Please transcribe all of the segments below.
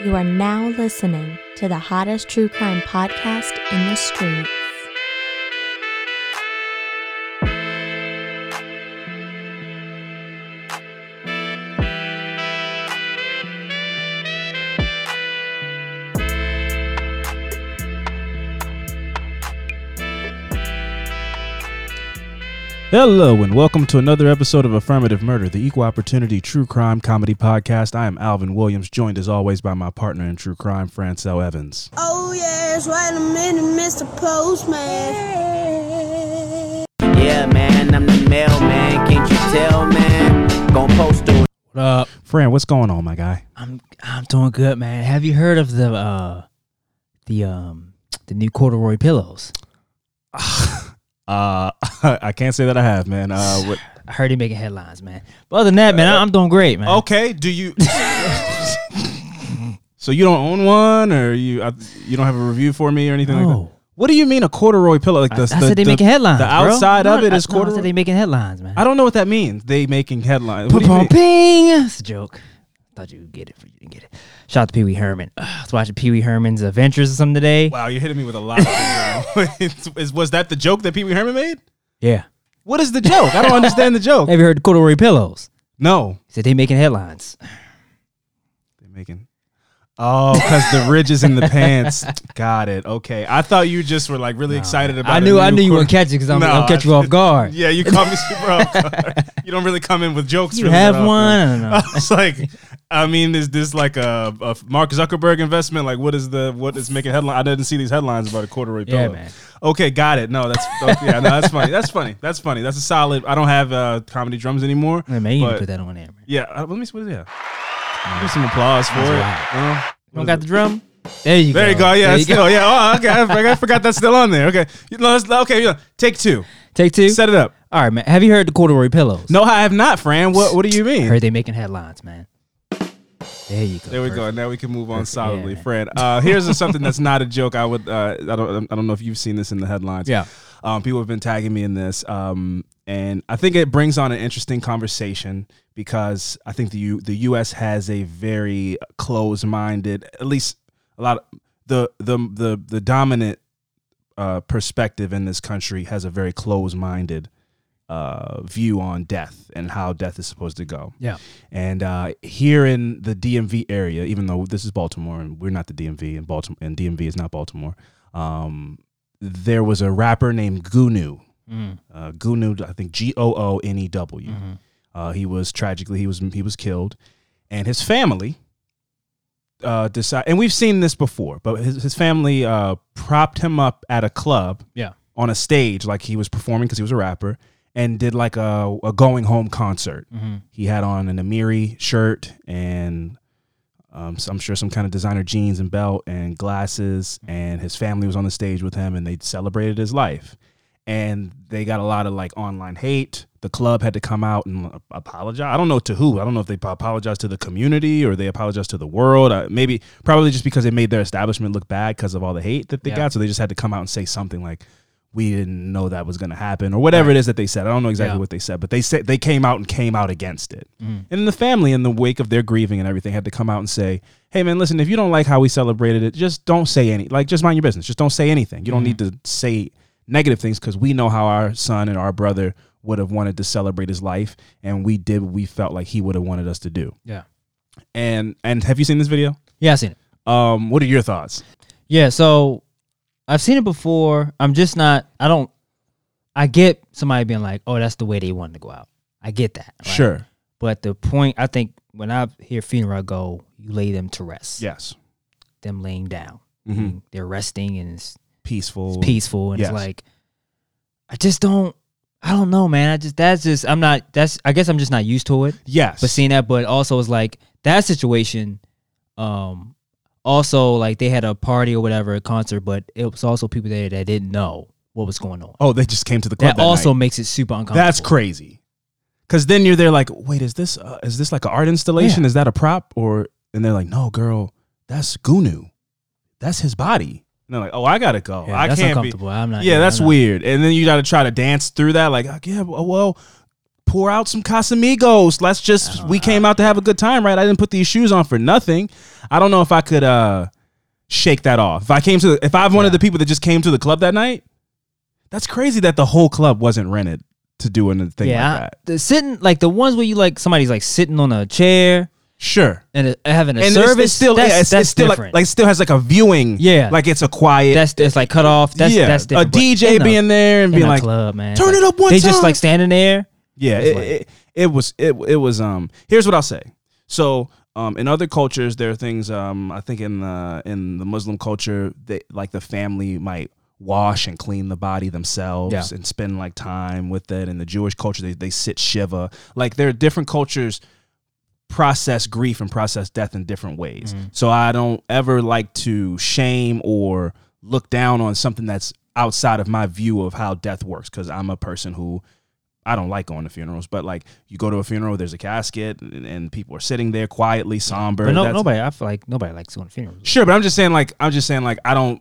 You are now listening to the hottest true crime podcast in the streets. Hello, and welcome to another episode of Affirmative Murder, the equal opportunity true crime comedy podcast. I am Alvin Williams, joined as always by my partner in true crime, Francel Evans. Oh yes, wait a minute, Mr. Postman. Yeah, man, I'm the mailman. Can't you tell, man? Gon' post to What up? Fran, what's going on, my guy? I'm I'm doing good, man. Have you heard of the uh the um the new corduroy pillows? Uh, I can't say that I have, man. Uh, what, I heard he making headlines, man. But other than that, man, I- I'm doing great, man. okay, do you? so you don't own one, or you uh, you don't have a review for me or anything like that? No. What do you mean a corduroy pillow? Like I, the, I the, said they the- making headlines. The bro. outside of No, it I- is no, I corduroy. said they making headlines, man. I don't know what that means. They making headlines. What do you mean? ping. It's a joke. Thought you would get it, but you didn't get it. Shout out to Pee Wee Herman. Ugh, I was watching Pee Wee Herman's Adventures or something today. Wow, you're hitting me with a lot. Of things. Is- was that the joke that Pee Wee Herman made? Yeah. What is the joke? I don't understand the joke. Have you heard the corduroy pillows? No, He said they making headlines. they're making. Oh, because the ridges in the pants. Got it. Okay, I thought you just were like really excited about. I knew I knew you wouldn't catch it because I'm, No, I'll catch you off guard. Yeah, you caught me super off guard. You don't really come in with jokes. You really have often. one? I don't know. I was like, I mean, is this like a, a Mark Zuckerberg investment? Like, what is the what is making headline? I didn't see these headlines about a corduroy Yeah, pillow. man. Okay, got it. No, that's okay, yeah, no, that's funny. That's funny. That's funny. That's a solid. I don't have uh, comedy drums anymore. Yeah, need but- to put that on there, man. Yeah, uh, let me see what is that. Give some applause for That's it. right. You know? Don't got the drum? There you There go. you go. Yeah, There it's still. Yeah. Oh, okay. I, forgot- I forgot that's still on there. Okay. You okay. Yeah. Take two. Take two. Set it up. All right, man. Have you heard the corduroy pillows? No, I have not, Fran. What What do you mean? Heard they making headlines, man. There you go. There we go. Perfect. Now we can move on Perfect. solidly, Yeah. Fran. Uh, here's something that's not a joke. I would. Uh, I don't. I don't know if you've seen this in the headlines. Yeah. Um, people have been tagging me in this, um, and I think it brings on an interesting conversation because I think the U, the U.S. has a very close-minded, at least a lot of the the the the dominant uh, perspective in this country has a very close-minded uh, view on death and how death is supposed to go. Yeah. And uh, here in the DMV area, even though this is Baltimore and we're not the DMV, and Baltimore and DMV is not Baltimore, um, there was a rapper named Goonew. Mm. Uh, Goonew, I think G O O N E W. Mhm. Uh, he was tragically he was he was killed, and his family uh, decide. And we've seen this before, but his his family uh, propped him up at a club Yeah. on a stage like he was performing because he was a rapper, and did like a, a going home concert. Mhm. He had on an Amiri shirt and um, so I'm sure some kind of designer jeans and belt and glasses. And his family was on the stage with him and they celebrated his life. And they got a lot of like online hate. The club had to come out and apologize. I don't know to who. I don't know if they apologized to the community or they apologized to the world. Uh, maybe, probably just because it made their establishment look bad because of all the hate that they Yeah. got. So they just had to come out and say something like, we didn't know that was going to happen or whatever it is that they said. I don't know exactly Yeah. what they said, but they said they came out and came out against it. Mhm. And the family, in the wake of their grieving and everything, had to come out and say, "Hey, man, listen. If you don't like how we celebrated it, just don't say any. Like, just mind your business. Just don't say anything. You don't need to say negative things because we know how our son and our brother would have wanted to celebrate his life, and we did what we felt like he would have wanted us to do. Yeah. And and have you seen this video? Yeah, I've seen it. Um, what are your thoughts? Yeah, so I've seen it before. I'm just not. I don't. I get somebody being like, "Oh, that's the way they wanted to go out." I get that. right? Sure. But the point, I think, when I hear funeral, go, "You lay them to rest." Yes. Them laying down. Mhm. They're resting and it's, Peaceful. it's peaceful and Yes. it's like, I just don't. I don't know, man. I just that's just I'm not. That's I guess I'm just not used to it. Yes. But seeing that, but also it's like that situation. Um, also like they had a party or whatever, a concert, but it was also people there that didn't know what was going on. oh, they just came to the club. that, that also night. makes it super uncomfortable. That's crazy. Cause then you're there like, wait, is this uh, is this like an art installation? Yeah. Is that a prop? Or and they're like, no, girl, that's Goonew, that's his body. And they're like, oh, I gotta go. Yeah, I that's can't be. I'm not. Yeah, that's I'm not- weird. And then you got to try to dance through that. Like, yeah, well, pour out some Casamigos. Let's just we came out to have a good time, right? I didn't put these shoes on for nothing. I don't know if I could uh shake that off. If I came to if I'm one of the people that just came to the club that night, that's crazy that the whole club wasn't rented to do anything yeah, like that. the sitting like the ones where you like somebody's like sitting on a chair Sure. and uh, having a And service. it's still that's, yeah, it's, that's it's still different. like still has like a viewing. Yeah. Like it's a quiet that's it's like cut off. That's yeah, that's different. a DJ in a- being there and being like club, man. "Turn Like, it up one They just like standing there. Yeah, it, like- it, it was it it was um. Here's what I'll say. So um, in other cultures, there are things um. I think in the in the Muslim culture, they like the family might wash and clean the body themselves Yeah. and spend like time with it. In the Jewish culture, they they sit shiva. Like there are different cultures process grief and process death in different ways. So I don't ever like to shame or look down on something that's outside of my view of how death works because I'm a person who I don't like going to funerals, but like you go to a funeral, there's a casket and, and people are sitting there quietly, somber. But no, That's- nobody. I feel like nobody likes going to funerals. Sure, but I'm just saying like I'm just saying like I don't.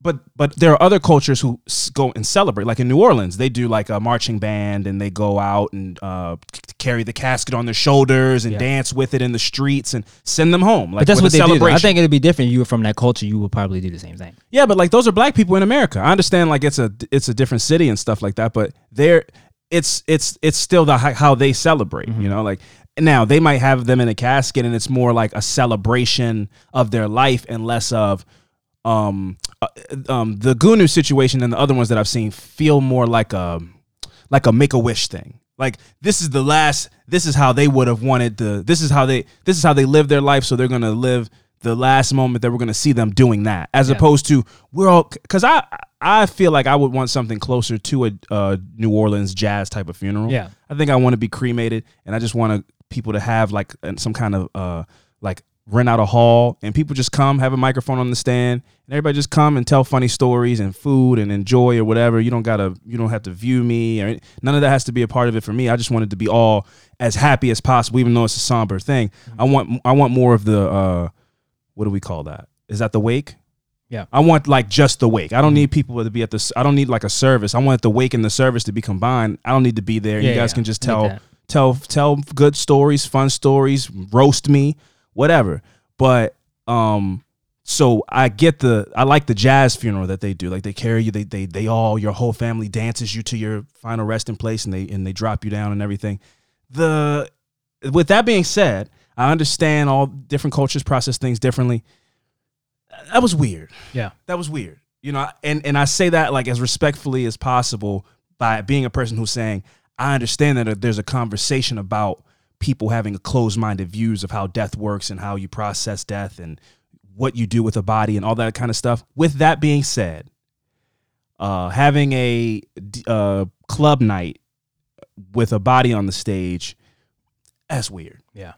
But but there are other cultures who go and celebrate. Like in New Orleans, they do like a marching band and they go out and uh, c- carry the casket on their shoulders and Yeah. dance with it in the streets and send them home. Like But that's what a they do. though. I think it'd be different. if You were from that culture. You would probably do the same thing. Yeah, but like those are black people in America. I understand like it's a it's a different city and stuff like that, but they're it's it's it's still the how they celebrate, you know, like now they might have them in a casket and it's more like a celebration of their life and less of um uh, um the Goonew situation and the other ones that I've seen feel more like a like a make a wish thing. Like this is the last this is how they would have wanted the this is how they this is how they live their life so they're going to live the last moment that we're going to see them doing that as Yeah. opposed to we're all cuz I I feel like I would want something closer to a uh, New Orleans jazz type of funeral. Yeah. I think I want to be cremated and I just want to, people to have like some kind of uh like rent out a hall and people just come have a microphone on the stand and everybody just come and tell funny stories and food and enjoy or whatever. You don't gotta you don't have to view me or none of that has to be a part of it for me. I just wanted to be all as happy as possible even though it's a somber thing. I want i want more of the uh what do we call that? Is that the wake Yeah. I want like just the wake. I don't need people to be at the. I don't need like a service. I want the wake and the service to be combined. I don't need to be there. Yeah, you guys yeah. can just tell tell tell good stories, fun stories, roast me, whatever. But um so I get the I like the jazz funeral that they do. Like they carry you, they they they all your whole family dances you to your final resting place and they and they drop you down and everything. The with that being said, I understand all different cultures process things differently. That was weird Yeah. that was weird you know and and i say that like as respectfully as possible by being a person who's saying i understand that there's a conversation about people having a closed-minded views of how death works and how you process death and what you do with a body and all that kind of stuff with that being said uh having a uh club night with a body on the stage that's weird Yeah.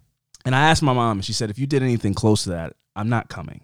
and I asked my mom, and she said, if you did anything close to that, I'm not coming.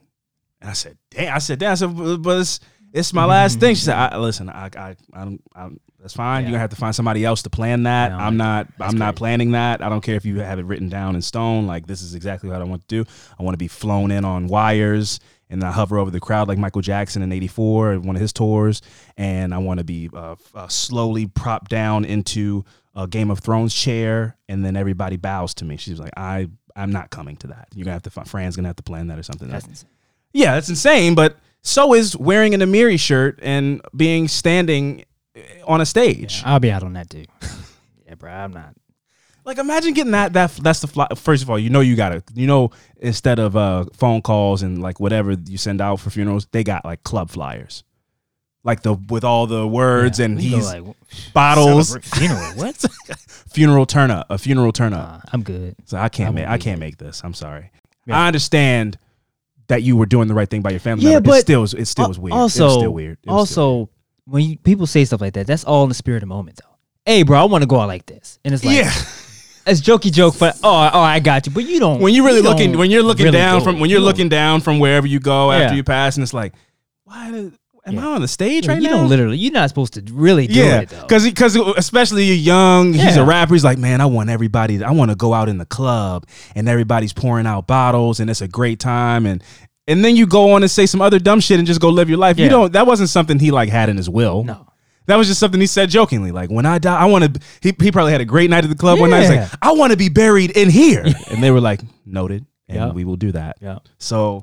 And I said, damn. I said, damn. I said, but it's, it's my last thing. She said, I, listen, I, I, I don't, I, that's fine. Yeah. You're gonna have to find somebody else to plan that. No, I'm not, I'm not planning that. I don't care if you have it written down in stone. Like this is exactly what I want to do. I want to be flown in on wires and I hover over the crowd like Michael Jackson in '84 at one of his tours, and I want to be uh, uh, slowly propped down into a Game of Thrones chair, and then everybody bows to me. She's like, I, I'm not coming to that. You're gonna have to. find Fran's gonna have to plan that or something. That's. Yeah, that's insane. But so is wearing an Amiri shirt and being standing eh, on a stage. I'll be out on that too. yeah, bro. I'm not. Like imagine getting that. That that's the fly. First of all, you know you gotta. You know instead of uh phone calls and like whatever you send out for funerals, they got like club flyers, like the with all the words Yeah, and he's like bottles. funeral. What? funeral turn up. A funeral turn up. Nah, I'm good. So I can't I make. I can't there. make this. I'm sorry. Yeah. I understand that you were doing the right thing by your family. Yeah, member. but it still was- it still was weird. Also, it was still weird. Was still also, when you, people say stuff like that, that's all in the spirit of the moment, though. Hey, bro, I want to go out like this, and it's like, yeah. it's jokey joke, but oh, oh, I got you, but you don't. when you're really you looking when you're looking really down go. from when you're You looking down from wherever you go after Yeah. you pass and it's like why did, am Yeah. I on the stage don't, right you now? don't literally. You're not supposed to really do yeah, it though. because because especially you're young. He's a rapper. He's like, man, I want everybody. To, I want to go out in the club and everybody's pouring out bottles and it's a great time and and then you go on and say some other dumb shit and just go live your life. You don't. That wasn't something he like had in his will. no, That was just something he said jokingly. Like, when I die, I want to. He, he probably had a great night at the club one night. He's Yeah. like, I want to be buried in here. and they were like, noted. And Yeah. we will do that. Yeah. So,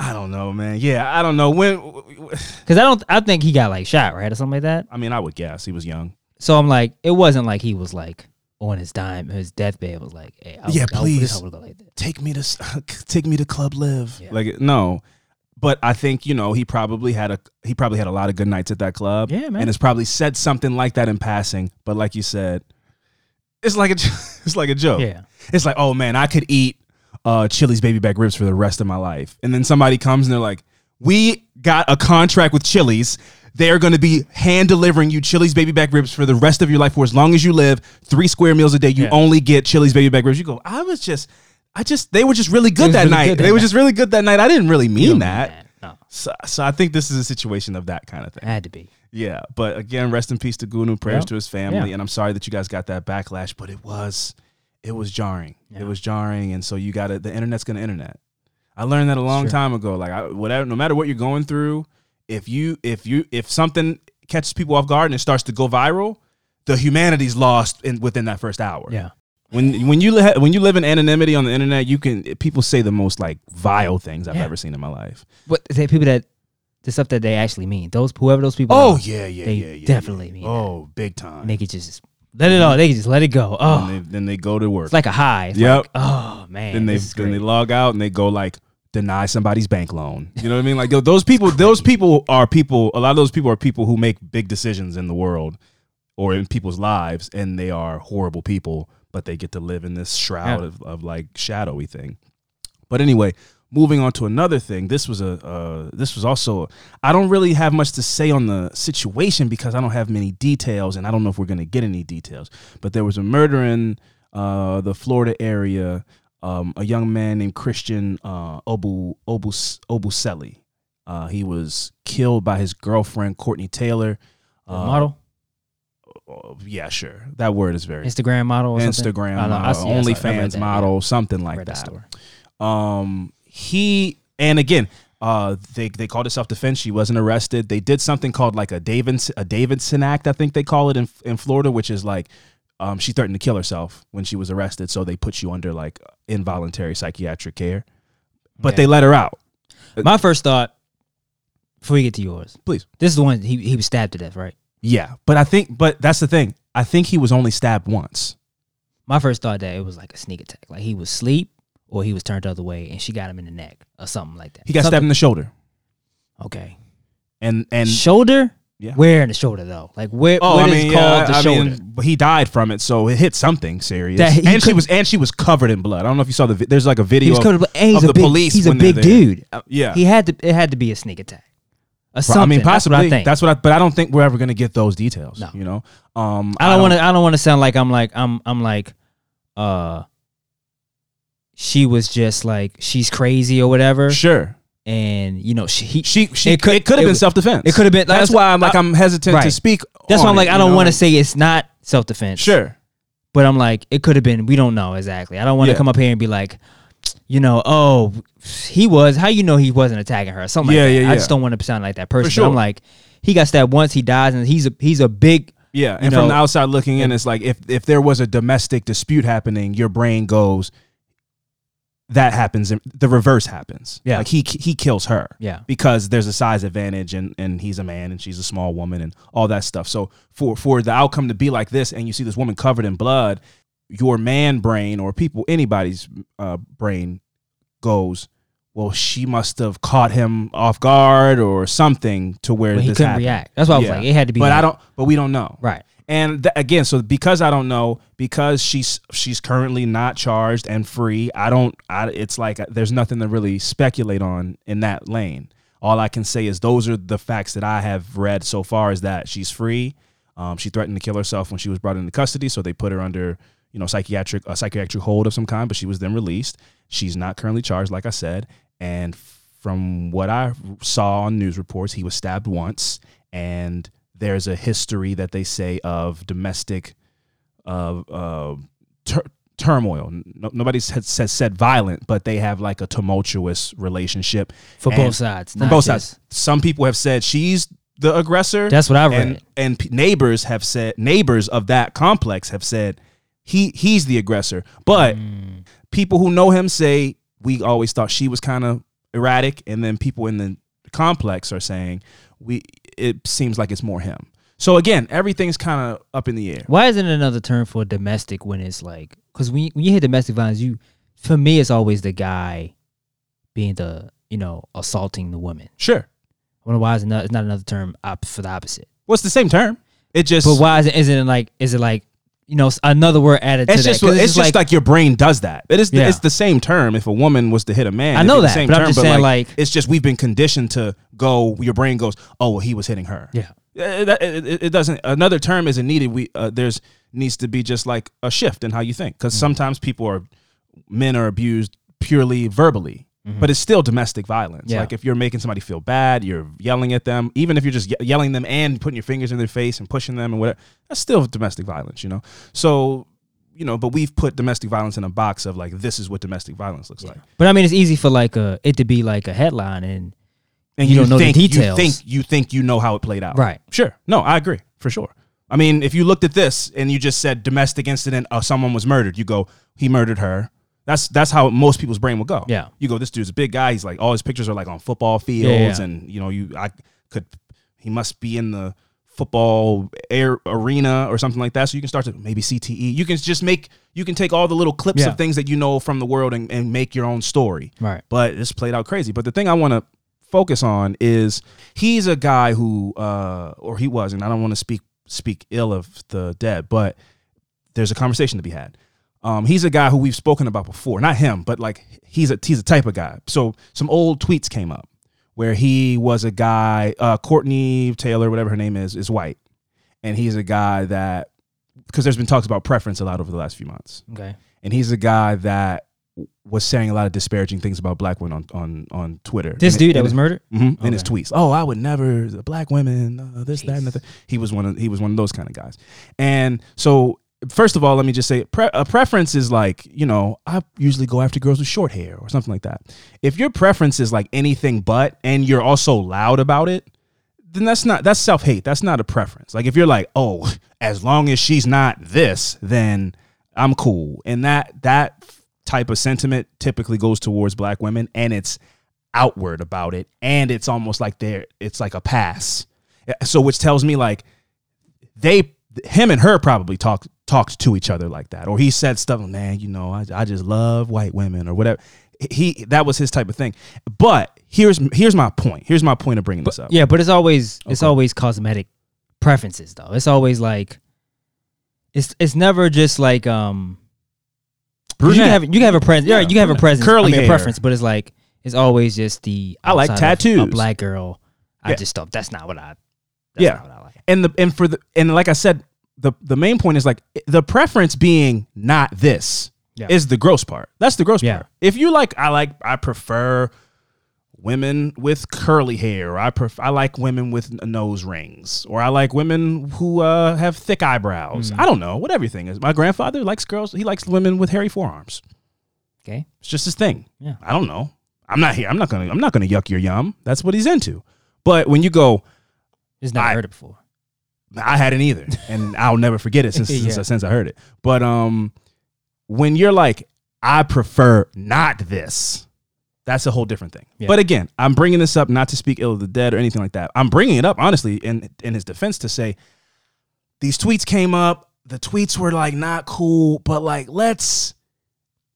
I don't know, man. Yeah, I don't know. When, Because I don't. I think he got like shot right or something like that. I mean, I would guess he was young. So I'm like, it wasn't like he was like on his dime, his deathbed was like, hey, I Yeah, would, I would- please. I would go like that. take me to take me to club live Yeah. like no but i think you know he probably had a he probably had a lot of good nights at that club Yeah, man. and has probably said something like that in passing but like you said it's like a it's like a joke Yeah. it's like oh man i could eat uh chili's baby back ribs for the rest of my life and then somebody comes and they're like we got a contract with chili's they're going to be hand delivering you Chili's baby back ribs for the rest of your life for as long as you live. Three square meals a day. You Yeah. only get Chili's baby back ribs. You go, I was just, I just, they were just really good that really night. good that they were just really good that night. I didn't really mean don't that. No, So, so I think this is a situation of that kind of it thing. had to be. Yeah. But again, rest in peace to Goonew. Prayers Yeah. to his family. Yeah. And I'm sorry that you guys got that backlash, but it was, it was jarring. Yeah. It was jarring. And so you got to, the internet's to internet. I learned that a long Sure. time ago. Like I, whatever, no matter what you're going through, if you, if you, if something catches people off guard and it starts to go viral, the humanity's lost in within that first hour. Yeah. When when you li- when you live in anonymity on the internet, you can people say the most like vile things I've Yeah. ever seen in my life. But the people that the stuff that they actually mean, those whoever those people Oh are, yeah, yeah, they yeah, yeah. definitely yeah. mean Oh, big time. Make it just let it all. They just let it go. Oh, And they, then they go to work. it's like a high. It's Yep. like, oh man. then they then they log out and they go like deny somebody's bank loan. You know what I mean? Like yo, those people, those people are people. A lot of those people are people who make big decisions in the world or in people's lives, and they are horrible people, but they get to live in this shroud Yeah. of, of like shadowy thing. But anyway, moving on to another thing. This was a uh, this was also I don't really have much to say on the situation because I don't have many details, and I don't know if we're going to get any details. But there was a murder in uh, the Florida area. Um, a young man named Christian uh, Obu Obus Obuselli. Uh, he was killed by his girlfriend Courtney Taylor. The Uh, model, uh, yeah, sure. That word is very Instagram model, or? Instagram model, see- I saw- I read OnlyFans that, model, something like that. story. Um, he and again, uh, they they called it self defense. She wasn't arrested. They did something called like a Davidson a Davidson Act, I think they call it in in Florida, which is like. Um, she threatened to kill herself when she was arrested, so they put you under like involuntary psychiatric care. But Okay. they let her out. My first thought, before we get to yours, Please. This is the one he he was stabbed to death, right? Yeah, but I think, but that's the thing. I think he was only stabbed once. My first thought that it was like a sneak attack, like he was asleep or he was turned the other way and she got him in the neck or something like that. He got stabbed in the shoulder, Okay. and and shoulder? Yeah. Where in the shoulder though? Like where? Oh, what I is mean, called yeah, the I shoulder? mean, but he died from it, so it hit something serious. That he and she was and she was covered in blood. I don't know if you saw the. vi- There's like a video. of- covered, of a the big, police He's a big dude. yeah, He had to. It had to be a sneak attack. Something. I mean, That's what possibly. I think. That's what I. But I don't think we're ever gonna get those details. No. You know. Um, I don't want to. I don't want to sound like I'm like I'm. I'm like, uh. She was just like she's crazy or whatever, Sure. and you know she. He, She. She. It It could- could. have been self defense. it could have been- That's that's- why I'm like I- I'm hesitant to speak. that's why I'm like it, I don't want to say it's not self defense. Sure. but I'm like it could have been. We don't know exactly. I don't want to Yeah. come up here and be like, you know, oh, he was. How you know he wasn't attacking her? Something Yeah, like that. yeah, I yeah. just don't want to sound like that person. sure. I'm like, he got stabbed once. He dies, and he's a he's a big. Yeah, You and from the outside looking in, it's like if if there was a domestic dispute happening, your brain goes, that happens, and the reverse happens. Yeah. like he he kills her. Yeah. because there's a size advantage, and and he's a man, and she's a small woman, and all that stuff. So for for the outcome to be like this, and you see this woman covered in blood, your man brain or people anybody's uh, brain goes. Well, she must have caught him off guard or something to where But he this couldn't happened. react. That's why I was Yeah. like, it had to be. But I don't. But we don't know. Right. And th- again, so because I don't know, because she's she's currently not charged and free, I don't. I, it's like there's nothing to really speculate on in that lane. All I can say is those are the facts that I have read so far. Is that she's free. Um, she threatened to kill herself when she was brought into custody, so they put her under you know psychiatric a psychiatric hold of some kind. But she was then released. She's not currently charged, like I said. And from what I saw on news reports, he was stabbed once, and there's a history that they say of domestic uh, uh, tur- turmoil. No, nobody said, said said violent, but they have like a tumultuous relationship for And- both sides. from both just- sides. Some people have said she's the aggressor. That's what I've and, read. And p- neighbors have said neighbors of that complex have said he he's the aggressor. But Mm. people who know him say we always thought she was kind of erratic, and then people in the complex are saying we it seems like it's more him. So again, everything's kind of up in the air. Why isn't another term for domestic when it's like because when you, when you hear domestic violence, you for me it's always the guy being the you know assaulting the woman. Sure. I wonder why is it not, it's not another term op- for the opposite. Well, it's the same term. It just But why is it? Isn't it like? Is it like you know another word added It's to just that? 'Cause it's, just like, your brain does that. It is the, Yeah. it's the same term. If a woman was to hit a man, I know that, same but I'm term, just saying, like- it's just we've been conditioned to go. Your brain goes, oh, well, he was hitting her. yeah. It, it- it doesn't. Another term isn't needed. We uh, there's needs to be just like a shift in how you think because sometimes people are men are abused purely verbally. But it's still domestic violence. Yeah. Like if you're making somebody feel bad, you're yelling at them, even if you're just ye- yelling them and putting your fingers in their face and pushing them and whatever, that's still domestic violence, you know? So, you know, but we've put domestic violence in a box of like, this is what domestic violence looks like. But I mean, it's easy for like a it to be like a headline and And You don't know the details. You think you think you know how it played out. Right. Sure. No, I agree for sure. I mean, if you looked at this and you just said domestic incident, uh, someone was murdered, you go, he murdered her. That's that's how most people's brain will go. Yeah. You go, this dude's a big guy. He's like all his pictures are like on football fields, Yeah, yeah. and you know, you I could he must be in the football air arena or something like that. So you can start to maybe CTE. You can just make you can take all the little clips Yeah. of things that you know from the world and, and make your own story right. but this played out crazy. But the thing I want to focus on is he's a guy who, uh, or he was, and I don't want to speak speak ill of the dead, but there's a conversation to be had. Um, he's a guy who we've spoken about before, not him, but like he's a he's a type of guy. So some old tweets came up where he was a guy, uh, Courtney Taylor, whatever her name is, is white, and he's a guy that because there's been talks about preference a lot over the last few months Okay. and he's a guy that was saying a lot of disparaging things about black women on on, on Twitter. This And- dude that and- was murdered. Mhm, in his tweets. Oh, I would never the black women, uh, this, that, and the thing. He was one of he was one of those kind of guys. And so, first of all, let me just say, pre- a preference is like you know, I usually go after girls with short hair or something like that. If your preference is like anything but, and you're also loud about it, then that's not that's self hate. That's not a preference. Like if you're like, oh, as long as she's not this, then I'm cool. And that that type of sentiment typically goes towards black women, and it's outward about it, and it's almost like they're it's like a pass. So which tells me like they him and her probably talked talked to each other like that, or he said stuff, man, you know, I, I just love white women or whatever. He that was his type of thing. But here's here's my point. Here's my point of bringing this up. Yeah, but it's always it's always cosmetic preferences though. It's always like it's it's never just like um you can have you can have a presence. Yeah, you can have a presence. Curly I mean, a hair. preference, but it's like it's always just the I like tattoos. A black girl. I Yeah. just don't. That's not what I. That's Yeah. not what I like. and the and for the and like I said, the the main point is like the preference being not this Yeah. is the gross part. That's the gross Yeah. part. If you like, I like I prefer women with curly hair. Or I pref- I like women with nose rings, or I like women who uh, have thick eyebrows. Mm. I don't know what everything is. My grandfather likes girls. He likes women with hairy forearms. Okay. It's just his thing. Yeah. I don't know. I'm not here. I'm not gonna. I'm not gonna yuck your yum. That's what he's into. But when you go, Just never I- heard it before. I hadn't either, and I'll never forget it since Yeah. since, since I heard it. But um, when you're like, I prefer not this, that's a whole different thing. Yeah. But again, I'm bringing this up not to speak ill of the dead or anything like that. I'm bringing it up honestly in in his defense to say these tweets came up. The tweets were like not cool, but like let's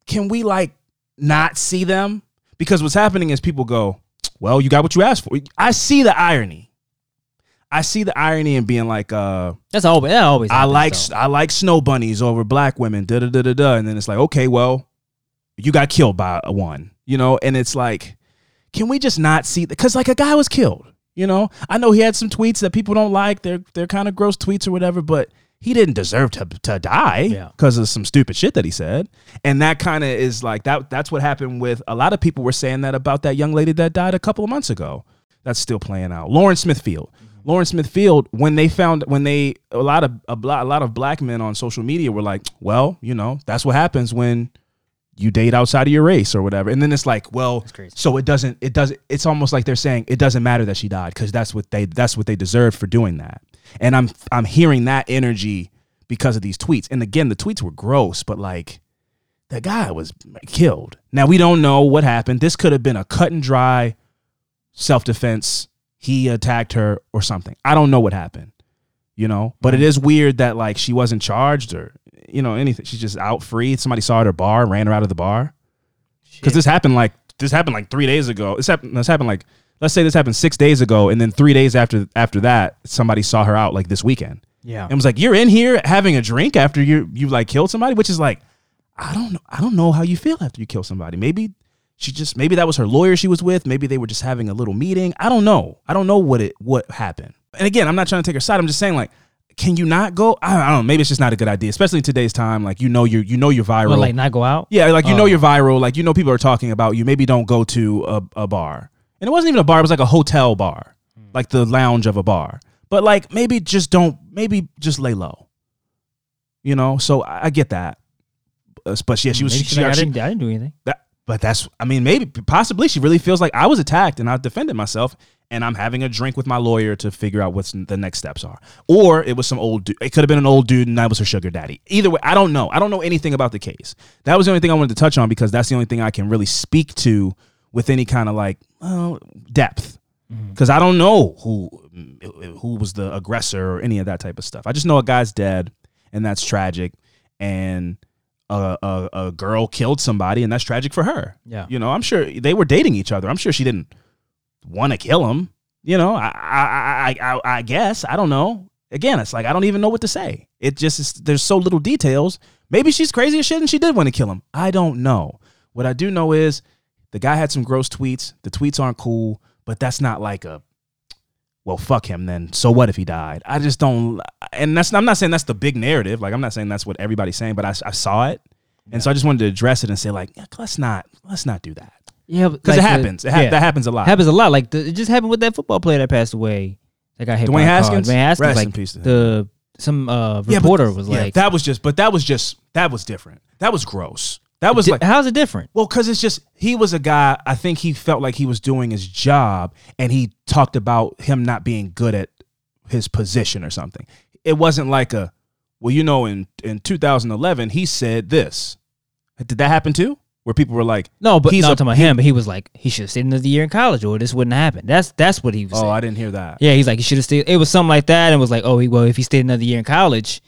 can we like not see them? Because what's happening is people go, well, you got what you asked for. I see the irony. I see the irony in being like, uh, That's always that always. I like though. I like snow bunnies over black women, da da da da da, and then it's like, okay, well, you got killed by one, you know, and it's like, can we just not see that? Because like a guy was killed, you know. I know he had some tweets that people don't like. They're they're kind of gross tweets or whatever, but he didn't deserve to to die Yeah. because of some stupid shit that he said. And that kind of is like that. That's what happened with a lot of people were saying that about that young lady that died a couple of months ago. That's still playing out. Lauren Smithfield. Lauren Smithfield, when they found when they a lot of a, a lot of black men on social media were like, well, you know, that's what happens when you date outside of your race or whatever. And then it's like, well, so it doesn't it doesn't it's almost like they're saying it doesn't matter that she died because that's what they that's what they deserved for doing that. And I'm I'm hearing that energy because of these tweets. And again, the tweets were gross, but like the guy was killed. Now we don't know what happened. This could have been a cut and dry self defense. He attacked her or something. I don't know what happened, you know. But it is weird that like she wasn't charged or you know anything. She's just out free. Somebody saw her at her bar, ran her out of the bar. Because this happened like this happened like three days ago. This happened. This happened like let's say this happened six days ago, and then three days after after that, somebody saw her out like this weekend Yeah. and was like, "You're in here having a drink after you you like killed somebody," which is like, I don't know, I don't know how you feel after you kill somebody. Maybe she just maybe that was her lawyer she was with. Maybe they were just having a little meeting. I don't know. I don't know what it what happened. And again, I'm not trying to take her side. I'm just saying like. Can you not go? I I don't know. Maybe it's just not a good idea, especially in today's time. Like you know, you're you know you're viral. But like not go out. Yeah, like you know Oh. you're viral. Like you know people are talking about you. Maybe don't go to a, a bar. And it wasn't even a bar. It was like a hotel bar, hmm. like the lounge of a bar. But like maybe just don't. Maybe just lay low. You know. So I, I get that. But yeah, she was. Maybe She, she's she, I, didn't, I didn't do anything. that, but that's. I mean, maybe possibly she really feels like I was attacked and I defended myself. And I'm having a drink with my lawyer to figure out what's the next steps are. Or it was some old dude. It could have been an old dude and that was her sugar daddy. Either way, I don't know. I don't know anything about the case. That was the only thing I wanted to touch on because that's the only thing I can really speak to with any kind of like well, depth. Mm-hmm. Because I don't know who mm, who was the aggressor or any of that type of stuff. I just know a guy's dead and that's tragic. And a, a, a girl killed somebody and that's tragic for her. Yeah. You know, I'm sure they were dating each other. I'm sure she didn't want to kill him. You know, I, I, I, I, I guess I don't know. Again, it's like I don't even know what to say. It just is, there's so little details. Maybe she's crazy as shit and she did want to kill him. I don't know. What I do know is the guy had some gross tweets. The tweets aren't cool, but that's not like a well, fuck him then. So what if he died? I just don't. And that's I'm not saying that's the big narrative. Like I'm not saying that's what everybody's saying, but I, I saw it, and so I just wanted to address it and say like, let's not let's not do that Yeah, because it happens. It ha- That happens a lot. happens a lot. Like the, it just happened with that football player that passed away. That got hit Dwayne by. Haskins? Dwayne Haskins. Rest like in peace to him. the some uh, Yeah, but- reporter was yeah, like, that was just, but that was just that was different. That was gross. That was Di- like how's it different? Well, because it's just he was a guy. I think he felt like he was doing his job, and he talked about him not being good at his position or something. It wasn't like a, well, you know, in in 2011 he said this. Did that happen too? Where people were like, No, but he's not talking about him. But he was like, he should have stayed another year in college, or this wouldn't happen. That's that's what he was. "Oh, saying. I didn't hear that." Yeah, he's like, he should have stayed. It was something like that, and was like, oh, he, well, if he stayed another year in college,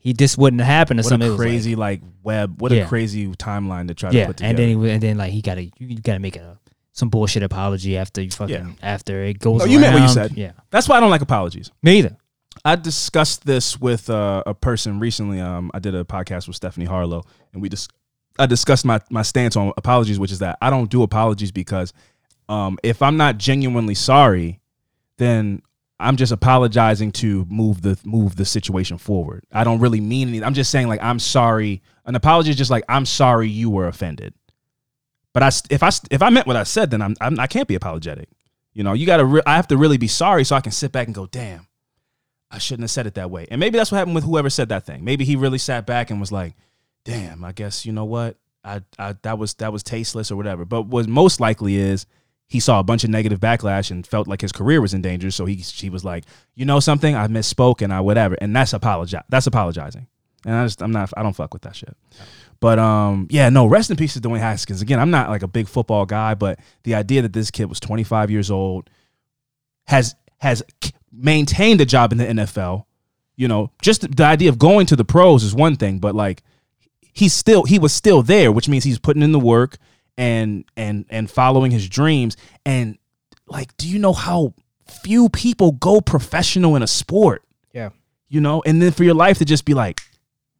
he just wouldn't have happened or What something. It like- crazy like, web. What Yeah. a crazy timeline to try to yeah, put together. and then he and then like he got to you got to make a some bullshit apology after you fucking Yeah. after it goes. No, you meant what you said. Yeah, That's why I don't like apologies. me either. I discussed this with uh, a person recently. Um, I did a podcast with Stephanie Harlow, and we just I discussed my my stance on apologies, which is that I don't do apologies because um, if I'm not genuinely sorry, then I'm just apologizing to move the move the situation forward. I don't really mean anything. I'm just saying like I'm sorry. An apology is just like I'm sorry you were offended. But I if I if I meant what I said, then I'm, I'm I can't be apologetic. You know, you got to. Re- I have to really be sorry so I can sit back and go, damn. I shouldn't have said it that way. And maybe that's what happened with whoever said that thing. Maybe he really sat back and was like, "Damn, I guess you know what? I, I that was that was tasteless or whatever." But what most likely is he saw a bunch of negative backlash and felt like his career was in danger, so he he was like, "You know something? I misspoke and I whatever." And that's apologize. That's apologizing. And I just I'm not I don't fuck with that shit. But um yeah, no, rest in peace to Dwayne Haskins. Again, I'm not like a big football guy, but the idea that this kid was 25 years old has has maintained a job in the NFL. You know, just the idea of going to the pros is one thing, but like he's still he was still there, which means he's putting in the work and and and following his dreams. And like, do you know how few people go professional in a sport? Yeah. You know, and then for your life to just be like,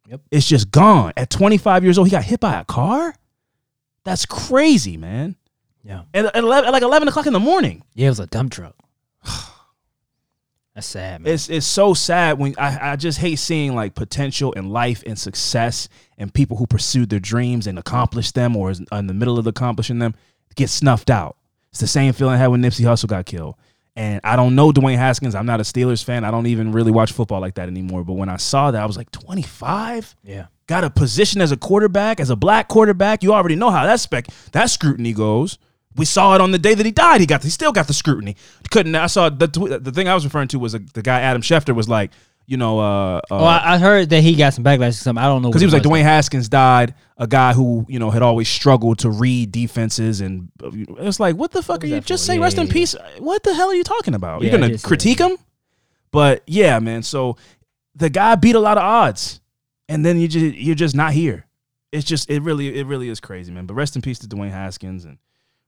Yep. it's just gone. At 25 years old, he got hit by a car. That's crazy, man. Yeah, At, at, 11, at like 11 o'clock in the morning. yeah, it was a dump truck. That's sad, man. It's it's so sad when I, I just hate seeing like potential in life and success and people who pursued their dreams and accomplished them or is in the middle of accomplishing them get snuffed out. It's the same feeling I had when Nipsey Hussle got killed. And I don't know Dwayne Haskins. I'm not a Steelers fan. I don't even really watch football like that anymore. But when I saw that, I was like, 25? yeah, got a position as a quarterback, as a black quarterback. You already know how that spec that scrutiny goes. We saw it on the day that he died. He got he still got the scrutiny. Couldn't I saw the tw- the thing I was referring to was uh the guy Adam Schefter was like, you know, uh, uh Oh, I, I heard that he got some backlash or something. I don't know because he was what like Dwayne Haskins died, a guy who you know had always struggled to read defenses, and uh, it's like, what the fuck are you? Just for? say Yeah, rest yeah, in yeah. peace. What the hell are you talking about? You're gonna did see that, critique him? But yeah, man. So the guy beat a lot of odds, and then you just you're just not here. It's just it really it really is crazy, man. But rest in peace to Dwayne Haskins and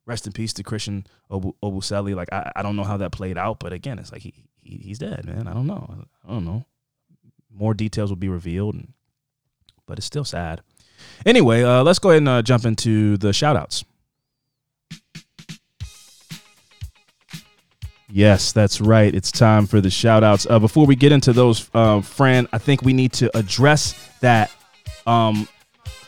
rest in peace to Christian Obu- Obuseli. Like I, I don't know how that played out, but again, it's like he, he he's dead, man. I don't know. I don't know. More details will be revealed, and, but it's still sad. Anyway, uh, let's go ahead and uh, jump into the shout outs. Yes, that's right. It's time for the shout outs. Uh, before we get into those, uh, Fran, I think we need to address that um,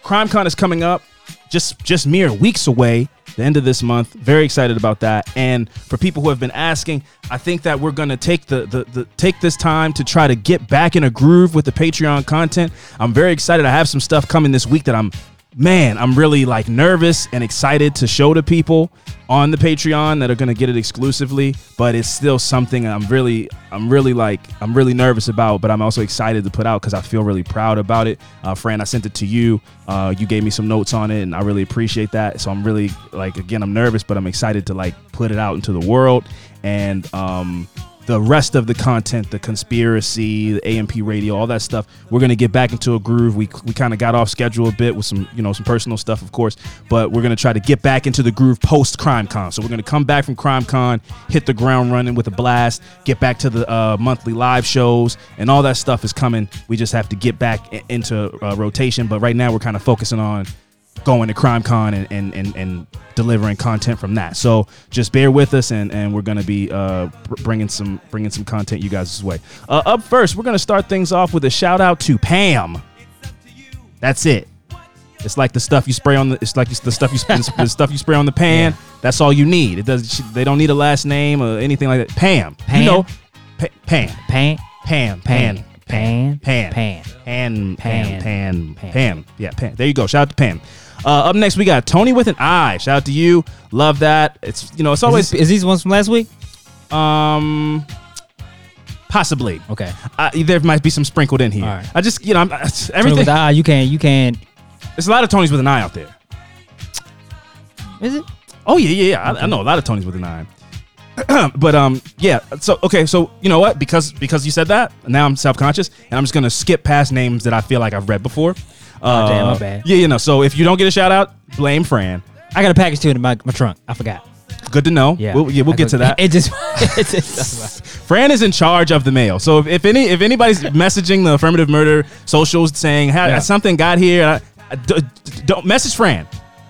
CrimeCon is coming up just just mere weeks away, the end of this month. Very excited about that. And for people who have been asking, I think that we're gonna take the, the the take this time to try to get back in a groove with the Patreon content. I'm very excited. I have some stuff coming this week that I'm man, I'm really like nervous and excited to show to people on the Patreon that are gonna get it exclusively. But it's still something I'm really, I'm really like, I'm really nervous about. But I'm also excited to put out because I feel really proud about it. Uh, Fran, I sent it to you. Uh, you gave me some notes on it, and I really appreciate that. So I'm really like, again, I'm nervous, but I'm excited to like put it out into the world. And um, the rest of the content, the conspiracy, the AMP radio, all that stuff, we're gonna get back into a groove. We we kind of got off schedule a bit with some you know some personal stuff, of course, but we're gonna try to get back into the groove post Crime Con. So we're gonna come back from Crime Con, hit the ground running with a blast, get back to the uh, monthly live shows, and all that stuff is coming. We just have to get back into uh, rotation. But right now we're kind of focusing on going to CrimeCon and, and, and, and delivering content from that. So just bear with us, and, and we're gonna be uh, bringing some bringing some content you guys' way. Uh, up first, we're gonna start things off with a shout out to Pam. That's it. It's like the stuff you spray on the. It's like the stuff you the stuff you spray on the pan. That's all you need. It does. They don't need a last name or anything like that. Pam. Pam? You know, pa- Pam. Pam. pan, Pam. pan, Pan. pan. Pan, pan, pan, Pan. Pam. Yeah, Pam. There you go. Shout out to Pam. Uh, up next, we got Tony with an eye. Shout out to you. Love that. It's you know, it's Is, always this, is these ones from last week? um, possibly. Okay. Uh, there might be some sprinkled in here. Right. I just you know, I'm, everything. with eye, you can't. you can't. There's a lot of Tonys with an eye out there. Is it? Oh yeah, yeah, yeah. I, I know a lot of Tonys with an eye. but um, yeah. So okay, so you know what? Because because you said that, now I'm self conscious, and I'm just gonna skip past names that I feel like I've read before. Uh, Oh, damn, my bad. Yeah, you know. So if you don't get a shout out, blame Fran. I got a package too in my, my trunk. I forgot. Good to know. Yeah. we'll, yeah, we'll I get to that. It just, it just Fran is in charge of the mail. So if, if any if anybody's messaging the affirmative murder socials saying hey, Yeah. something got here, I- I- d- d- don't message Fran.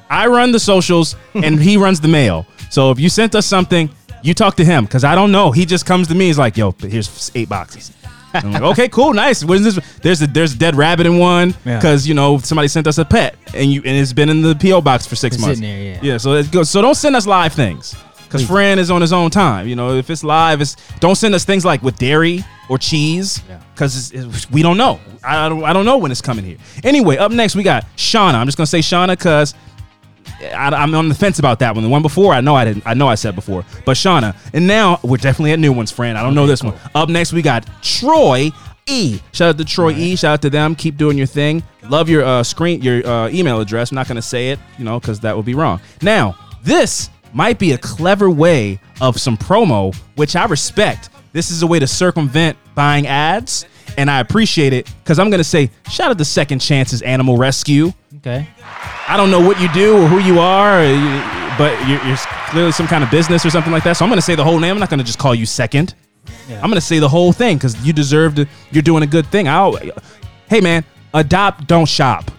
I run the socials and he runs the mail. So if you sent us something, you talk to him because I don't know. He just comes to me. He's like, "Yo, here's eight boxes." I'm like, "Okay, cool, nice." What is this? There's a there's a dead rabbit in one because you know somebody sent us a pet and you and it's been in the PO box for six It's months. sitting there, yeah. Yeah, so it goes. So don't send us live things because Please. Fran is on his own time. You know, if it's live, it's don't send us things like with dairy or cheese Yeah. because we don't know. I don't. I don't know when it's coming here. Anyway, up next we got Shauna. I'm just gonna say Shauna because. I, am on the fence about that one. The one before, I know I didn't. I know I said before, but Shauna. And now we're definitely at new ones, friend. I don't know this one. Up next, we got Troy E. Shout out to Troy E. Shout out to them. Keep doing your thing. Love your uh, screen, your uh, email address. I'm not gonna say it, you know, because that would be wrong. Now, this might be a clever way of some promo, which I respect. This is a way to circumvent buying ads, and I appreciate it because I'm gonna say shout out to Second Chances Animal Rescue. Okay. I don't know what you do or who you are, uh, but you're, you're clearly some kind of business or something like that. So I'm going to say the whole name. I'm not going to just call you second. Yeah. I'm going to say the whole thing because you deserve to. You're doing a good thing. I'll, hey man, adopt, don't shop.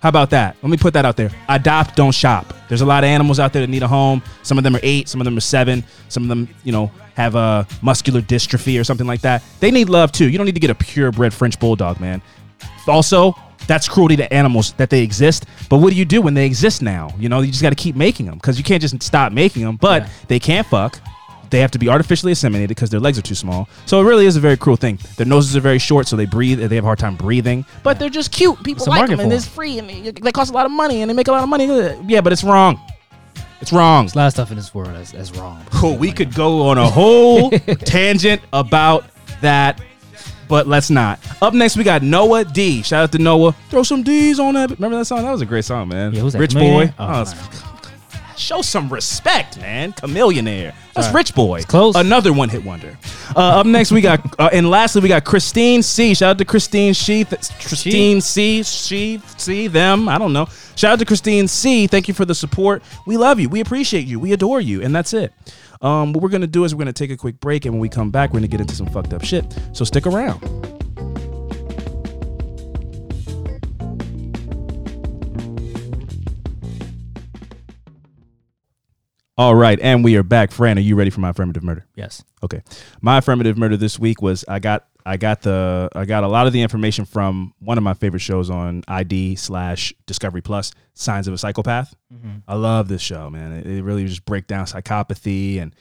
How about that? Let me put that out there. Adopt, don't shop. There's a lot of animals out there that need a home. Some of them are eight, some of them are seven, some of them, you know, have a muscular dystrophy or something like that. They need love too. You don't need to get a purebred French bulldog, man. Also, that's cruelty to animals that they exist. But what do you do when they exist now? You know, you just got to keep making them because you can't just stop making them. But Yeah. they can't fuck. they have to be artificially inseminated because their legs are too small. So it really is a very cruel thing. Their noses are very short, so they breathe. They have a hard time breathing. But they're just cute. People It's like them, and it's free, and they, they cost a lot of money, and they make a lot of money. Yeah, but it's wrong. It's wrong. There's a lot of stuff in this world that's, that's wrong. Cool. We could go on a whole tangent about that, but let's not. Up next, we got Noah D. Shout out to Noah. Throw some D's on that. Remember that song? That was a great song, man. Yeah, who's that, Rich? Boy. Oh, Oh, show some respect, man. Chamillionaire. That's Sorry. Rich Boy. It's close. Another one hit wonder. Uh, up next, we got, uh, and lastly, we got Christine C. Shout out to Christine C. Th- Christine C. She, C. Them. I don't know. Shout out to Christine C. Thank you for the support. We love you. We appreciate you. We adore you. And that's it. Um, what we're going to do is we're going to take a quick break. And when we come back, we're going to get into some fucked up shit. So stick around. All right. And we are back. Fran, are you ready for my affirmative murder? Yes. Okay. My affirmative murder this week was I got I got the I got a lot of the information from one of my favorite shows on ID slash Discovery Plus, Signs of a Psychopath. Mm-hmm. I love this show, man. It, it really just break down psychopathy and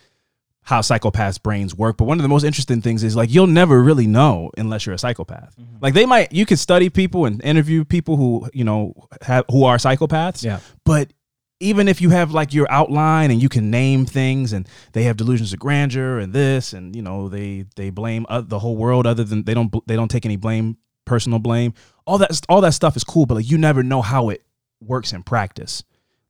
how psychopaths' brains work. But one of the most interesting things is like you'll never really know unless you're a psychopath. Mm-hmm. Like they might you can study people and interview people who you know have who are psychopaths. Yeah. But even if you have like your outline and you can name things and they have delusions of grandeur and this and you know they they blame uh, the whole world other than they don't they don't take any blame personal blame all that all that stuff is cool but like you never know how it works in practice.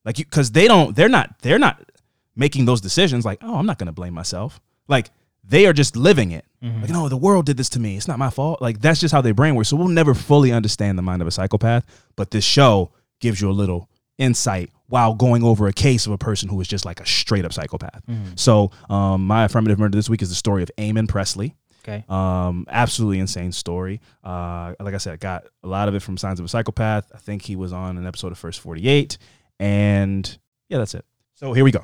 Like you because they don't they're not they're not making those decisions like oh i'm not gonna blame myself. Like they are just living it. Like no the world did this to me. It's not my fault. Like that's just how their brain works. So we'll never fully understand the mind of a psychopath but this show gives you a little insight while going over a case of a person who is just like a straight up psychopath so um, my affirmative murder this week is the story of Eamon Presley Okay. um, absolutely insane story. Uh, like I said, I got a lot of it from Signs of a Psychopath. I think he was on an episode of First 48. And yeah, that's it. So here we go.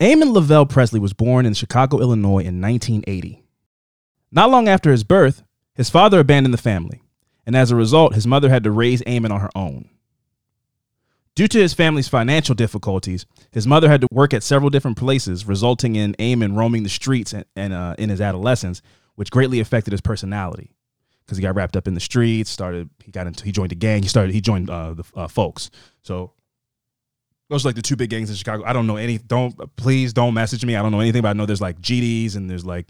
Eamon Lavelle Presley was born in Chicago, Illinois in 1980. Not long after his birth, his father abandoned the family. And as a result, his mother had to raise Eamon on her own. Due to his family's financial difficulties, his mother had to work at several different places, resulting in Eamon roaming the streets and, and uh, in his adolescence, which greatly affected his personality. Because he got wrapped up in the streets, started he got into he joined a gang. He started he joined uh, the uh, folks. So those are like the two big gangs in Chicago. I don't know any. Don't please don't message me. I don't know anything, but I know there's like GDs and there's like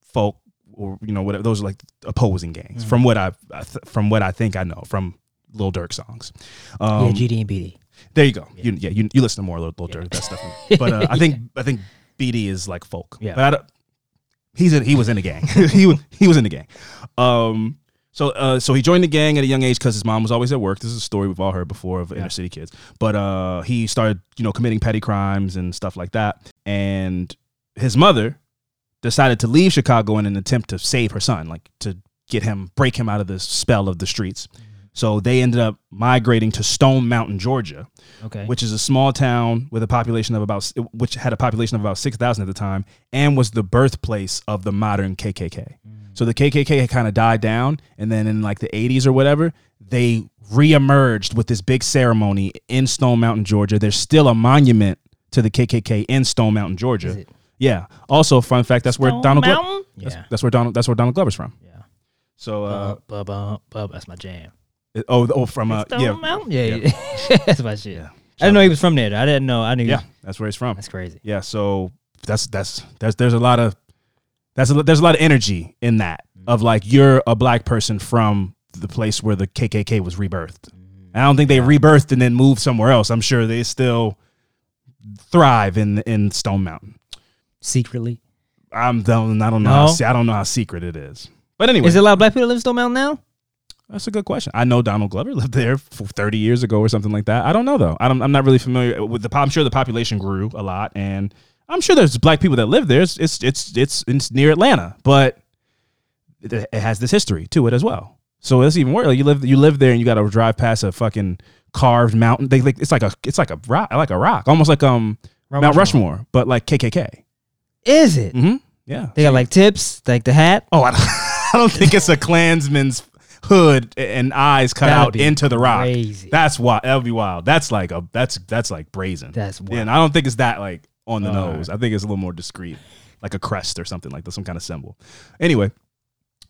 folk or you know whatever. Those are like opposing gangs from what I, I from what I think I know from Lil Durk songs. Um, yeah, GD and BD. there you go. You, yeah, you, you listen to more Lil, Lil Durk that stuff. But uh, I think I think BD is like folk. Yeah. But he's in, he was in the gang. he was he was in the gang. Um. So uh so he joined the gang at a young age because his mom was always at work. This is a story we've all heard before of inner city kids. But uh he started you know committing petty crimes and stuff like that. And his mother decided to leave Chicago in an attempt to save her son, like to get him break him out of the spell of the streets. So they ended up migrating to Stone Mountain, Georgia, Okay. which is a small town with a population of about which had a population of about 6,000 at the time and was the birthplace of the modern KKK. So the KKK had kind of died down and then in like the 80s or whatever, they reemerged with this big ceremony in Stone Mountain, Georgia. There's still a monument to the KKK in Stone Mountain, Georgia. Is it? Yeah. Also, fun fact, that's where Donald Glover, Mountain? that's, Yeah. that's where Donald that's where Donald Glover's from. Yeah. So uh, Bub, bub, bub, that's my jam. Oh oh from uh, Stone yeah. Mountain? Yeah, yeah. that's my shit. Yeah. I didn't know he was from there. I didn't know. I knew. Yeah, that's where he's from. That's crazy. Yeah, so that's that's there's there's a lot of that's a, there's a lot of energy in that of like you're a black person from the place where the KKK was rebirthed. I don't think they rebirthed and then moved somewhere else. I'm sure they still thrive in in Stone Mountain. Secretly. I'm don't I don't know No? se- I don't know how secret it is. But anyway, Is there a lot of black people that live in Stone Mountain now? That's a good question. I know Donald Glover lived there for 30 years ago or something like that. I don't know though. I don't, I'm not really familiar with the. I'm sure the population grew a lot, and I'm sure there's black people that live there. It's it's it's it's, it's near Atlanta, but it, it has this history to it as well. So it's even worse. Like you live you live there and you got to drive past a fucking carved mountain. They like it's like a it's like a rock like a rock, almost like um Mount Mount Rushmore. Rushmore, but like KKK. Is it? Mm-hmm. Yeah. They got like tips, like the hat. Oh, I don't, I don't think it's a Klansman's hood and eyes cut That'd out into the rock. crazy. That's wild. That would be wild. That's like a that's that's like brazen. That's wild. and I don't think it's that like on the All nose. I think it's a little more discreet. like a crest or something like that, some kind of symbol. Anyway,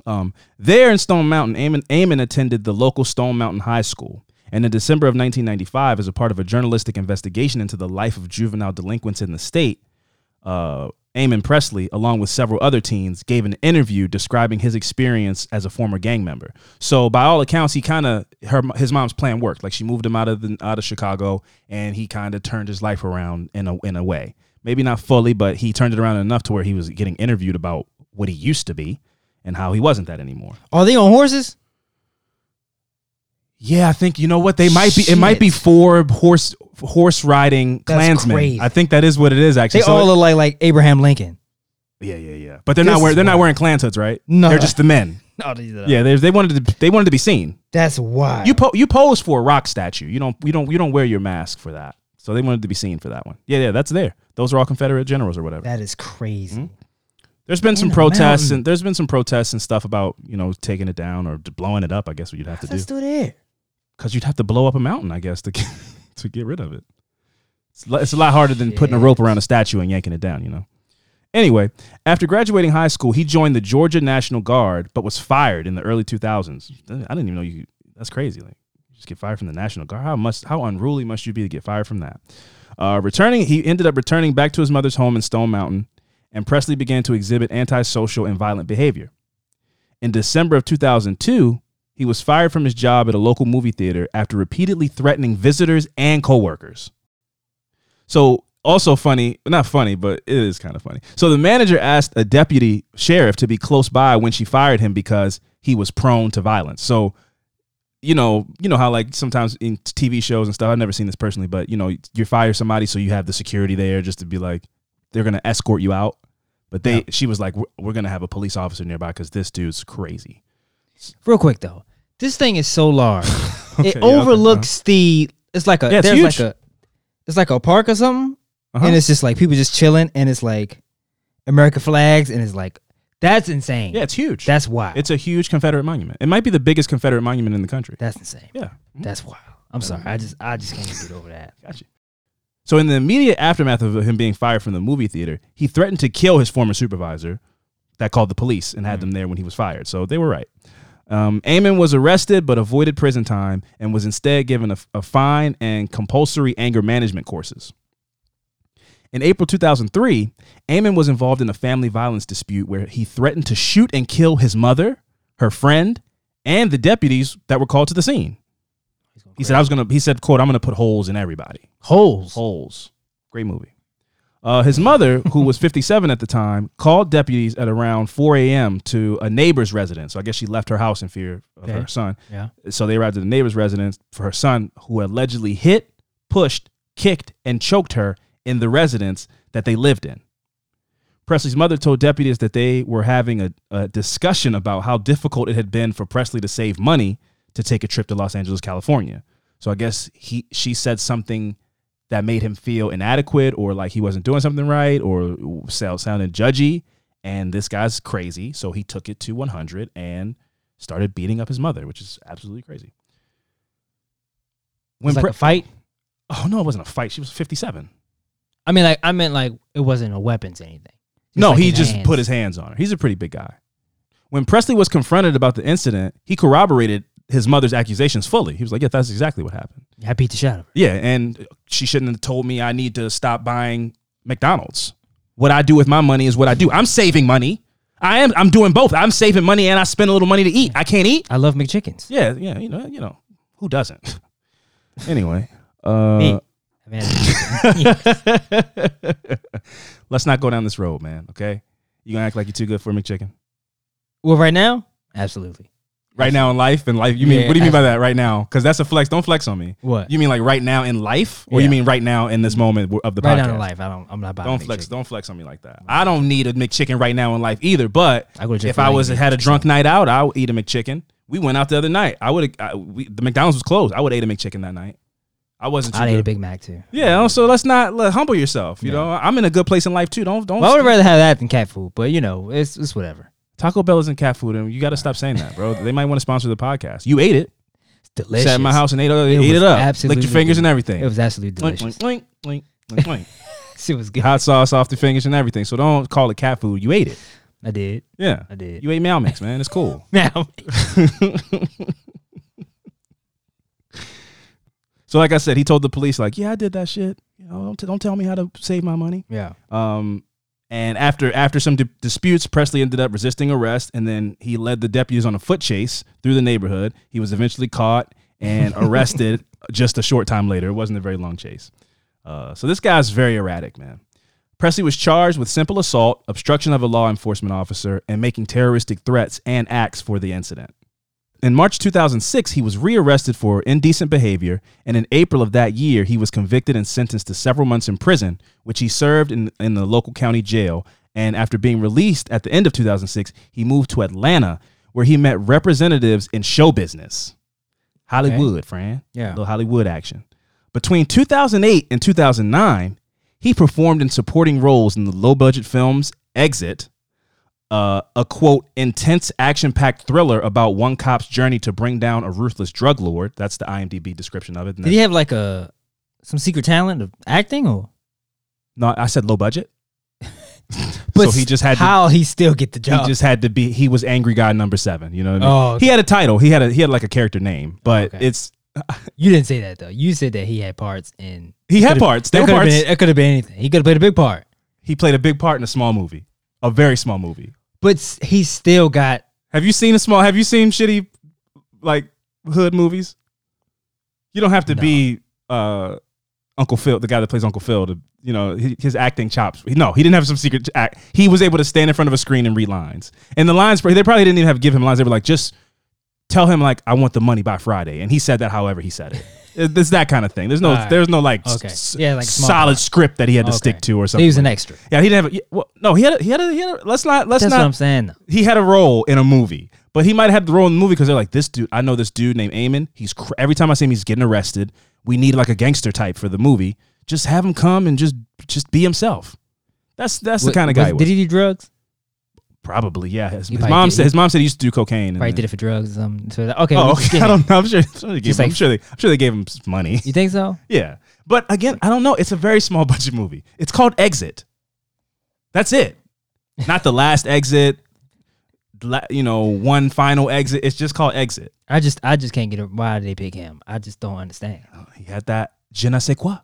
um, there in Stone Mountain, Eamon, Eamon attended the local Stone Mountain High School. And in December of 1995, as a part of a journalistic investigation into the life of juvenile delinquents in the state, uh, Eamon Presley, along with several other teens, gave an interview describing his experience as a former gang member. So, by all accounts, he kind of her his mom's plan worked. Like she moved him out of the, out of Chicago, and he kind of turned his life around in a in a way. Maybe not fully, but he turned it around enough to where he was getting interviewed about what he used to be and how he wasn't that anymore. Are they on horses? Yeah, I think you know what they might be. It might be four horse horse riding That's Klansmen. crazy. I think that is what it is actually. They So all it- look like like Abraham Lincoln. yeah, yeah, yeah. But they're not This wearing they're not wearing Klans hoods, right? No. they're just the men. No, these are- Yeah, they they wanted to they wanted to be seen. that's wild. You po- you pose for a rock statue. You don't you don't you don't wear your mask for that. So they wanted to be seen for that one. Yeah, yeah, that's there. Those are all Confederate generals or whatever. that is crazy. Hmm? There's been some a protests mountain. and there's been some protests and stuff about you know taking it down or blowing it up. I guess what you'd have to do. That's do still there. Because you'd have to blow up a mountain. I guess to get, to get rid of it. It's, it's a lot harder than putting a rope around a statue and yanking it down. You know. Anyway, after graduating high school, he joined the Georgia National Guard, but was fired in the early 2000s. I didn't even know you. That's crazy. Like, just get fired from the National Guard. How must how unruly must you be to get fired from that? Uh, returning, he ended up returning back to his mother's home in Stone Mountain, and Presley began to exhibit antisocial and violent behavior. In December of 2002, he was fired from his job at a local movie theater after repeatedly threatening visitors and coworkers. So, also funny, not funny, but it is kind of funny. So, the manager asked a deputy sheriff to be close by when she fired him because he was prone to violence. So, you know, you know how like sometimes in TV shows and stuff, I've never seen this personally, but you know, you fire somebody so you have the security there just to be like they're going to escort you out. But they she was like we're, we're going to have a police officer nearby cuz this dude's crazy. Real quick though, this thing is so large. Okay, it yeah, overlooks the. It's like a. Yeah, it's there's huge. like a. It's like a park or something, Uh-huh. and it's just like people just chilling, and it's like American flags, and it's like that's insane. Yeah, it's huge. that's wild. it's a huge Confederate monument. It might be the biggest Confederate monument in the country. that's insane. Yeah. That's wild. I'm sorry. I just I just can't get over that. Gotcha. So, in the immediate aftermath of him being fired from the movie theater, he threatened to kill his former supervisor that called the police and had them there when he was fired. So, they were right. Um, Eamon was arrested but avoided prison time and was instead given a, a fine and compulsory anger management courses. In April 2003, Eamon was involved in a family violence dispute where he threatened to shoot and kill his mother, her friend, and the deputies that were called to the scene. He said, "I was gonna." He said, "quote I'm gonna put holes in everybody." Holes. Holes. Great movie. Uh, his mother, who was 57 at the time, called deputies at around 4 a.m. to a neighbor's residence. So I guess she left her house in fear of Okay. her son. Yeah. So they arrived at the neighbor's residence for her son, who allegedly hit, pushed, kicked, and choked her in the residence that they lived in. Presley's mother told deputies that they were having a, a discussion about how difficult it had been for Presley to save money to take a trip to Los Angeles, California. So I guess he she said something that made him feel inadequate or like he wasn't doing something right or sound, sounded judgy. And this guy's crazy, so he took it to 100 and started beating up his mother, which is absolutely crazy. Was like Pre- a fight. oh no, it wasn't a fight. She was 57. I mean, like I meant like it wasn't a weapons anything. Just no, like he just hands. put his hands on her. He's a pretty big guy. When Presley was confronted about the incident, he corroborated his mother's accusations fully. He was like, "Yeah, that's exactly what happened." I beat the shit out of her. Yeah, and she shouldn't have told me I need to stop buying McDonald's. What I do with my money is what I do. I'm saving money. I am. I'm doing both. I'm saving money and I spend a little money to eat. I can't eat. I love McChickens. Yeah, yeah. You know, you know, who doesn't? anyway, uh, Me. Let's not go down this road, man. Okay, you gonna act like you're too good for McChicken well, right now, absolutely. Right now in life? And life, you mean? Yeah, what do you mean by that? Right now? Because that's a flex. Don't flex on me. What? You mean like right now in life, or Yeah. you mean right now in this moment of the right podcast? now in life, I don't. I'm not buying. Don't flex. McChicken. Don't flex on me like that. I don't need a McChicken right now in life either. But I go if I was had a drunk night out, I would eat a McChicken. We went out the other night. I would. The McDonald's was closed. I would ate a McChicken that night. I wasn't. Too I'd eat a. Big Mac too. Yeah. So let's not let, humble yourself. You Yeah. know, I'm in a good place in life too. Don't don't. Well, I would rather have that than cat food, but you know, it's it's whatever. Taco Bell isn't cat food, and you got to stop saying that, bro. they might want to sponsor the podcast. You ate it. It's delicious. Sat in my house and ate, it- It ate it up. absolutely Licked your fingers and everything. It was absolutely delicious. blink, blink, blink, blink. Shit was good. hot sauce off the fingers and everything. So don't call it cat food. You ate it. I did. Yeah, I did. You ate Meow Mix, man. It's cool. Now, So like I said, he told the police like, "Yeah, I did that shit. You know, don't, t- don't tell me how to save my money." yeah. Um, and after after some di- disputes, Presley ended up resisting arrest, and then he led the deputies on a foot chase through the neighborhood. He was eventually caught and arrested just a short time later. It wasn't a very long chase. Uh, so this guy's very erratic, man. Presley was charged with simple assault, obstruction of a law enforcement officer, and making terroristic threats and acts for the incident. In March 2006, he was rearrested for indecent behavior, and in April of that year, he was convicted and sentenced to several months in prison, which he served in, in the local county jail. And after being released at the end of 2006, he moved to Atlanta, where he met representatives in show business. Hollywood, Fran. Yeah. little Hollywood action. Between 2008 and 2009, he performed in supporting roles in the low budget films Exit, uh, a quote, intense action packed thriller about one cop's journey to bring down a ruthless drug lord. That's the IMDb description of it. Did he have like a some secret talent of acting or? no, I said low budget. But so he just had to, how he still get the job. he just had to be he was angry guy number seven. You know what I mean? Oh, okay. He had a title. He had a he had like a character name, but Okay. it's you didn't say that though. You said that he had parts in. he had parts. That There could have been. It could have been anything. He could have played a big part, He played a big part in a small movie, a very small movie. But he still got. Have you seen a small? Have you seen shitty like hood movies? You don't have to No. be uh, Uncle Phil, the guy that plays Uncle Phil. To you know his acting chops. No, he didn't have some secret act. He was able to stand in front of a screen and read lines. And the lines they probably didn't even have to give him lines. They were like just tell him like I want the money by Friday, and he said that however he said it. It- It's that kind of thing. There's no, there's no like, Okay. s- Yeah, like small solid part. script that he had to Okay. stick to or something. he was an like- extra. Yeah, he didn't have. A, well, no, he had. A, he had. A, he had. A, let's not. Let's That's not what I'm saying. though. he had a role in a movie, but he might have had the role in the movie because they're like, this dude, I know this dude named Eamon. He's cr- every time I see him, he's getting arrested. We need like a gangster type for the movie. Just have him come and just just be himself. That's that's the kind of was- guy. He was. Did he do drugs? Probably, yeah. His, his mom did. said his mom said he used to do cocaine. and Probably then- did it for drugs something. So that- okay. Oh, okay. I don't know. I'm sure. I'm sure they gave him. like- I'm sure they. I'm sure they gave him money. You think so? Yeah, but again, I don't know. It's a very small budget movie. It's called Exit. That's it. Not the last exit. You know, one final exit. It's just called Exit. I just, I just can't get it. Why did they pick him? I just don't understand. He had that je ne sais quoi.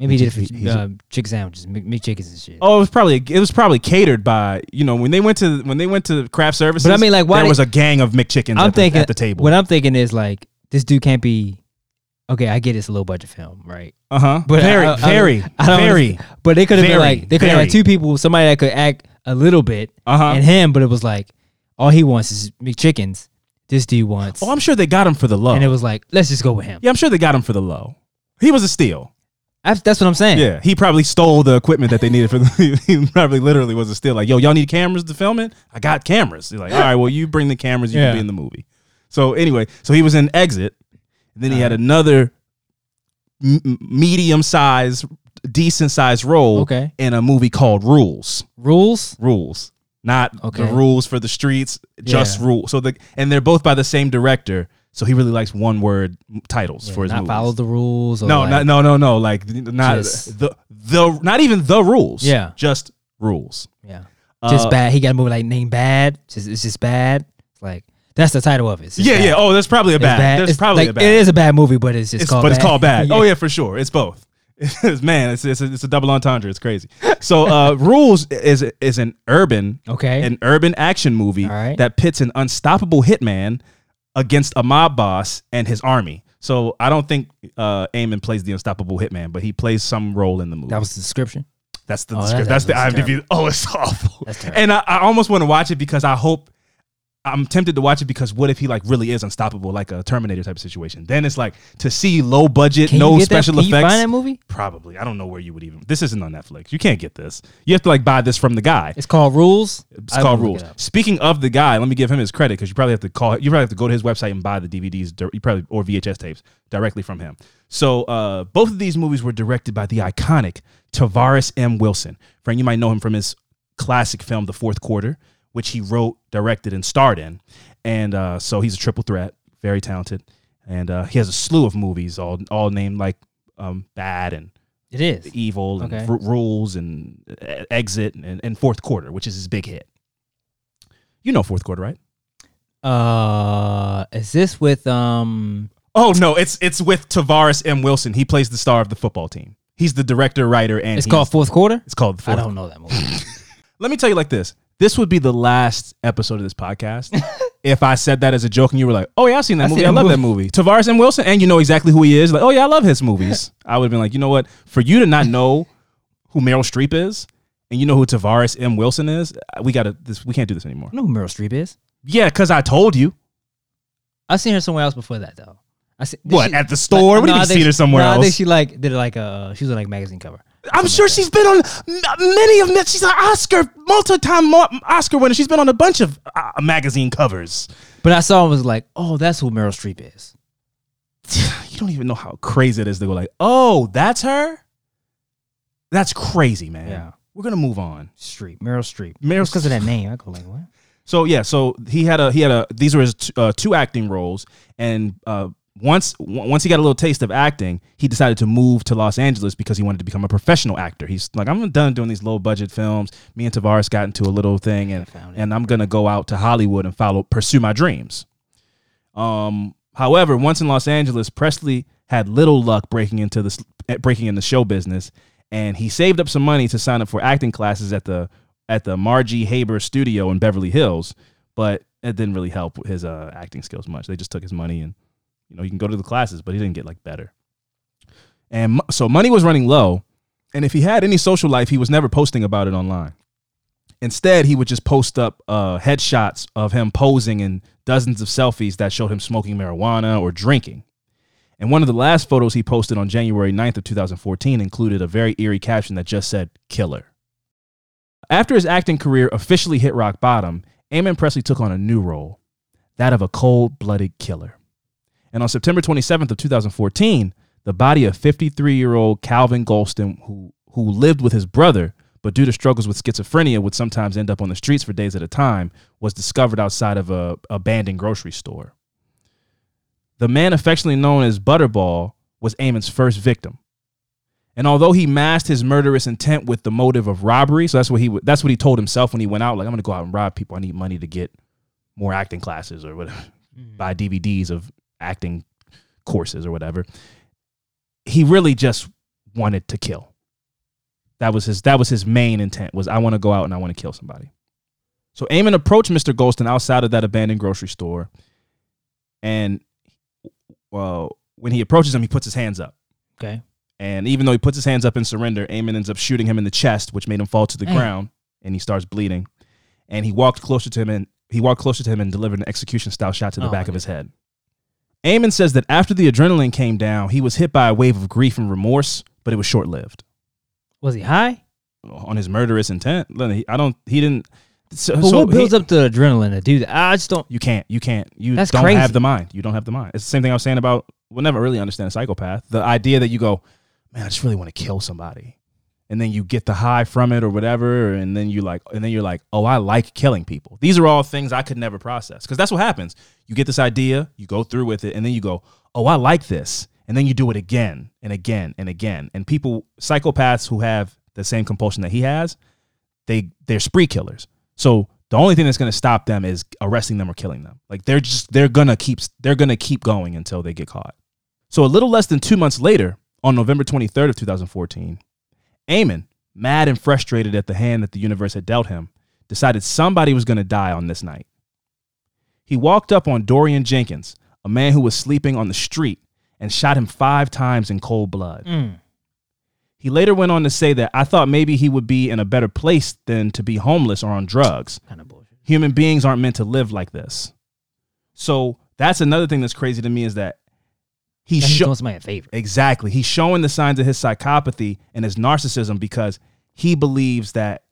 Maybe he did He- it for he's uh, chicken sandwiches, Mc- McChickens and shit. Oh, it was probably it was probably catered by you know when they went to when they went to craft services. But I mean, like, why there they- was a gang of McChickens I'm at, thinking the, at the table. What I'm thinking is like this dude can't be. Okay, I get it's a low budget film, right? Uh huh. But very, I- I- very, I don't very. understand. But they could have been like they could have like two people, somebody that could act a little bit, Uh huh. and him. But it was like all he wants is McChickens. This dude wants, Oh, I'm sure they got him for the low. and it was like let's just go with him. yeah, I'm sure they got him for the low. He was a steal. That's what I'm saying. Yeah, he probably stole the equipment that they needed for the. he probably literally was a steal. Like, yo, y'all need cameras to film it? I got cameras. He's like, all right, well, you bring the cameras, you Yeah. can be in the movie. So anyway, so he was in Exit. And then he had another m- medium size, decent sized role Okay. in a movie called Rules. Rules. Rules, not Okay. the rules for the streets, just Yeah. rules. So the and they're both by the same director. So he really likes one word titles Yeah, for his not movies. follow the rules. Or No, like, not, no, no, no. Like not Just- the the not even the rules. Yeah. just rules. Yeah, just Uh, bad. He got a movie like name Bad. Just it's just bad. Like that's the title of it. Yeah, bad. yeah. Oh, that's probably a bad. bad. There's It's probably like, a bad. It is a bad movie, but it's just It's- called. but bad. it's called bad. Oh yeah, for sure. It's both. It's, man, it's, it's, a, it's a double entendre. It's crazy. So, uh, Rules is is an urban Okay. an urban action movie right. that pits an unstoppable hitman against a mob boss and his army. So I don't think uh, Eamon plays the unstoppable hitman, but he plays some role in the movie. that was the description. That's the Oh, description. that- That's the that's IMDb. Oh, it's awful. And I, I almost want to watch it because I hope I'm tempted to watch it because what if he like really is unstoppable, like a Terminator type of situation? Then it's like to see low budget, Can no you get special that? Can effects. You find that movie? Probably. I don't know where you would even. This isn't on Netflix. You can't get this. You have to like buy this from the guy. It's called Rules. It's I called will look Rules. it up. Speaking of the guy, let me give him his credit because you probably have to call. You probably have to go to his website and buy the DVDs. dir- You probably or VHS tapes directly from him. So uh, both of these movies were directed by the iconic Tavares M. Wilson. Frank, you might know him from his classic film, The Fourth Quarter, which he wrote, directed, and starred in. And uh, so he's a triple threat, very talented, and uh, he has a slew of movies, all all named like um, Bad and It is. Evil and Okay. Ru- Rules and uh, Exit and, and Fourth Quarter, which is his big hit. You know Fourth Quarter, right? Uh, is this with um? Oh no, it's it's with Tavares M. Wilson. He plays the star of the football team. He's the director, writer, and It's called Fourth Quarter. It's called the I don't know that movie. Let me tell you like this. This would be the last episode of this podcast if I said that as a joke and you were like, "Oh yeah, I've seen that I movie. seen I love that movie." Tavares M. Wilson, and you know exactly who he is. Like, "Oh yeah, I love his movies." I would have been like, "You know what? For you to not know who Meryl Streep is, and you know who Tavares M. Wilson is, we got to this. We can't do this anymore." I know who Meryl Streep is. Yeah, because I told you. I've seen her somewhere else before that though. I see, What she- at the store? what do no, you I mean seen her somewhere no, I else? think she like did like uh she was on like magazine cover. I'm sure she's been on many of them. She's an Oscar, multi-time Oscar winner. She's been on a bunch of uh, magazine covers. But I saw and was like, oh, that's who Meryl Streep is. You don't even know how crazy it is to go like, oh, that's her. That's crazy, man. Yeah. We're gonna move on. Streep, Meryl Streep. Meryl- because of that name. I go like, what? So yeah, so he had a he had a these were his t- uh, two acting roles, and uh, once w- once he got a little taste of acting, he decided to move to Los Angeles because he wanted to become a professional actor. He's like, I'm done doing these low budget films. Me and Tavares got into a little thing, and and I'm gonna go out to Hollywood and follow pursue my dreams. Um, however, once in Los Angeles, Presley had little luck breaking into this breaking into the show business, and he saved up some money to sign up for acting classes at the at the Margie Haber studio in Beverly Hills, but it didn't really help his uh, acting skills much. They just took his money and you know, you can go to the classes, but he didn't get like better. And so money was running low, and if he had any social life, he was never posting about it online. Instead, he would just post up uh, headshots of him posing in dozens of selfies that showed him smoking marijuana or drinking. And one of the last photos he posted on January 9th of 2014 included a very eerie caption that just said killer. After his acting career officially hit rock bottom, Eamon Presley took on a new role, that of a cold-blooded killer. And on September 27th of 2014, the body of 53-year-old Calvin Golston, who who lived with his brother, but due to struggles with schizophrenia would sometimes end up on the streets for days at a time, was discovered outside of a abandoned grocery store. The man affectionately known as Butterball was Eamon's first victim. And although he masked his murderous intent with the motive of robbery, so that's what he that's what he told himself when he went out. Like I'm gonna go out and rob people. I need money to get more acting classes or whatever, mm. buy DVDs of acting courses or whatever. He really just wanted to kill. That was his that was his main intent was I want to go out and I want to kill somebody. So Eamon approached Mr. Golston outside of that abandoned grocery store, and well, when he approaches him, he puts his hands up. Okay. And even though he puts his hands up in surrender, Eamon ends up shooting him in the chest, which made him fall to the Dang. ground, and he starts bleeding. And he walked closer to him and he walked closer to him and delivered an execution style shot to the Oh, back of his head. Eamon says that after the adrenaline came down, he was hit by a wave of grief and remorse, but it was short lived. Was he high? On his murderous intent, I don't. He didn't. So, But so what builds he- up the adrenaline to do that? I just don't. You can't. You can't. You don't crazy. have the mind. You don't have the mind. It's the same thing I was saying about. We'll never really understand a psychopath. The idea that you go, man, I just really want to kill somebody, and then you get the high from it or whatever, and then you like, and then you're like, oh, I like killing people. These are all things I could never process because that's what happens. You get this idea, you go through with it, and then you go, oh, I like this, and then you do it again and again and again. And people, psychopaths who have the same compulsion that he has, they they're spree killers. So the only thing that's going to stop them is arresting them or killing them. Like they're just they're gonna keep they're gonna keep going until they get caught. So a little less than two months later, on November 23rd of 2014, Eamon, mad and frustrated at the hand that the universe had dealt him, decided somebody was going to die on this night. He walked up on Dorian Jenkins, a man who was sleeping on the street, and shot him five times in cold blood. Mm. He later went on to say that I thought maybe he would be in a better place than to be homeless or on drugs. Kind of bullshit. Human beings aren't meant to live like this. So that's another thing that's crazy to me is that he's He's sho- doing somebody a favor. exactly he's showing the signs of his psychopathy and his narcissism because he believes that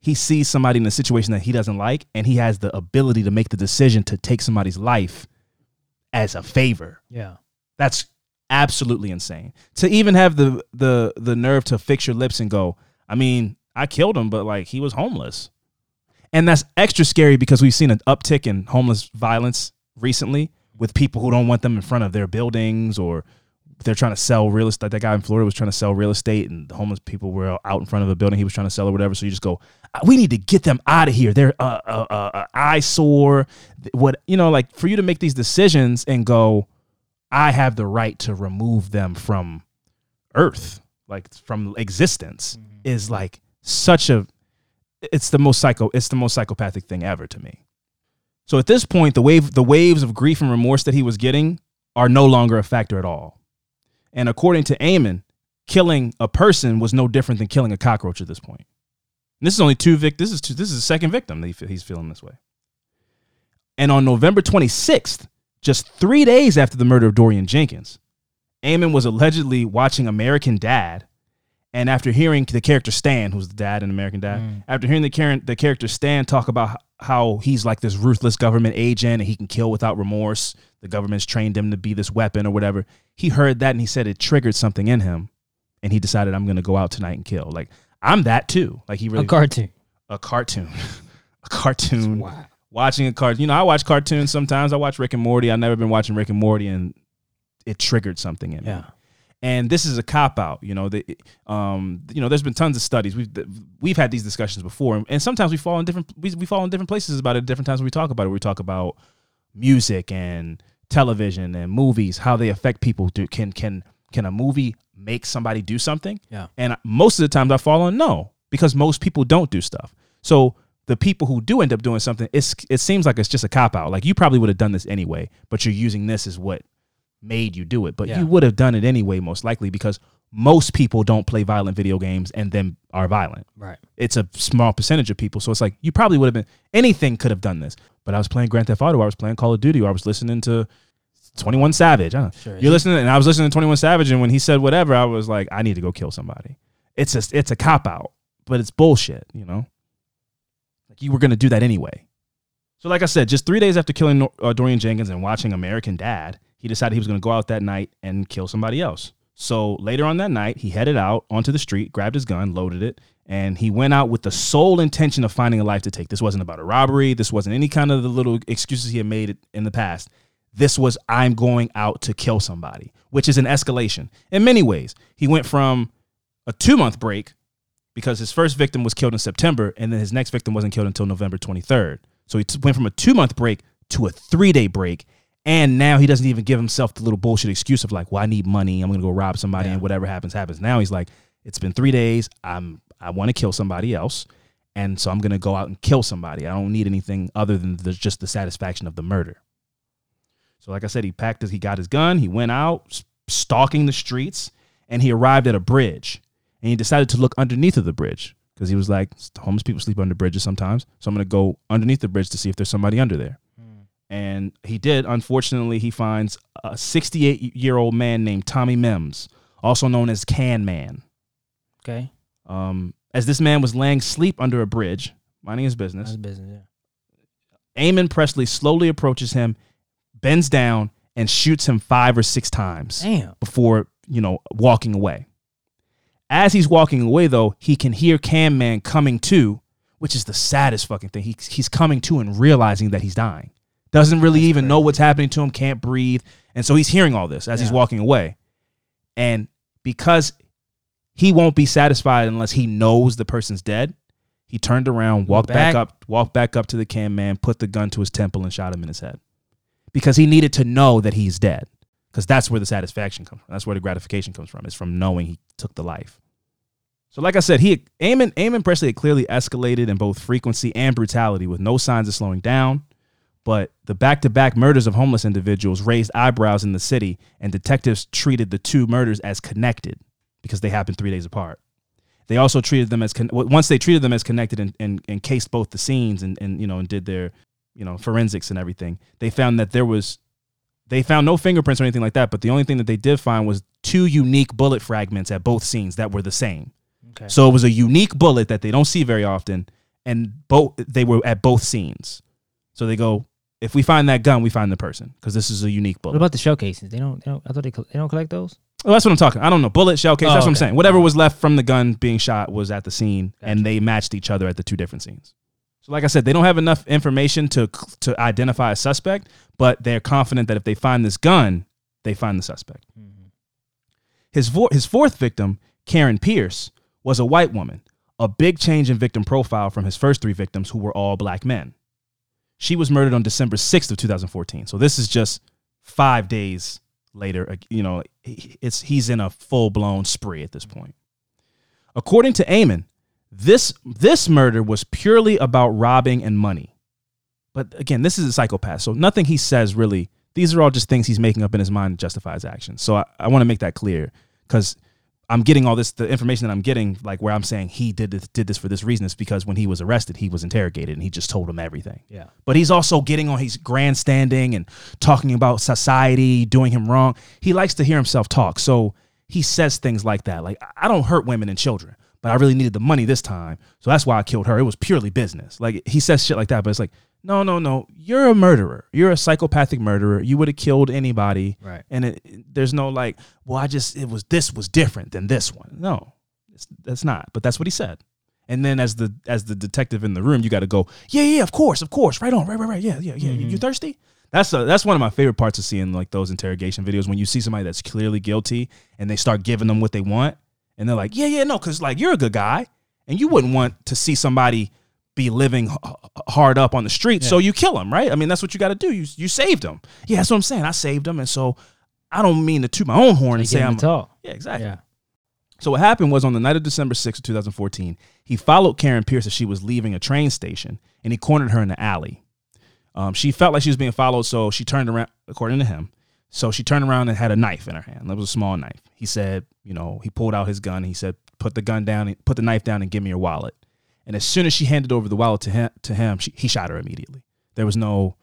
he sees somebody in a situation that he doesn't like and he has the ability to make the decision to take somebody's life as a favor. Yeah. That's absolutely insane. To even have the the the nerve to fix your lips and go, I mean, I killed him, but like he was homeless. And that's extra scary because we've seen an uptick in homeless violence recently with people who don't want them in front of their buildings or they're trying to sell real estate. That guy in Florida was trying to sell real estate, and the homeless people were out in front of a building he was trying to sell or whatever. So you just go, "Uh, we need to get them out of here. They're uh, uh, uh, uh, eyesore. What you know, like for you to make these decisions and go, I have the right to remove them from Earth, like from existence, is like such a. It's the most psycho. It's the most psychopathic thing ever to me. So at this point, the wave, the waves of grief and remorse that he was getting are no longer a factor at all. And according to Eamon, killing a person was no different than killing a cockroach at this point. And this is only two vic. This is two, this is the second victim that he, he's feeling this way. And on November 26th, just three days after the murder of Dorian Jenkins, Eamon was allegedly watching American Dad. And after hearing the character Stan, who's the dad in American Dad, after hearing the, char- the character Stan talk about how he's like this ruthless government agent and he can kill without remorse, the government's trained him to be this weapon or whatever. He heard that and he said it triggered something in him. And he decided, I'm going to go out tonight and kill. Like, I'm that too. Like, he really. A cartoon. a cartoon. a cartoon. Wow. Watching a cartoon. You know, I watch cartoons sometimes. I watch Rick and Morty. I've never been watching Rick and Morty and it triggered something in me. And this is a cop out, you know. The, um, you know, there's been tons of studies. We've we've had these discussions before, and sometimes we fall in different we, we fall in different places about it. Different times when we talk about it, we talk about music and television and movies, how they affect people. Do can can can a movie make somebody do something? Yeah. And most of the times I fall on no, because most people don't do stuff. So the people who do end up doing something, it's it seems like it's just a cop out. Like you probably would have done this anyway, but you're using this as what made you do it. But Yeah. you would have done it anyway, most likely, because most people don't play violent video games and then are violent. Right. It's a small percentage of people. So it's like you probably would have been anything could have done this. But I was playing Grand Theft Auto, I was playing Call of Duty, or I was listening to 21 Savage. I don't know. Sure. You're listening, and I was listening to 21 Savage, and when he said whatever, I was like, I need to go kill somebody. It's a it's a cop out, but it's bullshit, you know. Like you were gonna do that anyway. So, like I said, just three days after killing uh, Dorian Jenkins and watching American Dad, he decided he was gonna go out that night and kill somebody else. So later on that night, he headed out onto the street, grabbed his gun, loaded it, and he went out with the sole intention of finding a life to take. This wasn't about a robbery. This wasn't any kind of the little excuses he had made in the past. This was I'm going out to kill somebody, which is an escalation in many ways. He went from a two month break because his first victim was killed in September, and then his next victim wasn't killed until November 23rd. So he went from a two month break to a three day break. And now he doesn't even give himself the little bullshit excuse of like, well, I need money. I'm gonna go rob somebody, and whatever happens, happens. Now he's like, it's been three days. I'm I want to kill somebody else, and so I'm gonna go out and kill somebody. I don't need anything other than the, just the satisfaction of the murder. So, like I said, he packed his, he got his gun, he went out, stalking the streets, and he arrived at a bridge. And he decided to look underneath of the bridge because he was like, homeless people sleep under bridges sometimes. So I'm going to go underneath the bridge to see if there's somebody under there. And he did. Unfortunately, he finds a 68 year old man named Tommy Mims, also known as Can Man. Okay. Um, as this man was laying asleep under a bridge, minding his business, That's business. Yeah. Eamon Presley slowly approaches him, bends down, and shoots him five or six times Damn. before, you know, walking away. As he's walking away, though, he can hear Can Man coming to, which is the saddest fucking thing. He, he's coming to and realizing that he's dying. Doesn't really even know what's happening to him, can't breathe. And so he's hearing all this as he's walking away. And because he won't be satisfied unless he knows the person's dead, he turned around, walked back, back. up, walked back up to the Can Man, put the gun to his temple, and shot him in his head. Because he needed to know that he's dead. Because that's where the satisfaction comes from. That's where the gratification comes from. It's from knowing he took the life. So, like I said, he Eamon, Eamon Presley had clearly escalated in both frequency and brutality with no signs of slowing down. But the back to back murders of homeless individuals raised eyebrows in the city, and detectives treated the two murders as connected because they happened three days apart. They also treated them as con- once they treated them as connected and, and, and cased both the scenes and, and you know and did their you know forensics and everything. They found that there was they found no fingerprints or anything like that, but the only thing that they did find was two unique bullet fragments at both scenes that were the same. Okay. So it was a unique bullet that they don't see very often, and both they were at both scenes. So they go, if we find that gun, we find the person because this is a unique bullet. What about the showcases? They don't. They don't I thought they. They don't collect those. Well, that's what I'm talking. I don't know. Bullet shell case. Oh, that's what I'm saying. Whatever was left from the gun being shot was at the scene, and they matched each other at the two different scenes. So, like I said, they don't have enough information to to identify a suspect, but they're confident that if they find this gun, they find the suspect. Mm-hmm. His vo- his fourth victim, Karen Pierce, was a white woman, a big change in victim profile from his first three victims, who were all black men. She was murdered on December 6th of 2014. So this is just five days later. uh, You know, it's he's in a full blown spree at this point. According to Eamon, this this murder was purely about robbing and money. But again, this is a psychopath, so nothing he says really. These are all just things he's making up in his mind to justify his actions. So I, I want to make that clear because I'm getting all this the information that I'm getting, like where I'm saying he did this, did this for this reason, is because when he was arrested, he was interrogated and he just told him everything. Yeah. But he's also getting on, he's grandstanding and talking about society doing him wrong. He likes to hear himself talk. So he says things like that. Like, I don't hurt women and children, but I really needed the money this time. So that's why I killed her. It was purely business. Like, he says shit like that, but it's like, no, no, no. You're a murderer. You're a psychopathic murderer. You would have killed anybody. Right. And it, there's no like, well, I just, it was, this was different than this one. No, it's, that's not. But that's what he said. And then as the as the detective in the room, you got to go, yeah, yeah, of course, of course, right on, right, right, right, yeah, yeah, yeah. You, you mm-hmm. thirsty? That's a, that's one of my favorite parts of seeing like those interrogation videos when you see somebody that's clearly guilty and they start giving them what they want, and they're like, yeah, yeah, no, because like you're a good guy, and you wouldn't want to see somebody be living h- hard up on the street, so you kill him, right? I mean, that's what you got to do. You you saved him. Yeah, that's what I'm saying. I saved him, and so I don't mean to toot my own horn and say I'm a talk. yeah, exactly. Yeah. So what happened was on the night of December 6th 2014, he followed Karen Pierce as she was leaving a train station and he cornered her in the alley. Um, she felt like she was being followed, so she turned around, according to him. So she turned around and had a knife in her hand. That was a small knife. He said, you know, he pulled out his gun. He said, put the gun down, put the knife down and give me your wallet. And as soon as she handed over the wallet to him, to him she, he shot her immediately. There was no,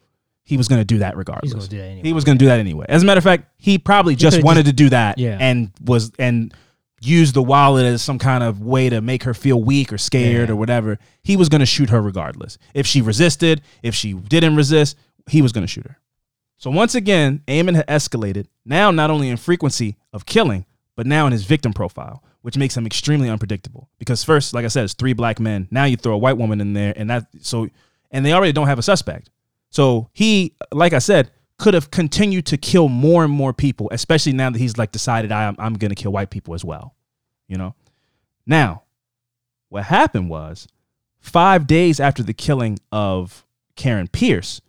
he was going to do that regardless. gonna do that anyway. He was going to do that anyway. As a matter of fact, he probably just wanted to do that Yeah. and was, and used the wallet as some kind of way to make her feel weak or scared Yeah. or whatever. He was going to shoot her regardless. If she resisted, if she didn't resist, he was going to shoot her. So once again, Eamon had escalated, now not only in frequency of killing, but now in his victim profile, which makes him extremely unpredictable. Because first, like I said, it's three black men. Now you throw a white woman in there, and that so and they already don't have a suspect. So he, like I said, could have continued to kill more and more people, especially now that he's like decided I, I'm gonna kill white people as well. You know? Now, what happened was five days after the killing of Karen Pierce,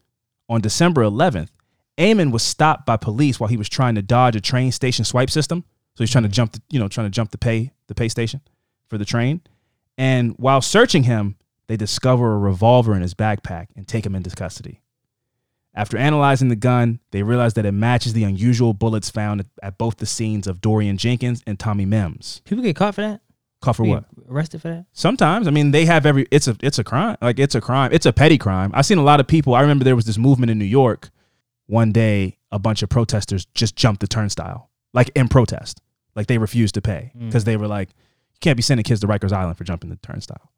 on December 11th, Eamon was stopped by police while he was trying to dodge a train station swipe system. So he's trying to jump the, you know, trying to jump the pay, the pay station for the train. And while searching him, they discover a revolver in his backpack and take him into custody. After analyzing the gun, they realize that it matches the unusual bullets found at, at both the scenes of Dorian Jenkins and Tommy Mims. People get caught for that. Caught for what? Arrested for that. Sometimes, I mean, they have every. It's a it's a crime. Like it's a crime. It's a petty crime. I've seen a lot of people. I remember there was this movement in New York. One day, a bunch of protesters just jumped the turnstile, like in protest. Like they refused to pay mm. because they were like, you can't be sending kids to Rikers Island for jumping the turnstile.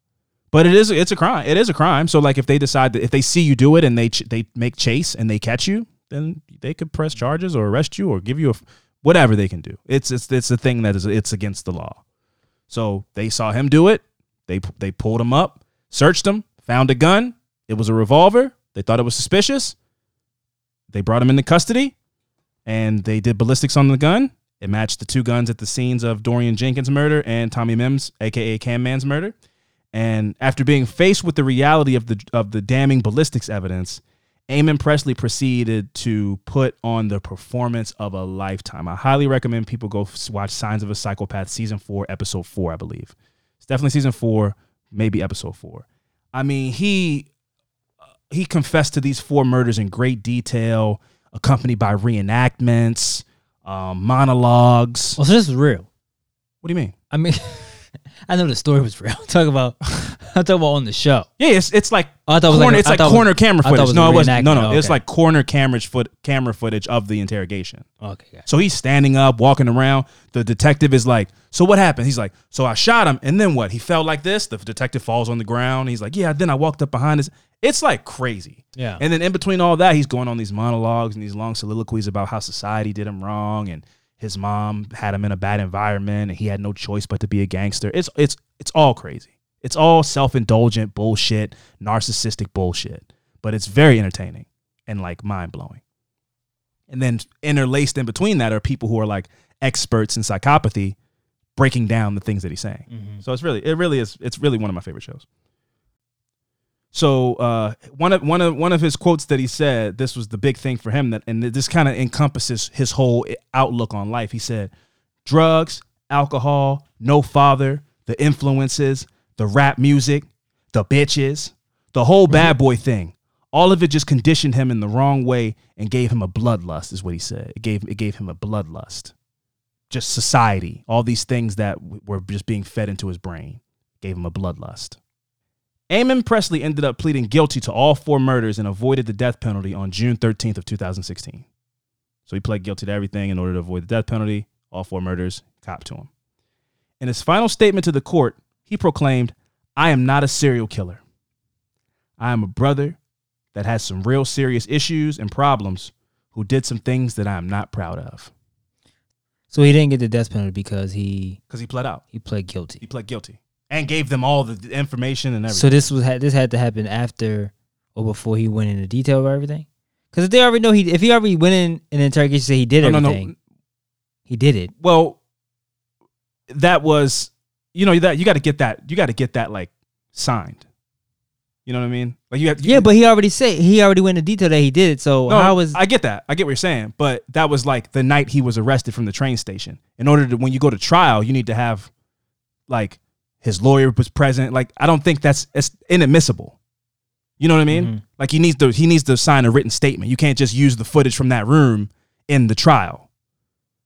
But it is it's a crime. It is a crime. So like if they decide that if they see you do it and they ch- they make chase and they catch you, then they could press charges or arrest you or give you a f- whatever they can do. It's it's it's a thing that is it's against the law. So they saw him do it. They they pulled him up, searched him, found a gun. It was a revolver. They thought it was suspicious. They brought him into custody, and they did ballistics on the gun. It matched the two guns at the scenes of Dorian Jenkins' murder and Tommy Mims, aka Can Man's murder. And after being faced with the reality of the of the damning ballistics evidence, Eamon Presley proceeded to put on the performance of a lifetime. I highly recommend people go watch Signs of a Psychopath season 4 episode 4, I believe. It's definitely season 4, maybe episode 4. I mean, he uh, he confessed to these four murders in great detail, accompanied by reenactments, um, monologues. Oh, so this is real. What do you mean? I mean, I know the story was real. Talk about, I talk about on the show. Yeah, it's it's like Oh, I thought it was corner, like it's like it was- corner camera it footage. was no, it wasn't. No, no, reenactment. it's like corner camera foot camera footage of the interrogation. Okay, guys. So he's standing up, walking around. The detective is like, "So what happened?" He's like, "So I shot him, and then what? He fell like this." The detective falls on the ground. He's like, "Yeah." Then I walked up behind his. It's like crazy. Yeah. And then in between all that, he's going on these monologues and these long soliloquies about how society did him wrong and his mom had him in a bad environment and he had no choice but to be a gangster. It's it's it's all crazy. It's all self-indulgent bullshit, narcissistic bullshit. But it's very entertaining and like mind-blowing. And then interlaced in between that are people who are like experts in psychopathy breaking down the things that he's saying. Mhm. So it's really, it really is, it's really one of my favorite shows. So uh, one of one of one of his quotes that he said, this was the big thing for him that, and this kind of encompasses his whole outlook on life. He said, "Drugs, alcohol, no father, the influences, the rap music, the bitches, the whole bad boy thing. All of it just conditioned him in the wrong way and gave him a bloodlust." Is what he said. It gave it gave him a bloodlust. Just society, all these things that were just being fed into his brain, gave him a bloodlust. Eamon Presley ended up pleading guilty to all four murders and avoided the death penalty on June 13th of 2016. So he pled guilty to everything in order to avoid the death penalty, all four murders, cop to him. In his final statement to the court, he proclaimed, "I am not a serial killer. I am a brother that has some real serious issues and problems who did some things that I am not proud of." So he didn't get the death penalty because he Cuz he pled out. he pled guilty. He pled guilty and gave them all the information and everything. So this was had this had to happen after or before he went into detail about everything. Because if they already know he if he already went in an interrogation say he did no, no, everything, no. he did it. well that was you know that you got to get that you got to get that like signed you know what i mean like you have Yeah, but he already said he already went into detail that he did it. So no, how was i get that i get what you're saying but that was like the night he was arrested from the train station in order to when you go to trial you need to have like his lawyer was present like i don't think that's it's inadmissible you know what i mean Mhm. like he needs to he needs to sign a written statement you can't just use the footage from that room in the trial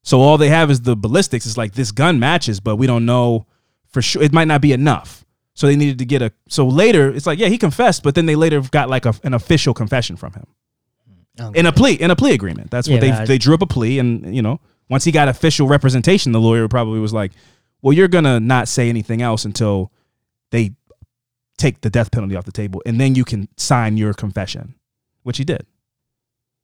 so all they have is the ballistics. It's like this gun matches, but we don't know for sure. It might not be enough. So they needed to get a. So later, it's like yeah, he confessed, but then they later got like a, an official confession from him Um, in a plea in a plea agreement. That's what Yeah, they I- they drew up a plea, and you know once he got official representation, the lawyer probably was like, well, you're gonna not say anything else until they take the death penalty off the table, and then you can sign your confession, which he did.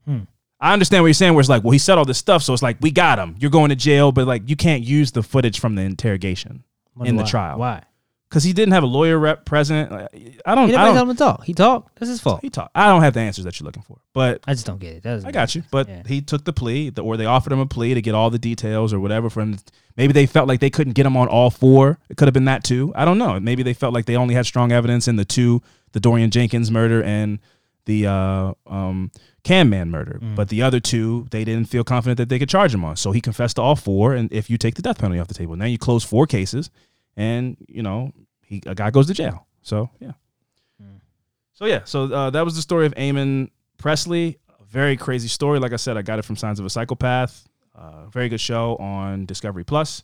Hmm. I understand what you're saying. Where it's like, well, he said all this stuff, so it's like we got him. You're going to jail, but like you can't use the footage from the interrogation wonder in the why. trial. Why? Because he didn't have a lawyer rep present. Like, I don't. He didn't don't. him to talk. He talked. That's his fault. He talked. I don't have the answers that you're looking for, but I just don't get it. That I got you. sense. But Yeah. he took the plea, the, or they offered him a plea to get all the details or whatever. From maybe they felt like they couldn't get him on all four. It could have been that too. I don't know. Maybe they felt like they only had strong evidence in the two, the Dorian Jenkins murder and the uh, um, Can Man murder. Mm. But the other two, they didn't feel confident that they could charge him on. So he confessed to all four. And if you take the death penalty off the table, now you close four cases, and you know he a guy goes to jail. So yeah. Mm. So yeah, so uh, that was the story of Eamon Presley. A very crazy story. Like I said, I got it from Signs of a Psychopath. Uh, very good show on Discovery Plus.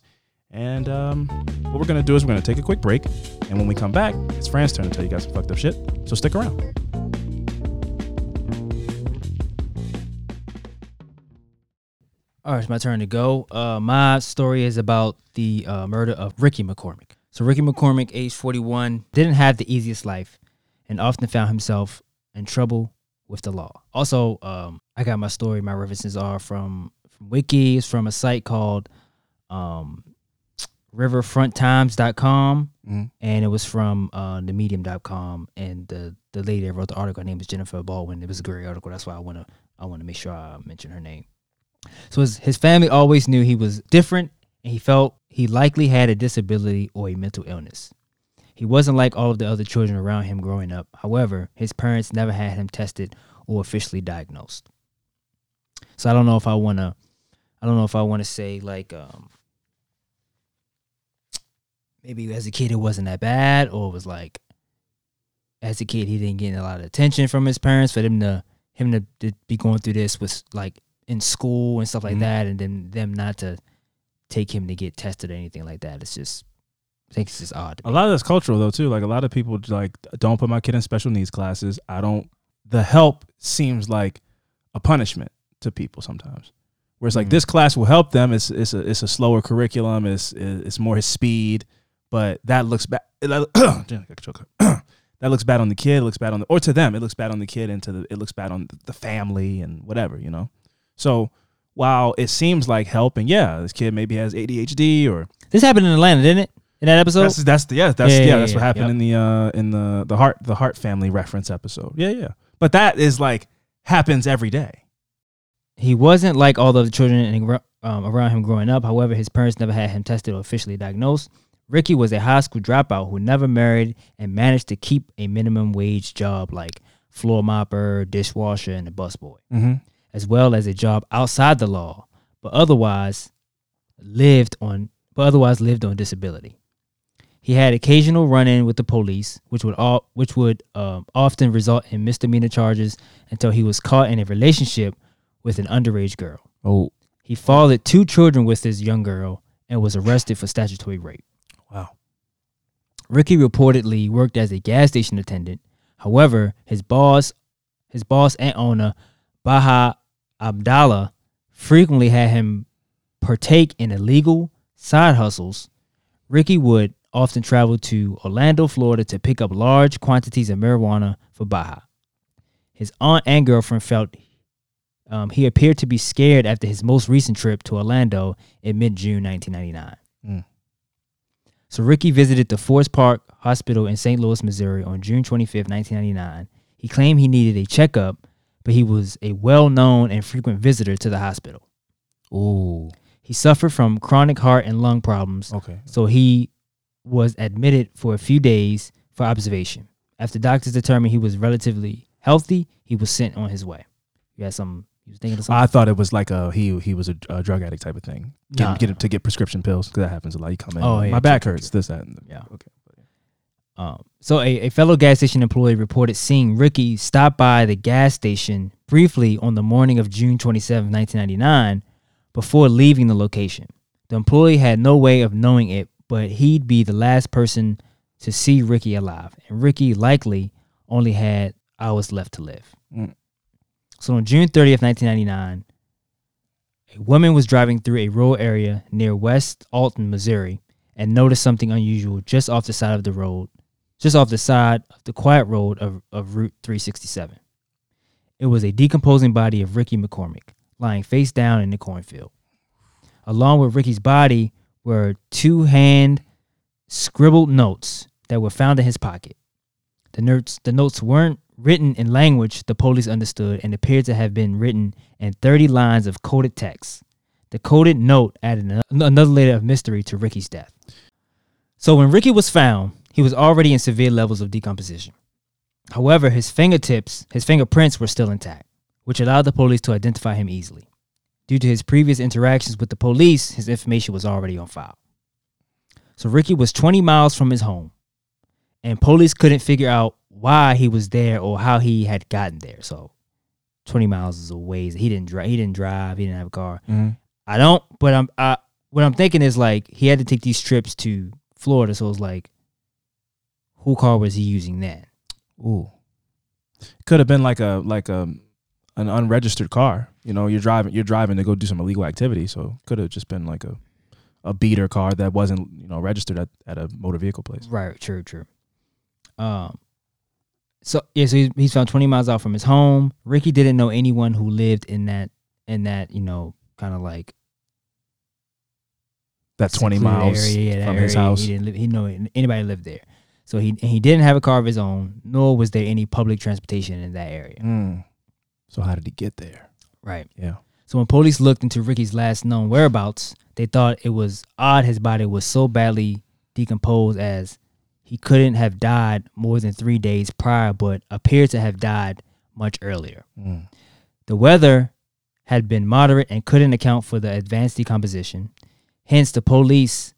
And um, what we're gonna do is we're gonna take a quick break, and when we come back, it's Fran's turn to tell you guys some fucked up shit. So stick around. All right, it's my turn to go. Uh, my story is about the uh, murder of Ricky McCormick. So Ricky McCormick, age 41, didn't have the easiest life and often found himself in trouble with the law. Also, um, I got my story. My references are from from Wiki. It's from a site called um, RiverFrontTimes.com, Mhm. and it was from uh, TheMedium.com. And the the lady that wrote the article, her name is Jennifer Baldwin. It was a great article. That's why I wanna I want to make sure I mention her name. So his, his family always knew he was different and he felt he likely had a disability or a mental illness. He wasn't like all of the other children around him growing up. However, his parents never had him tested or officially diagnosed. So I don't know if I want to I don't know if I want to say like um maybe as a kid it wasn't that bad or it was like as a kid he didn't get a lot of attention from his parents for them to him to, to be going through this was like in school and stuff like Mhm. that and then them not to take him to get tested or anything like that it's just I think it's just odd A lot of that's cultural though too. Like a lot of people like don't put my kid in special needs classes. I don't. The help seems like a punishment to people sometimes. Where it's like Mm. this class will help them. It's it's a it's a slower curriculum. It's it's more his speed, but that looks bad. that looks bad on the kid. It looks bad on the or to them. It looks bad on the kid and to the it looks bad on the family and whatever you know. So while it seems like help and yeah, this kid maybe has ADHD or this happened in Atlanta didn't it in that episode that's that's yeah that's Yeah, yeah, yeah, that's what happened yep. in the uh in the the heart the heart family reference episode. Yeah, yeah. But that is like happens every day. he wasn't like all the other children um, around him growing up. However, his parents never had him tested or officially diagnosed. Ricky was a high school dropout who never married and managed to keep a minimum wage job like floor mopper, dishwasher, and a busboy, Mm-hmm. As well as a job outside the law, but otherwise lived on but otherwise lived on disability. He had occasional run-in with the police, which would all which would um, often result in misdemeanor charges until he was caught in a relationship with an underage girl. Oh, He fathered two children with this young girl and was arrested for statutory rape. wow. Ricky reportedly worked as a gas station attendant. However, his boss, his boss and owner, Baha Hamdallah, frequently had him partake in illegal side hustles. Ricky would often travel to Orlando, Florida to pick up large quantities of marijuana for Baha. His aunt and girlfriend felt um, he appeared to be scared after his most recent trip to Orlando in mid June 1999. Mm. So Ricky visited the Forest Park Hospital in St. Louis, Missouri on June 25, 1999. He claimed he needed a checkup, but he was a well known and frequent visitor to the hospital. Ooh. He suffered from chronic heart and lung problems, Okay. so he was admitted for a few days for observation. After doctors determined he was relatively healthy, he was sent on his way. You had some, you was thinking of something? I thought it was like a he he was a, a drug addict type of thing. Get, Nah. get to get prescription pills because that happens a lot. You come in. Oh, yeah, my back hurts. This that. And Yeah. Okay. Um, so a, a fellow gas station employee reported seeing Ricky stop by the gas station briefly on the morning of June 27, 1999, before leaving the location. The employee had no way of knowing it, but he'd be the last person to see Ricky alive, and Ricky likely only had hours left to live. Mm. So on June 30th, 1999, a woman was driving through a rural area near West Alton, Missouri, and noticed something unusual just off the side of the road, just off the side of the quiet road of, of Route 367. It was a decomposing body of Ricky McCormick, lying face down in the cornfield. Along with Ricky's body were two hand scribbled notes that were found in his pocket. The notes, the notes weren't written in language the police understood and appeared to have been written in 30 lines of coded text. The coded note added another layer of mystery to Ricky's death. So when Ricky was found, he was already in severe levels of decomposition. However, his fingertips, his fingerprints were still intact, which allowed the police to identify him easily. Due to his previous interactions with the police, his information was already on file. So Ricky was 20 miles from his home, and police couldn't figure out why he was there or how he had gotten there. So 20 miles is a ways. He didn't drive. He didn't drive. He didn't have a car. Mhm. I don't. But I'm. I, what I'm thinking is like he had to take these trips to Florida. So it's like, who car was he using then? Ooh. Could have been like a like a an unregistered car. You know, you're driving you're driving to go do some illegal activity. So could have just been like a a beater car that wasn't you know registered at, at a motor vehicle place. Right. True. True. Um. So yeah. So he's, found 20 miles out from his home. Ricky didn't know anyone who lived in that in that you know kind of like That twenty miles area, yeah, that from his house. He didn't live, he know anybody lived there. So he he didn't have a car of his own, nor was there any public transportation in that area. Mm. So how did he get there? Right. Yeah. So when police looked into Ricky's last known whereabouts, they thought it was odd his body was so badly decomposed as he couldn't have died more than three days prior, but appeared to have died much earlier. Mm. The weather had been moderate and couldn't account for the advanced decomposition. Hence, the police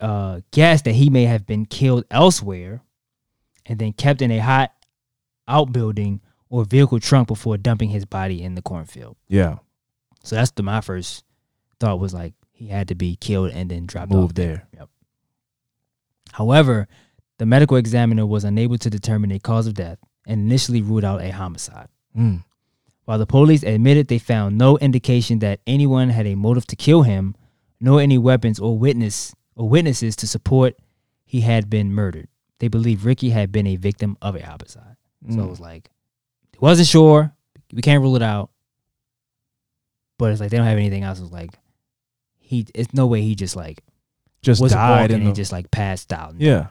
uh, guessed that he may have been killed elsewhere and then kept in a hot outbuilding or vehicle trunk before dumping his body in the cornfield. Yeah. So that's the my first thought was like he had to be killed and then dropped off Moved there. Yep. However, the medical examiner was unable to determine a cause of death and initially ruled out a homicide. Mm. While the police admitted they found no indication that anyone had a motive to kill him, nor any weapons or witness or witnesses to support he had been murdered. They believed Ricky had been a victim of a homicide. So it Mm. was like they wasn't sure. We can't rule it out. But it's like they don't have anything else. It's like he it's no way he just like Just was died and the just like passed out. Yeah.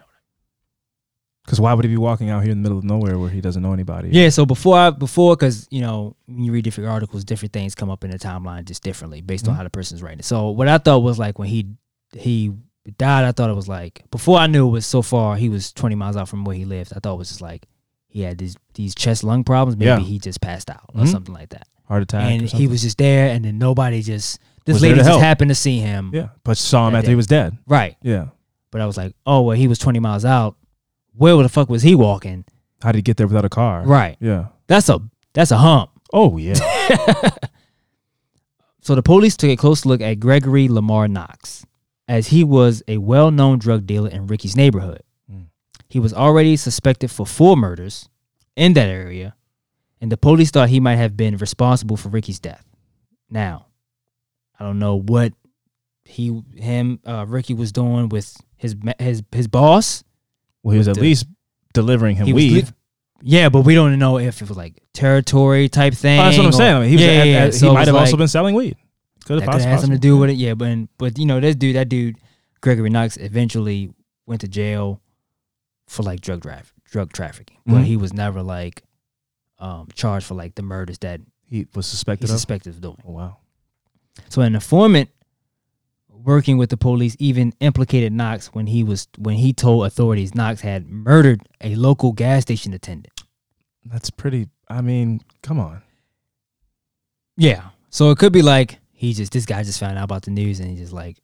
Because why would he be walking out here in the middle of nowhere where he doesn't know anybody? Yeah, so before I before because you know when you read different articles, different things come up in the timeline just differently based on Mhm. how the person's writing. So what I thought was like when he he died, I thought it was like before I knew it was so far he was twenty miles out from where he lived. I thought it was just like he had these these chest lung problems. Maybe Yeah. he just passed out or Mhm. something like that. heart attack. and he was just there, and then nobody just this Was lady just help. happened to see him. yeah, but saw him after day. he was dead. Right, Yeah. but I was like, oh well, he was twenty miles out. Where the fuck was he walking? How did he get there without a car? Right, Yeah. that's a that's a hump. Oh yeah. So the police took a close look at Gregory Lamar Knox, as he was a well known drug dealer in Ricky's neighborhood. Mm. He was already suspected for four murders in that area, and the police thought he might have been responsible for Ricky's death. Now, I don't know what he, him, uh, Ricky was doing with his his his boss. well, he was at the- least delivering him weed. yeah, but we don't know if it was like territory type thing. Oh, that's what I'm or- saying. I mean, he yeah, at- yeah, at- So he might have also been selling weed. Could have have something to do with it. Yeah, but but you know, this dude, that dude, Gregory Knox, eventually went to jail for like drug drive, drug trafficking, but Mhm. he was never like um charged for like the murders that He was he suspected of. suspected of doing. Oh, wow. So an informant working with the police even implicated Knox when he was when he told authorities Knox had murdered a local gas station attendant. That's pretty. I mean, come on. Yeah. So it could be like he just this guy just found out about the news and he just like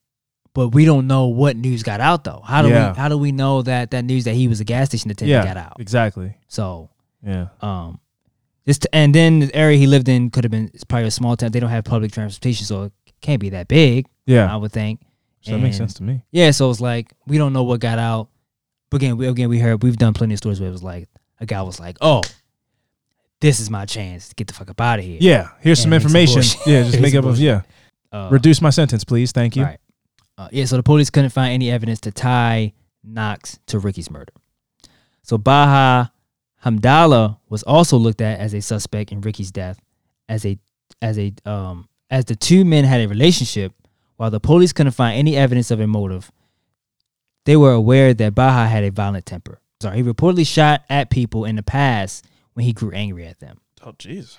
but we don't know what news got out though. How do Yeah. we how do we know that that news that he was a gas station attendant Yeah. got out? Exactly. So Yeah. um this t- and then the area he lived in could have been it's probably a small town. They don't have public transportation, so it can't be that big, Yeah, I would think. So that makes sense to me. Yeah, so it's like we don't know what got out. But again, we again we heard we've done plenty of stories where it was like a guy was like, "Oh, this is my chance to get the fuck up out of here." Yeah. Here's some some information. bullshit. yeah. Just Make up. A, bullshit. yeah. Uh, Reduce my sentence, please. Thank you. Right. Uh, yeah, so the police couldn't find any evidence to tie Knox to Ricky's murder. So Baha Hamdallah was also looked at as a suspect in Ricky's death as a as a um as the two men had a relationship while the police couldn't find any evidence of a motive. They were aware that Baha had a violent temper. Sorry, he reportedly shot at people in the past when he grew angry at them. Oh, jeez.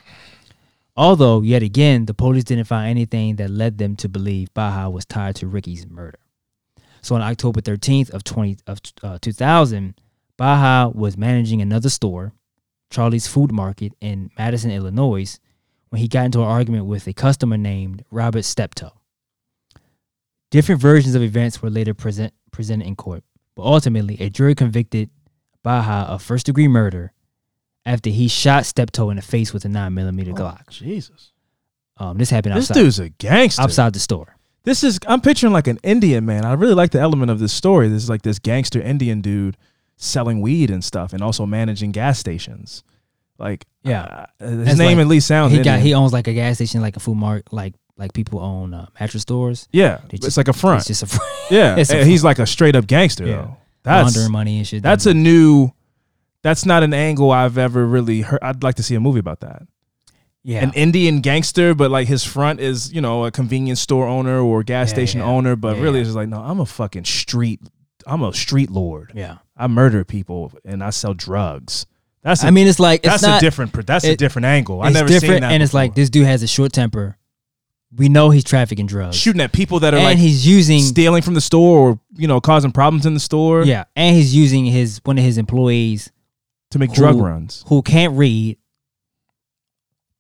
Although, yet again, the police didn't find anything that led them to believe Baha was tied to Ricky's murder. So on October 13th of 20 of uh, 2000, Baha was managing another store, Charlie's Food Market in Madison, Illinois, when he got into an argument with a customer named Robert Steptoe. Different versions of events were later present, presented in court, but ultimately a jury convicted Baha of first degree murder after he shot Steptoe in the face with a nine millimeter Glock. Jesus. Um, this happened Oh, This dude's a gangster. outside the store. This is I'm picturing like an Indian man. I really like the element of this story. This is like this gangster Indian dude selling weed and stuff, and also managing gas stations. Like, Yeah. uh, his That's name like- at least sounds. he got he owns like a gas station, like a food mart, like like people own uh, mattress stores. yeah, They it's just- like a front. It's just a front. yeah, a and he's like a straight up gangster Yeah. though. That's laundering money and shit. that's a new. That's not an angle I've ever really heard. I'd like to see a movie about that. yeah. An Indian gangster, but like his front is you know a convenience store owner or gas Yeah, station yeah. owner, but Yeah, really it's like no, I'm a fucking street. I'm a street lord. yeah. I murder people and I sell drugs. That's a, I mean, it's like it's that's not a different. That's a different angle. I never different, seen that. and it's like this dude has a short temper. We know he's trafficking drugs, shooting at people that are and like he's using stealing from the store or you know causing problems in the store. yeah, and he's using his one of his employees to make drug Who- runs. who can't read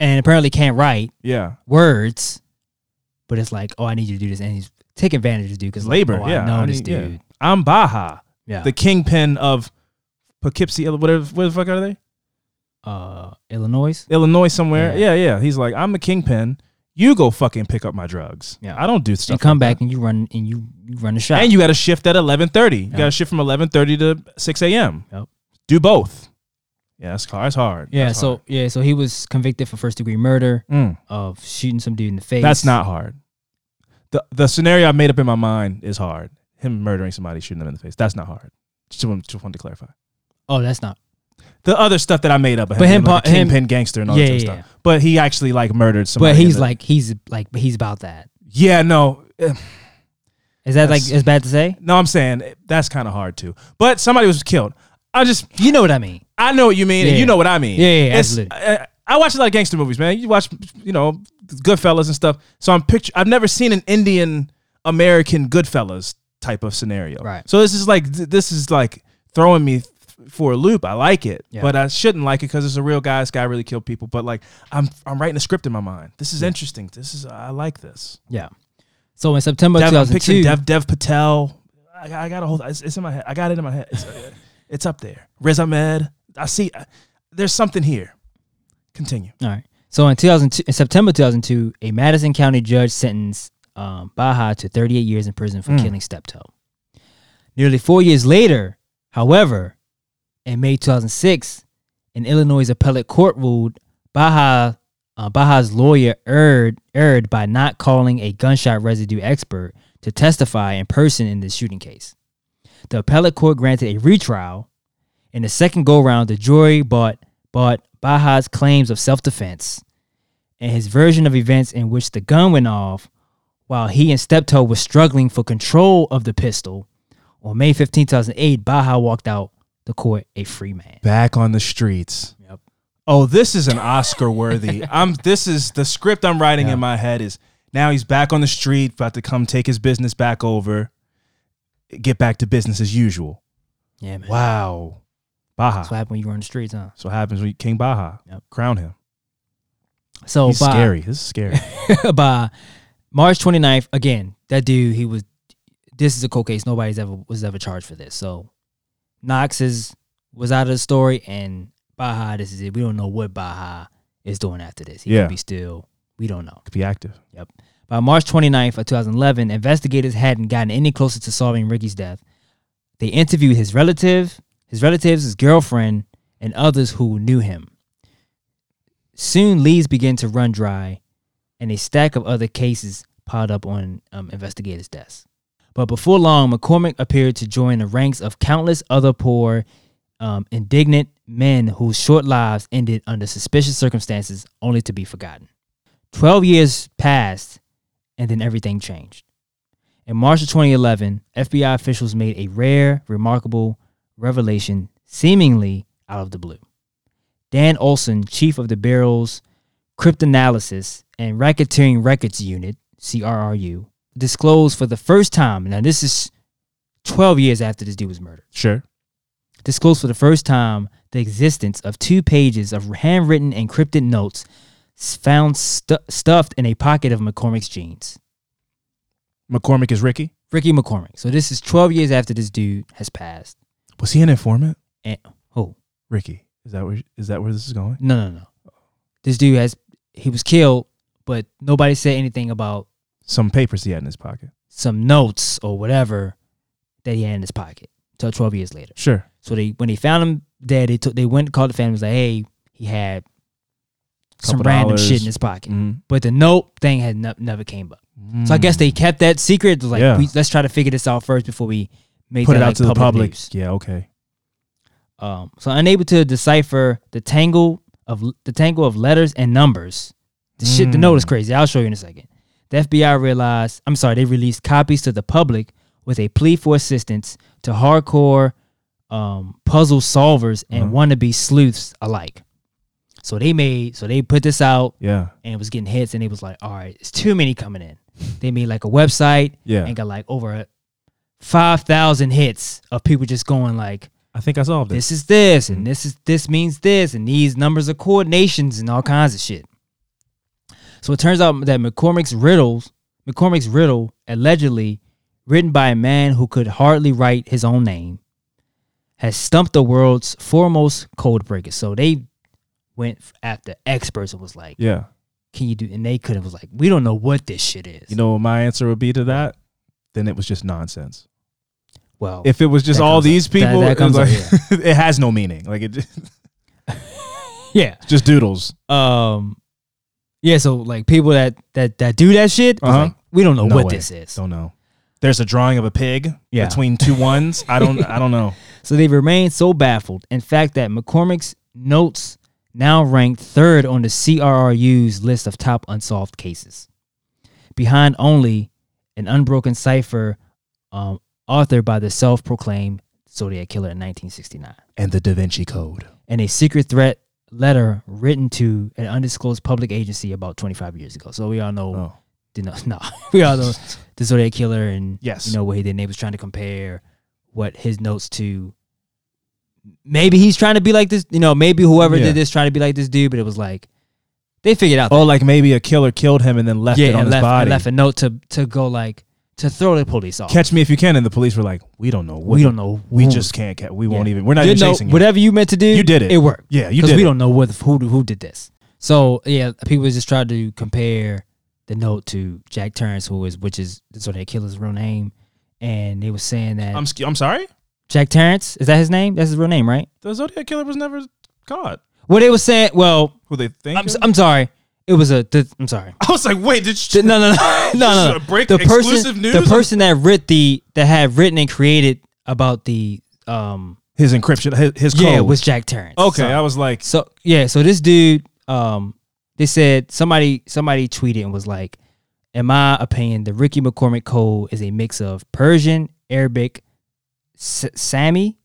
and apparently can't write Yeah, words, but it's like, oh, I need you to do this, and he's taking advantage of this dude because labor. oh, yeah, I know I this need- yeah. dude. I'm Baha, Yeah, the kingpin of Poughkeepsie, whatever. Where the fuck are they? uh, Illinois. Illinois somewhere. Yeah. Yeah, yeah. He's like, I'm the kingpin. You go fucking pick up my drugs. Yeah. I don't do stuff. and come like back and you run and you, you run the shop. that. And you got a shift at 11:30. You got a shift from 11:30 to 6 a.m. Yep. Do both. Yeah, that's hard. It's hard. yeah, That's so hard. yeah, so he was convicted for first degree murder Mm. of shooting some dude in the face. That's not hard. The the scenario I made up in my mind is hard. Him murdering somebody, shooting them in the face. That's not hard. Just want, just wanted to clarify. Oh, that's not. The other stuff that I made up, But him, him like pa- him- kingpin gangster and all Yeah, that yeah, stuff. But he actually like murdered somebody. But he's the- like he's like but he's about that. yeah, no, eh, Is that like That's- as bad to say? no. I'm saying eh, that's kind of hard too. But somebody was killed. I just You know what I mean? I know what you mean, and you know what I mean. Yeah, yeah, absolutely. I, I watch a lot of gangster movies, man. You watch, you know, Goodfellas and stuff. So I'm picture. I've never seen an Indian American Goodfellas type of scenario. Right. So this is like th- this is like throwing me th- for a loop. I like it, Yeah. but I shouldn't like it because it's a real guy. This guy really killed people. But like I'm I'm writing a script in my mind. This is interesting. This is I like this. Yeah. So in September Dev, I'm 2002, Dev Dev Patel. I, got- I got a whole. It's, it's in my head. I got it in my head. It's, uh, it's up there. Riz Ahmed. I see. uh, There's something here. Continue. All right. So in 2002, in September 2002, a Madison County judge sentenced um, Baha to 38 years in prison for Mm. killing Steptoe. Nearly four years later, however, in May 2006, an Illinois appellate court ruled Baha uh, Baha's lawyer erred erred by not calling a gunshot residue expert to testify in person in this shooting case. The appellate court granted a retrial. In the second go round, the jury bought bought Baha's claims of self defense and his version of events in which the gun went off while he and Steptoe were struggling for control of the pistol. On May 15, 2008, Baha walked out the court a free man. Back on the streets. Yep. Oh, this is an Oscar worthy. I'm. This is the script I'm writing Yeah. in my head. Is now he's back on the street, about to come take his business back over, get back to business as usual. Yeah, man. Wow, Baha. That's what happened when you were on the streets, huh? So what happens when you, King Baha. Yep. Crown him. So He's by, scary. This is scary. by March 29th, again, that dude, he was this is a cold case. Nobody's ever was ever charged for this. So Knox is was out of the story and Baha, this is it. We don't know what Baha is doing after this. He Yeah. could be still we don't know. Could be active. Yep. By March 29th of 2011, investigators hadn't gotten any closer to solving Ricky's death. They interviewed his relative, his relatives, his girlfriend, and others who knew him. Soon, leads began to run dry, and a stack of other cases piled up on um, investigators' desks. But before long, McCormick appeared to join the ranks of countless other poor, um, indignant men whose short lives ended under suspicious circumstances, only to be forgotten. 12 years passed and then everything changed. In March of 2011, FBI officials made a rare, remarkable revelation seemingly out of the blue. Dan Olson, chief of the Bureau's Cryptanalysis and Racketeering Records Unit, CRRU, disclosed for the first time, now this is 12 years after this dude was murdered Sure. disclosed for the first time the existence of two pages of handwritten encrypted notes found stu- stuffed in a pocket of McCormick's jeans. McCormick is Ricky. Ricky McCormick. So this is 12 years after this dude has passed. Was he an informant? And oh, Ricky. Is that where is that where this is going? no, no, no. This dude has he was killed, but nobody said anything about Some papers he had in his pocket. some notes or whatever that he had in his pocket until 12 years later. Sure. So they when they found him dead, they took they went and called the family was like, hey, he had some random dollars. shit in his pocket. Mhm. But the note thing had ne- never came up. So I guess they kept that secret. Like, Yeah. we, let's try to figure this out first before we make put that, it out like, to the public. news. Yeah. Okay. Um, so unable to decipher the tangle of the tangle of letters and numbers. The shit, the note is Mm. crazy. I'll show you in a second. The FBI realized, I'm sorry, they released copies to the public with a plea for assistance to hardcore um, puzzle solvers and Uh-huh. wannabe sleuths alike. So they made, so they put this out Yeah. and it was getting hits, and it was like, all right, it's too many coming in. They made like a website Yeah. and got like over five thousand hits of people just going like, I think I solved it. this is this, Mm-hmm. and this is this means this, and these numbers are coordinations and all kinds of shit. So it turns out that McCormick's riddles, McCormick's riddle, allegedly written by a man who could hardly write his own name, has stumped the world's foremost code breakers. So they went after experts and was like, yeah. "Can you do?" And they couldn't. Was like, "We don't know what this shit is." You know what my answer would be to that? Then it was just nonsense. well, If it was just all comes up. these That- people, that it, up, like, it has no meaning. Like it just, yeah, just doodles. um, yeah. So like people that that that do that shit, Uh-huh. like, we don't know No what way. this is. Don't know. There's a drawing of a pig Yeah. between two ones. I don't. I don't know. So they've remained so baffled. In fact, that McCormick's notes now ranked third on the CRRU's list of top unsolved cases, behind only an unbroken cipher um, authored by the self-proclaimed Zodiac Killer in 1969, And the Da Vinci Code. and a secret threat letter written to an undisclosed public agency about 25 years ago. So we all know, Oh. did not, no, we all know the Zodiac Killer, and Yes. you know what he did. And they was trying to compare what his notes to. Maybe he's trying to be like this, you know. Maybe whoever Yeah. did this trying to be like this dude, but it was like they figured out. Oh, like maybe a killer killed him and then left yeah, it on his left, body. left a note to to go like to throw the police off. Catch me if you can. And the police were like, we don't know. What we don't know. We who- just can't. Ca- we won't Yeah. even. We're not You even know, chasing you. Whatever you meant to do, You did it. It worked. Yeah, you because did we it. don't know what who who did this. So yeah, people just tried to compare the note to Jack Tarrance, who is which is the Zodiac Killer's real name, and they were saying that I'm. I'm sorry. Jack Tarrance is that his name? That's his real name, right? The Zodiac killer was never caught. Well, they were saying, well, Who they think? I'm? I'm sorry, it was a. The, I'm sorry. I was like, wait, did you? No, no, no, no, no. break- the person, exclusive news? the person that writ the that had written and created about the um His encryption. His, his yeah code was Jack Tarrance. Okay, So- I was like, So yeah, so this dude, um, they said somebody somebody tweeted and was like, in my opinion, the Ricky McCormick code is a mix of Persian, Arabic, S- Sami,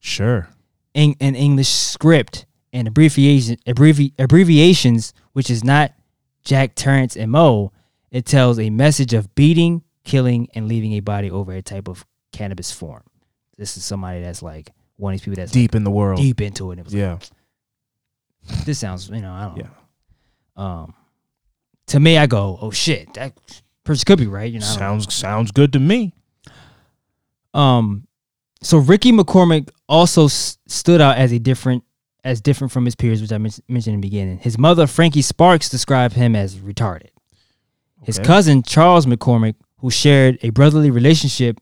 sure. in an English script and abbreviation abbrevi- abbreviations, which is not Jack Tarrance mo. It tells a message of beating, killing, and leaving a body over a type of cannabis form. This is somebody that's like one of these people that's Deep in the world. deep into it. It was like, Yeah. this sounds, you know, I don't Yeah. know. Um, to me, I go, oh shit, that person could be right. You know, don't know. Sounds sounds good to me. Um, so Ricky McCormick also s- stood out as a different, as different from his peers, which I men- mentioned in the beginning. His mother, Frankie Sparks, described him as retarded. His Okay. cousin Charles McCormick, who shared a brotherly relationship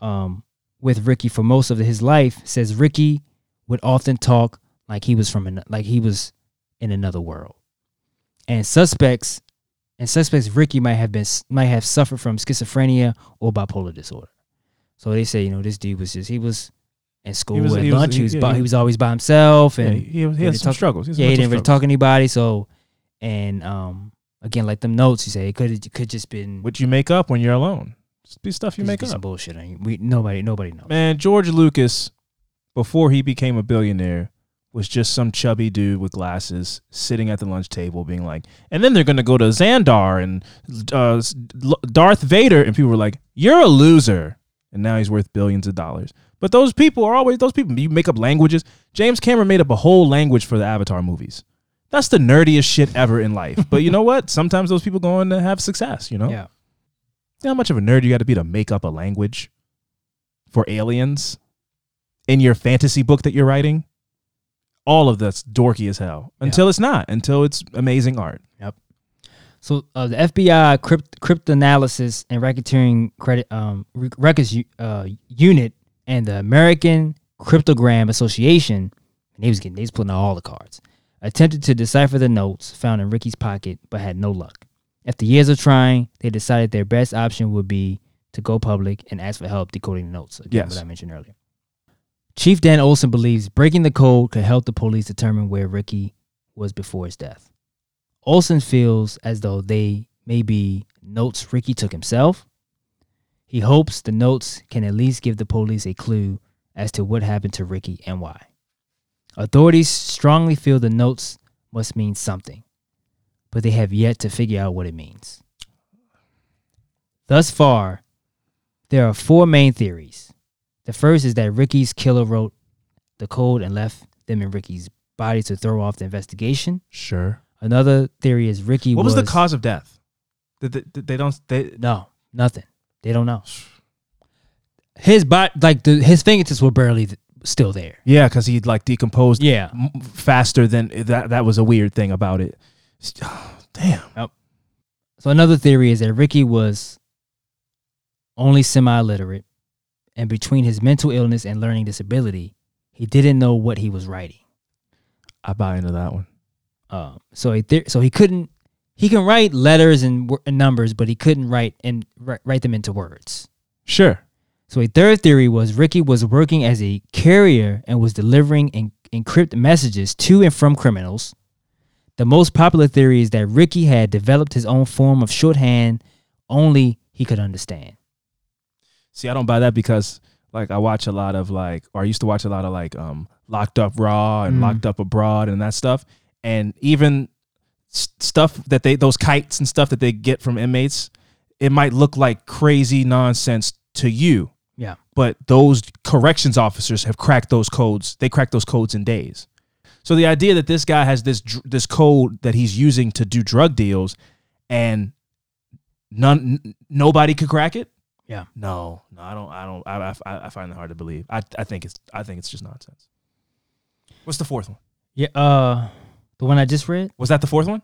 um, with Ricky for most of his life, says Ricky would often talk like he was from an, like he was in another world. And suspects and suspects Ricky might have been might have suffered from schizophrenia or bipolar disorder. So they say, you know, this dude was just he was in school was- at he was- lunch. He he- was yeah, by, he- was always by himself, Yeah, and he, he, he had some talk- struggles. He yeah, he didn't really talk to anybody. So, and um, again, like them notes, you say it could it could just been What you make up when you're alone? Just be stuff you make be some up. bullshit. I mean, we nobody nobody knows. Man, George Lucas, before he became a billionaire, was just some chubby dude with glasses sitting at the lunch table, being like, and then they're gonna go to Xandar and uh, Darth Vader, and people were like, "You're a loser," and now he's worth billions of dollars. But those people are always those people. You make up languages. James Cameron made up a whole language for the Avatar movies. That's the nerdiest shit ever in life. but you know what? Sometimes those people go on to have success. You know. Yeah, You know how much of a nerd you got to be to make up a language for aliens in your fantasy book that you're writing? All of that's dorky as hell until it's not, until it's amazing art. Yep. So uh, the FBI crypt, analysis and racketeering credit um, records uh, unit and the American Cryptogram Association, and they was getting they was putting out all the cards, attempted to decipher the notes found in Ricky's pocket, but had no luck. After years of trying, they decided their best option would be to go public and ask for help decoding the notes. Again, Yes. what I mentioned earlier. Chief Dan Olson believes breaking the code could help the police determine where Ricky was before his death. Olson feels as though they may be notes Ricky took himself. He hopes the notes can at least give the police a clue as to what happened to Ricky and why. Authorities strongly feel the notes must mean something, but they have yet to figure out what it means. Thus far, there are four main theories. The first is that Ricky's killer wrote the code and left them in Ricky's body to throw off the investigation. Sure. Another theory is Ricky What was, the cause of death? Did they, did they don't they No, nothing. They don't know. His body, like the, his fingertips were barely th- still there. Yeah, because he'd like decomposed Yeah. m- faster than that. That was a weird thing about it. Damn. So another theory is that Ricky was only semi-literate, and between his mental illness and learning disability, he didn't know what he was writing. I buy into that one. Um, so he th- so he couldn't he can write letters and, and numbers, but he couldn't write and write, them into words. Sure. So a third theory was Ricky was working as a carrier and was delivering en- encrypted messages to and from criminals. The most popular theory is that Ricky had developed his own form of shorthand only he could understand. See, I don't buy that because Like I watch a lot of like, or I used to watch a lot of like um Locked Up Raw and Mm. Locked Up Abroad and that stuff, and even stuff that they those kites and stuff that they get from inmates, it might look like crazy nonsense to you, Yeah. but those corrections officers have cracked those codes. They cracked those codes in days. So the idea that this guy has this this code that he's using to do drug deals, and none n- nobody could crack it. Yeah. No, no, I don't. I don't. I, I, I find it hard to believe. I, I think it's. I think it's just nonsense. What's the fourth one? Yeah. Uh, the one I just read. Was that the fourth one?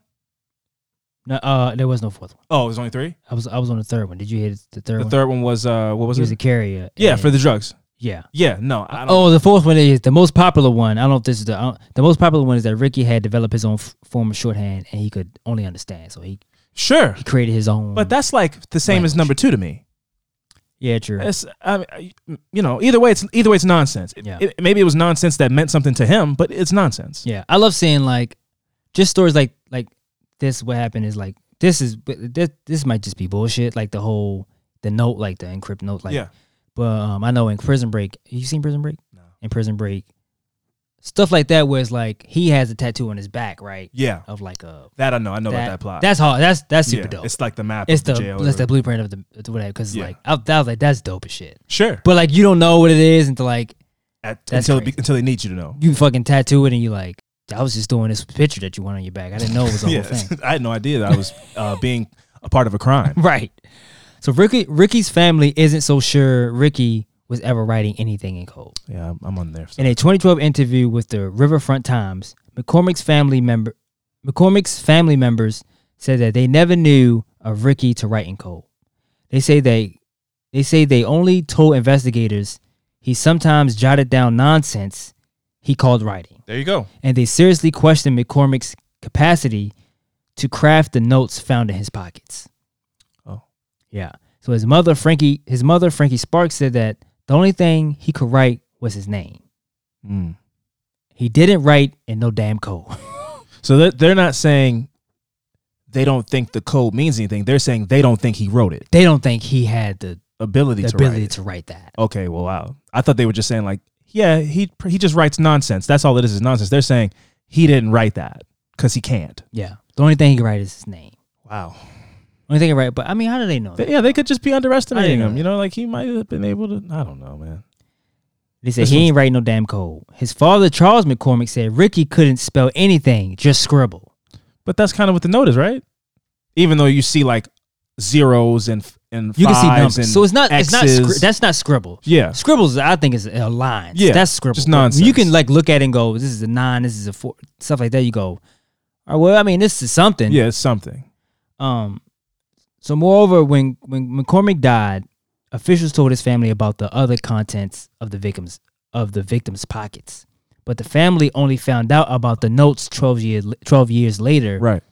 No. Uh, there was no fourth one. Oh, it was only three. I was I was on the third one. Did you hear the third The one? third one was uh, what was it? he was a it? carrier. Yeah, for the drugs. yeah. Yeah, no, I don't. Oh, the fourth one is the most popular one. I don't know if this is the the most popular one is that Ricky had developed his own f- form of shorthand and he could only understand, so he, sure, he created his own. but that's like the same as number two to me. yeah, true. It's, I mean, you know, either way, it's either way, it's nonsense. It- Yeah. it- maybe it was nonsense that meant something to him, but it's nonsense. Yeah, I love seeing like just stories like like this. What happened is like this is this this might just be bullshit. Like the whole the note, like the encrypt note. Like, yeah, but um, I know in Prison Break, you seen Prison Break? No. In Prison Break, stuff like that where it's like he has a tattoo on his back, right? yeah. Of like a That I know. I know that, about that plot. That's hard. That's that's super Yeah, dope. It's like the map. It's of the, the, jail. or the blueprint of the whatever. Because Yeah. like I, I was like that's dope as shit. Sure. But like you don't know what it is until like At, until be, until they need you to know. you fucking tattoo it and you like I was just doing this picture that you want on your back. I didn't know it was the Yeah, whole thing. I had no idea that I was uh, being a part of a crime. Right. So Ricky Ricky's family isn't so sure Ricky was ever writing anything in code. Yeah, I'm- on there. In a 2012 interview with the Riverfront Times, McCormick's family member McCormick's family members said that they never knew of Ricky to write in code. They say they they say they only told investigators he sometimes jotted down nonsense he called writing. There you go. And they seriously questioned McCormick's capacity to craft the notes found in his pockets. Oh. Yeah. So his mother Frankie his mother Frankie Sparks said that the only thing he could write was his name. Mm. He didn't write in no damn code. So they're, they're not saying they don't think the code means anything. They're saying they don't think he wrote it. they don't think he had the, Ability the to ability write to write that. Okay, well, wow. I thought they were just saying like, yeah, he he just writes nonsense. That's all it is is nonsense. They're saying he didn't write that because he can't. Yeah. The only thing he can write is his name. Wow. Only thing he write, but I mean, how do they know? They- that? yeah, they could just be underestimating him. You know, like he might have been able to. I don't know, man. They said This he ain't writing no damn code. His father, Charles McCormick, said Ricky couldn't spell anything, just scribble. But that's kind of what the note is, right? Even though you see like zeros and and You can see numbers. and So it's not it's not scri- that's not scribble. yeah, Scribbles, I think, is a line. Yeah, that's scribble. just nonsense. You can like look at it and go, "This is a nine. This is a four. Stuff like that. You go, "All right, well, I mean, this is something." yeah, it's something. Um. So, moreover, when when McCormick died, officials told his family about the other contents of the victims of the victims' pockets, but the family only found out about the notes twelve years twelve years later Right.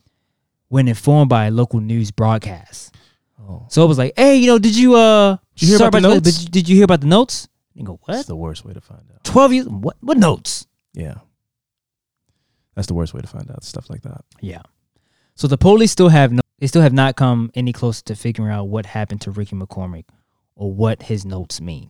When informed by a local news broadcast. Oh, So it was like, "Hey, you know, did you uh Did you hear about the notes? Did you, did you hear about the notes?" You go, that's "What? the worst way to find out. Twelve years? What? What notes?" Yeah, that's the worst way to find out stuff like that. Yeah. So the police still have no they still have not come any closer to figuring out what happened to Ricky McCormick or what his notes mean.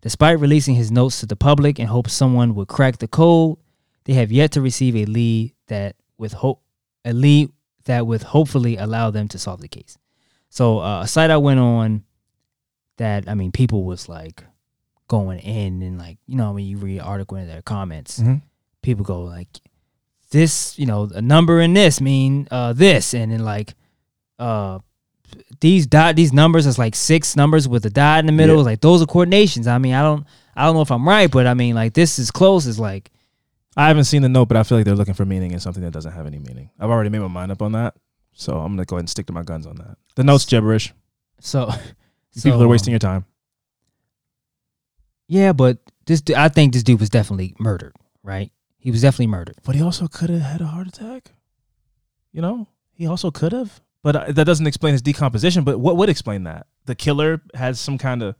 Despite releasing his notes to the public in hopes someone would crack the code, they have yet to receive a lead that with hope a lead that would hopefully allow them to solve the case. So uh, a site I went on that I mean people was like going in and like you know when you read article in their comments Mhm. people go like this you know a number in this mean uh this and then like uh these dot these numbers is like six numbers with a dot in the middle Yeah. like those are coordinations i mean i don't i don't know if i'm right but i mean like this is close is like I haven't seen the note, but I feel like they're looking for meaning in something that doesn't have any meaning. I've already made my mind up on that, so I'm gonna go ahead and stick to my guns on that. The note's gibberish. so, People are wasting your time. yeah but this I think this dude was definitely murdered right he was definitely murdered But he also could have had a heart attack. You know, he also could have. But uh, that doesn't explain his decomposition. But what would explain that? The killer has some kind of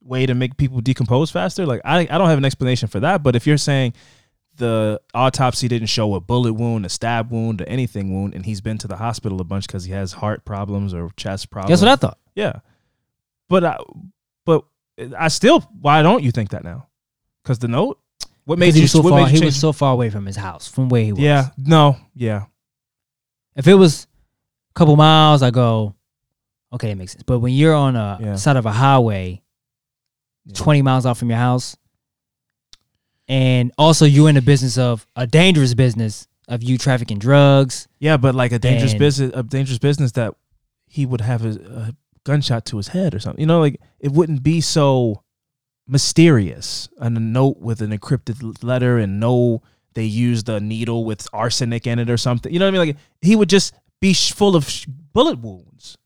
way to make people decompose faster. Like I, I don't have an explanation for that. But if you're saying the autopsy didn't show a bullet wound, a stab wound, or anything wound, and he's been to the hospital a bunch because he has heart problems or chest problems. that's what i thought Yeah, but I, but I still. Why don't you think that now? Because the note. What made you? was so what far. made you He change? was so far away from his house, from where he was. yeah. No. Yeah. If it was a couple miles, I go, okay, it makes sense. But when you're on a Yeah. side of a highway, Yeah. 20 miles out from your house, and also you're in the business of a dangerous business of you trafficking drugs. Yeah, but like a dangerous And- business, a dangerous business that he would have a, a gunshot to his head or something. You know, like it wouldn't be so mysterious. And a note with an encrypted letter and no, they used a needle with arsenic in it or something. You know what I mean? Like he would just be sh- full of sh- bullet wounds.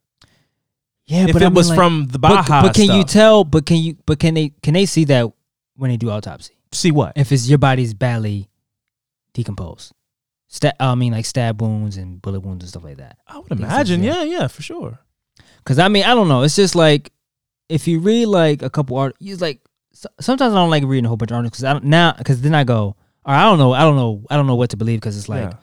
Yeah, if but it I mean, was like- from the but, Baha but can you tell? But can you? But can they? Can they see that when they do autopsy? See what? If it's your body's badly decomposed, Sta- I mean, like stab wounds and bullet wounds and stuff like that. I would imagine. yeah. Yeah, for sure. Cause I mean, I don't know. It's just like if you read like a couple art, you like so- sometimes I don't like reading a whole bunch of articles because I don't now because then I go, right, I don't know, I don't know, I don't know what to believe because it's like, yeah.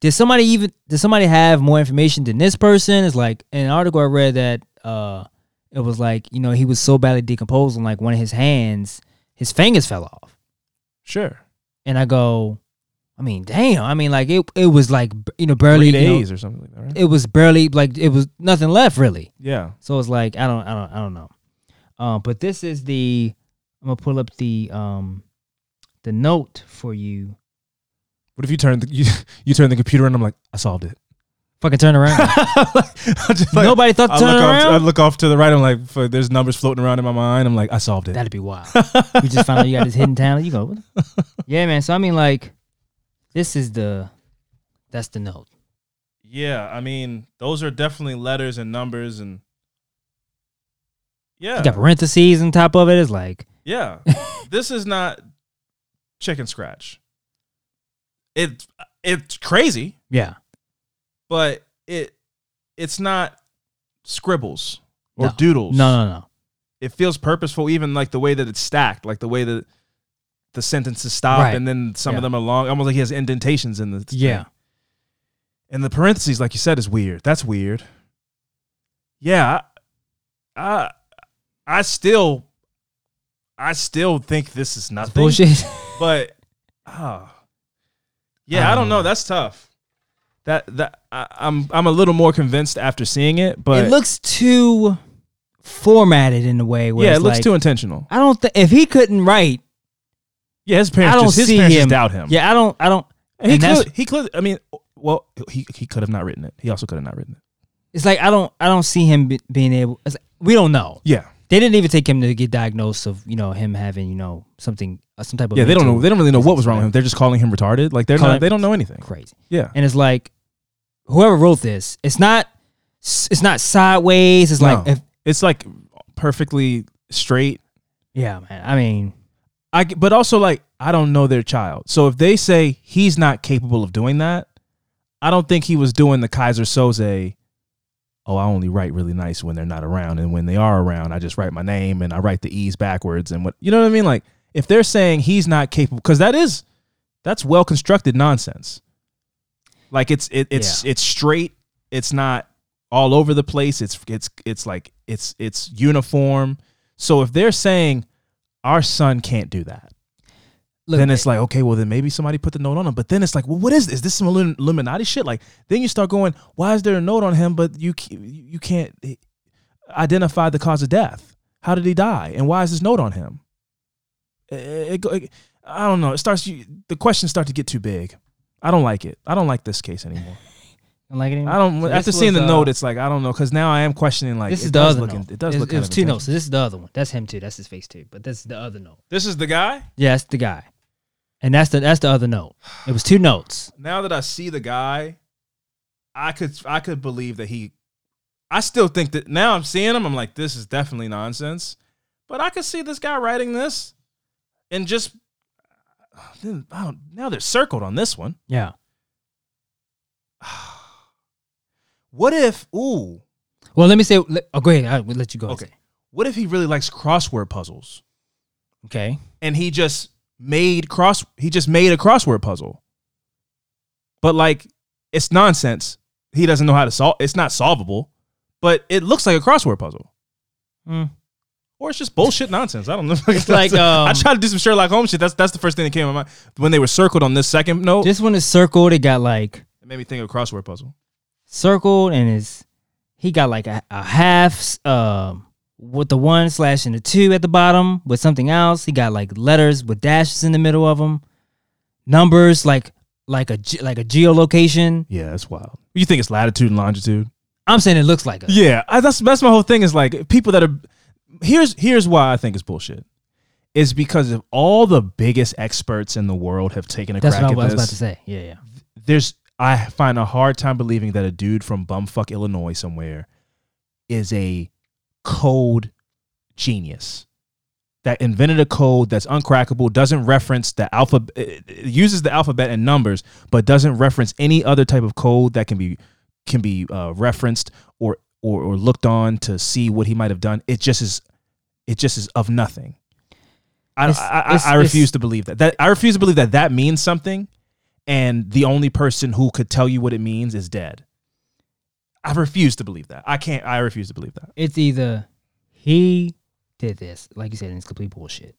did somebody even did somebody have more information than this person? It's like in an article I read that uh it was like you know he was so badly decomposed and like one of his hands, his fingers fell off, Sure. and I go, I mean, damn, I mean like it it was like you know barely Three you know, days or something like that, right? it was barely like it was nothing left really. yeah. So it's like I don't I don't I don't know. Um, but this is the I'm gonna pull up the um the note for you. What if you turn the you, you turn the computer and I'm like, I solved it. Fucking turn around. Just like- Nobody thought to I turn look, off, I around. look off to the right. I'm like, f- there's numbers floating around in my mind. I'm like, I solved it. That'd be wild. you just found out you got this hidden talent. You go, what the- yeah, man. So I mean, like, this is the that's the note. yeah, I mean, those are definitely letters and numbers and yeah, You got parentheses on top of it. It's like yeah. this is not chicken scratch. It it's crazy, yeah, but it it's not scribbles or No. doodles. no, no, no. it feels purposeful, even like the way that it's stacked, like the way that the sentences stop Right. and then some Yeah. of them are long, almost like he has indentations in the thing. Yeah, And the parentheses, like you said, is weird. That's weird. Yeah, I, I, I still, I still think this is It's nothing. bullshit. But, ah, yeah, I don't know. know. That's tough. That that I, I'm I'm a little more convinced after seeing it, but it looks too formatted in a way. Where yeah, it looks like, too intentional. I don't think if he couldn't write, Yeah, his parents I don't just his see parents him. doubt him. Yeah, I don't. I don't. And he could, he could. I mean, well, he he could have not written it. He also could have not written it. It's like I don't. I don't see him be, being able. It's like, we don't know. Yeah, They didn't even take him to get diagnosed of you know him having you know something uh, some type of yeah. They don't know. They don't really know what was wrong with him. They're just calling him retarded. Like they're not. They don't know anything. Crazy. Yeah, And it's like whoever wrote this, it's not. It's not sideways. It's like if it's like perfectly straight. yeah, man. I mean, I g- but also like I don't know their child. So if they say he's not capable of doing that, I don't think he was doing the Keyser Söze. Oh, I only write really nice when they're not around, and when they are around, I just write my name and I write the e's backwards and what you know what I mean. Like if they're saying he's not capable, because that is that's well constructed nonsense. Like it's it, it's it's straight. It's not all over the place. It's it's it's like it's it's uniform. So if they're saying our son can't do that, look, then it's like okay, well then maybe somebody put the note on him. But then it's like, well, what is this? Is this some Illuminati shit? Like then you start going, why is there a note on him? But you you can't identify the cause of death. How did he die? And why is this note on him? It, it, it- I don't know. It starts. You, the questions start to get too big. I don't like it. I don't like this case anymore. I like it. I don't. So after seeing was, the uh, note, it's like I don't know because now I am questioning. Like this it is the does other look. note. It does It's- look. It was two notes. So this is the other one. That's him too. That's his face too. But this is the other note. This is the guy. Yeah, that's the guy. And that's the that's the other note. It was two notes. now that I see the guy, I could I could believe that he. I still think that now I'm seeing him. I'm like, this is definitely nonsense. But I could see this guy writing this, and just then I don't, now they're circled on this one. Yeah. What if? Ooh, Well, let me say. Let, oh, go ahead. I will let you go. okay. What if he really likes crossword puzzles, Okay. and he just made cross? He just made a crossword puzzle, but like it's nonsense. He doesn't know how to solve. It's not solvable, but it looks like a crossword puzzle. Mm. or it's just bullshit nonsense. I don't know. It's like, um, I tried to do some Sherlock Holmes shit. That's that's the first thing that came to my mind when they were circled on this second note. This one is circled. It got like it made me think of a crossword puzzle. circled and is he got like a, a half um with the one slash and the two at the bottom with something else. He got like letters with dashes in the middle of them, numbers like like a like a geolocation. Yeah, that's wild. You think it's latitude and longitude? I'm saying it looks like a Yeah, I, that's that's my whole thing. Is like people that are here's here's why I think it's bullshit. Is because of all the biggest experts in the world have taken a That's crack what I at was about this. to say. Yeah, yeah. There's I find a hard time believing that a dude from bumfuck Illinois somewhere is a code genius that invented a code that's uncrackable, doesn't reference the alphabet, uses the alphabet and numbers, but doesn't reference any other type of code that can be can be uh, referenced or, or or looked on to see what he might have done. It just is, it just is of nothing. I, It's- I, I, I refuse to believe that. That I refuse to believe that that means something, and the only person who could tell you what it means is dead. I refuse to believe that. I can't. I refuse to believe that. It's either he did this, like you said, and it's complete bullshit,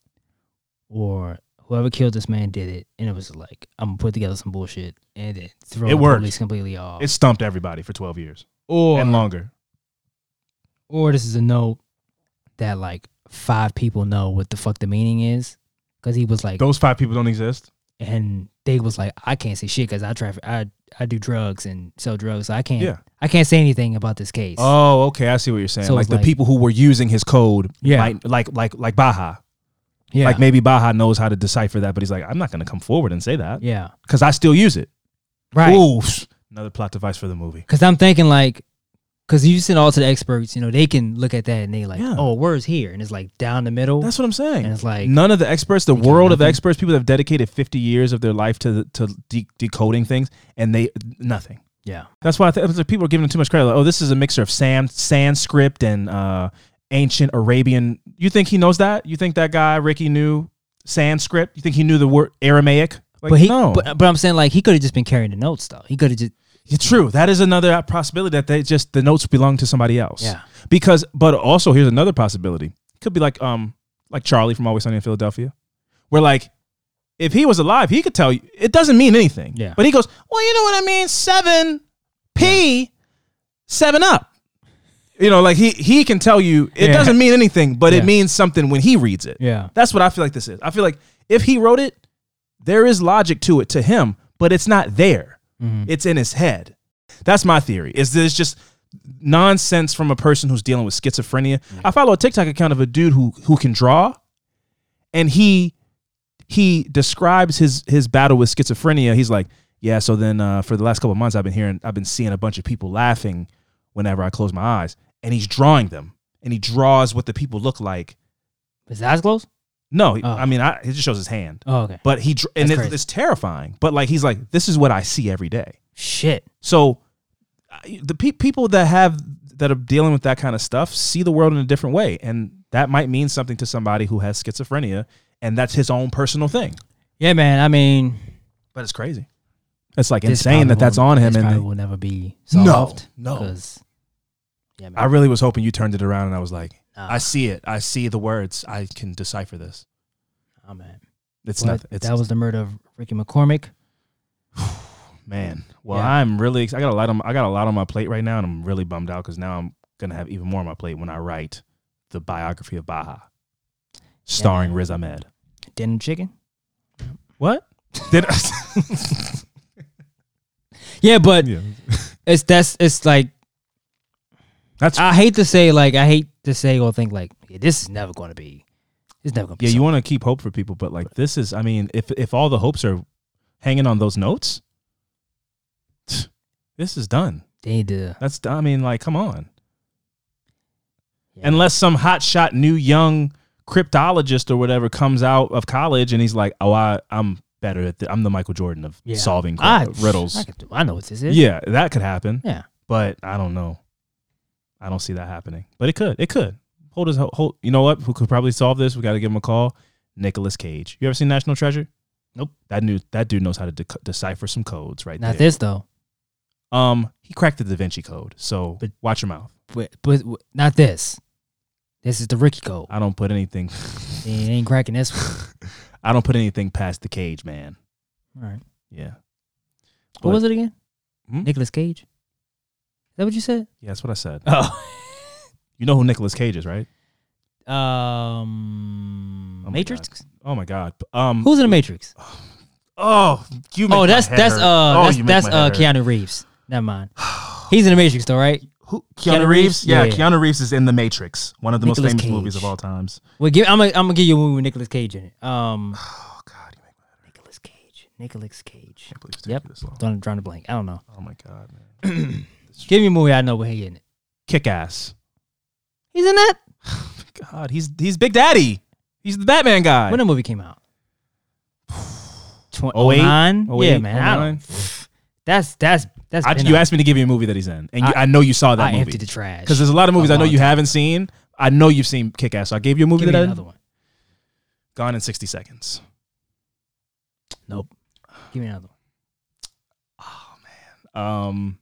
or whoever killed this man did it, and it was like I'm gonna put together some bullshit and then throw It the worked. police completely off. It stumped everybody for twelve years or and longer. or this is a note that like five people know what the fuck the meaning is because he was like Those five people don't exist. And they was like i can't say shit because i traffic i i do drugs and sell drugs so i can't Yeah. i can't say anything about this case Oh, okay. I see what you're saying. So like the like- people who were using his code, Yeah. might, like like like Baha. yeah Like maybe Baha knows how to decipher that, but he's like, I'm not going to come forward and say that yeah because I still use it. right Ooh, another plot device for the movie. because i'm thinking like because you send all to the experts you know they can look at that and they like Yeah. oh where's here and it's like down the middle That's what I'm saying. and it's like None of the experts, the world of nothing. experts, people that have dedicated 50 years of their life to to de- decoding things, and they nothing. yeah That's why I think like, people are giving them too much credit. Like, oh, this is a mixture of Sam, Sanskrit and uh, ancient Arabian. You think he knows that? You think that guy Ricky knew Sanskrit? You think he knew the word Aramaic? Like, but he no. but, but i'm saying like he could have just been carrying the notes though he could have just It's true. That is another possibility that they just the notes belong to somebody else. Yeah. Because, but also here's another possibility. Could be like um like Charlie from Always Sunny in Philadelphia, where like if he was alive, he could tell you it doesn't mean anything. Yeah. But he goes, well, you know what I mean? Seven P, seven up. You know, like he he can tell you it Yeah. doesn't mean anything, but Yeah. it means something when he reads it. yeah That's what I feel like this is. I feel like if he wrote it, there is logic to it to him, but it's not there. Mhm. It's in his head. That's my theory. Is this just nonsense from a person who's dealing with schizophrenia? I follow a TikTok account of a dude who who can draw, and he he describes his his battle with schizophrenia. He's like, yeah. So then uh, for the last couple of months, I've been hearing, I've been seeing a bunch of people laughing whenever I close my eyes, and he's drawing them, and he draws what the people look like. his eyes closed No, Oh. I mean, I, it just shows his hand. oh okay But he and That's it's, terrifying. But like he's like, this is what I see every day. shit So the pe- people that have that are dealing with that kind of stuff see the world in a different way, and that might mean something to somebody who has schizophrenia, and that's his own personal thing. yeah man i mean But it's crazy. It's like insane that that's on him. And they- will never be No, solved no. 'cause- yeah man. I really was hoping you turned it around, and I was like, Nah. I see it. I see the words. I can decipher this. oh man It's But not. It's that was the murder of Ricky McCormick. man. Well, Yeah. I'm really. I got a lot on. I got a lot on my plate right now, and I'm really bummed out because now I'm gonna have even more on my plate when I write the biography of Baha, starring man. Riz Ahmed. Denim chicken. What? Did Yeah, but yeah. it's that's it's like That's I hate to say like I hate to say or think like yeah, this is never going to be. It's never going to be. yeah. You want to keep hope for people, but like this is. I mean, if if all the hopes are hanging on those notes, this is done. They to. That's. I mean, like, come on. Yeah. unless some hotshot new young cryptologist or whatever comes out of college and he's like, "Oh, I, I'm better at. The, I'm the Michael Jordan of Yeah. solving I, riddles." I, do- I know what this is. yeah, that could happen, Yeah. but I don't know. I don't see that happening, but it could. It could. Hold his hold. You know what? Who could probably solve this? We got to give him a call. Nicolas Cage. You ever seen National Treasure? Nope. That new that dude knows how to dec- decipher some codes right Not there. this though. Um, he cracked the Da Vinci Code. So But- watch your mouth. But, but not this. This is the rookie code. I don't put anything. He ain't cracking this one. I don't put anything past the cage, man. All right. Yeah. What was it again? Hmm? Nicolas Cage. Is that what you said? Yeah, that's what I said. Oh. You know who Nicolas Cage is, right? Um, Oh my Matrix. Oh my god. Um. Who's in the Matrix? Oh, you. Make Oh, my that's head that's hurt. uh Oh, that's that's uh head hurt. Keanu Reeves. Never mind. He's in the Matrix though, right? Who? Keanu Keanu, Reeves? Reeves? Yeah, Yeah, yeah. Keanu Reeves is in The Matrix, one of the Nicolas most famous movies of all times. Well, give, I'm gonna I'm gonna give you a movie with Nicolas Cage in it. Um, Oh God, you make my Nicolas Cage. Nicolas Cage. can't believe it's Yep. taking this long. Drawing, drawing a blank. I don't know. Oh my God, man. Give me a movie I know where he in it. Kick ass. He's in that. God, he's he's Big Daddy. He's the Batman guy. When the movie came out. Tw- 08? 09? Yeah, man. I don't, that's that's that's. I, been you out. asked me to give you a movie that he's in, and you, I- I, know you saw that I movie emptied the trash. because there's a lot of movies I know long you time. haven't seen. I know you've seen Kick Ass, so I gave you a movie that. Give me that I another one. Gone in 60 Seconds. Nope. Give me another one. Oh man. Um,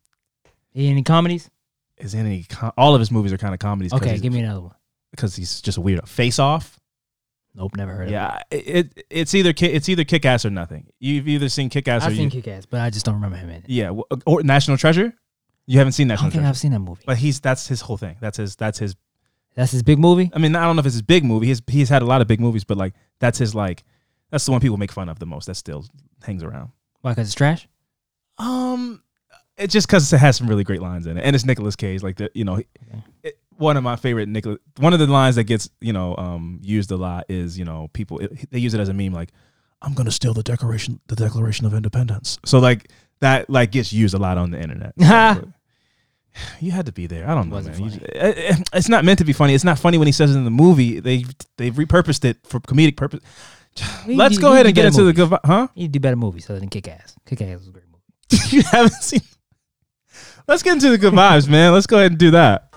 Any comedies? is in any com- all of his movies are kind of comedies. Okay, he's, give me another one. because he's just a weirdo. Face Off. Nope, never heard of it. Yeah, it, it it's either Ki- it's either Kick Ass or nothing. You've either seen Kick Ass or I've you, seen Kick Ass, but I just don't remember him in it. yeah, w- or National Treasure. You haven't seen I National don't think Treasure, I've seen that movie. but he's that's his whole thing. That's his that's his. That's his big movie. I mean, I don't know if it's his big movie. He's he's had a lot of big movies, but like that's his like that's the one people make fun of the most. That still hangs around. Why? Because it's trash. Um, it's just because it has some really great lines in it, and it's Nicolas Cage. Like the you know, it, one of my favorite Nicolas. One of the lines that gets you know um used a lot is you know people it, they use it as a meme like I'm gonna steal the Declaration the Declaration of Independence. So like that like gets used a lot on the internet. So, you had to be there. I don't know, man. You it- it- it's not meant to be funny. It's not funny when he says it in the movie. They they've repurposed it for comedic purpose. Let's do- go ahead and get into the good. Huh? You do better movies other than Kick Ass. Kick Ass was a great movie. you haven't seen. Let's get into the good vibes, man. Let's go ahead and do that.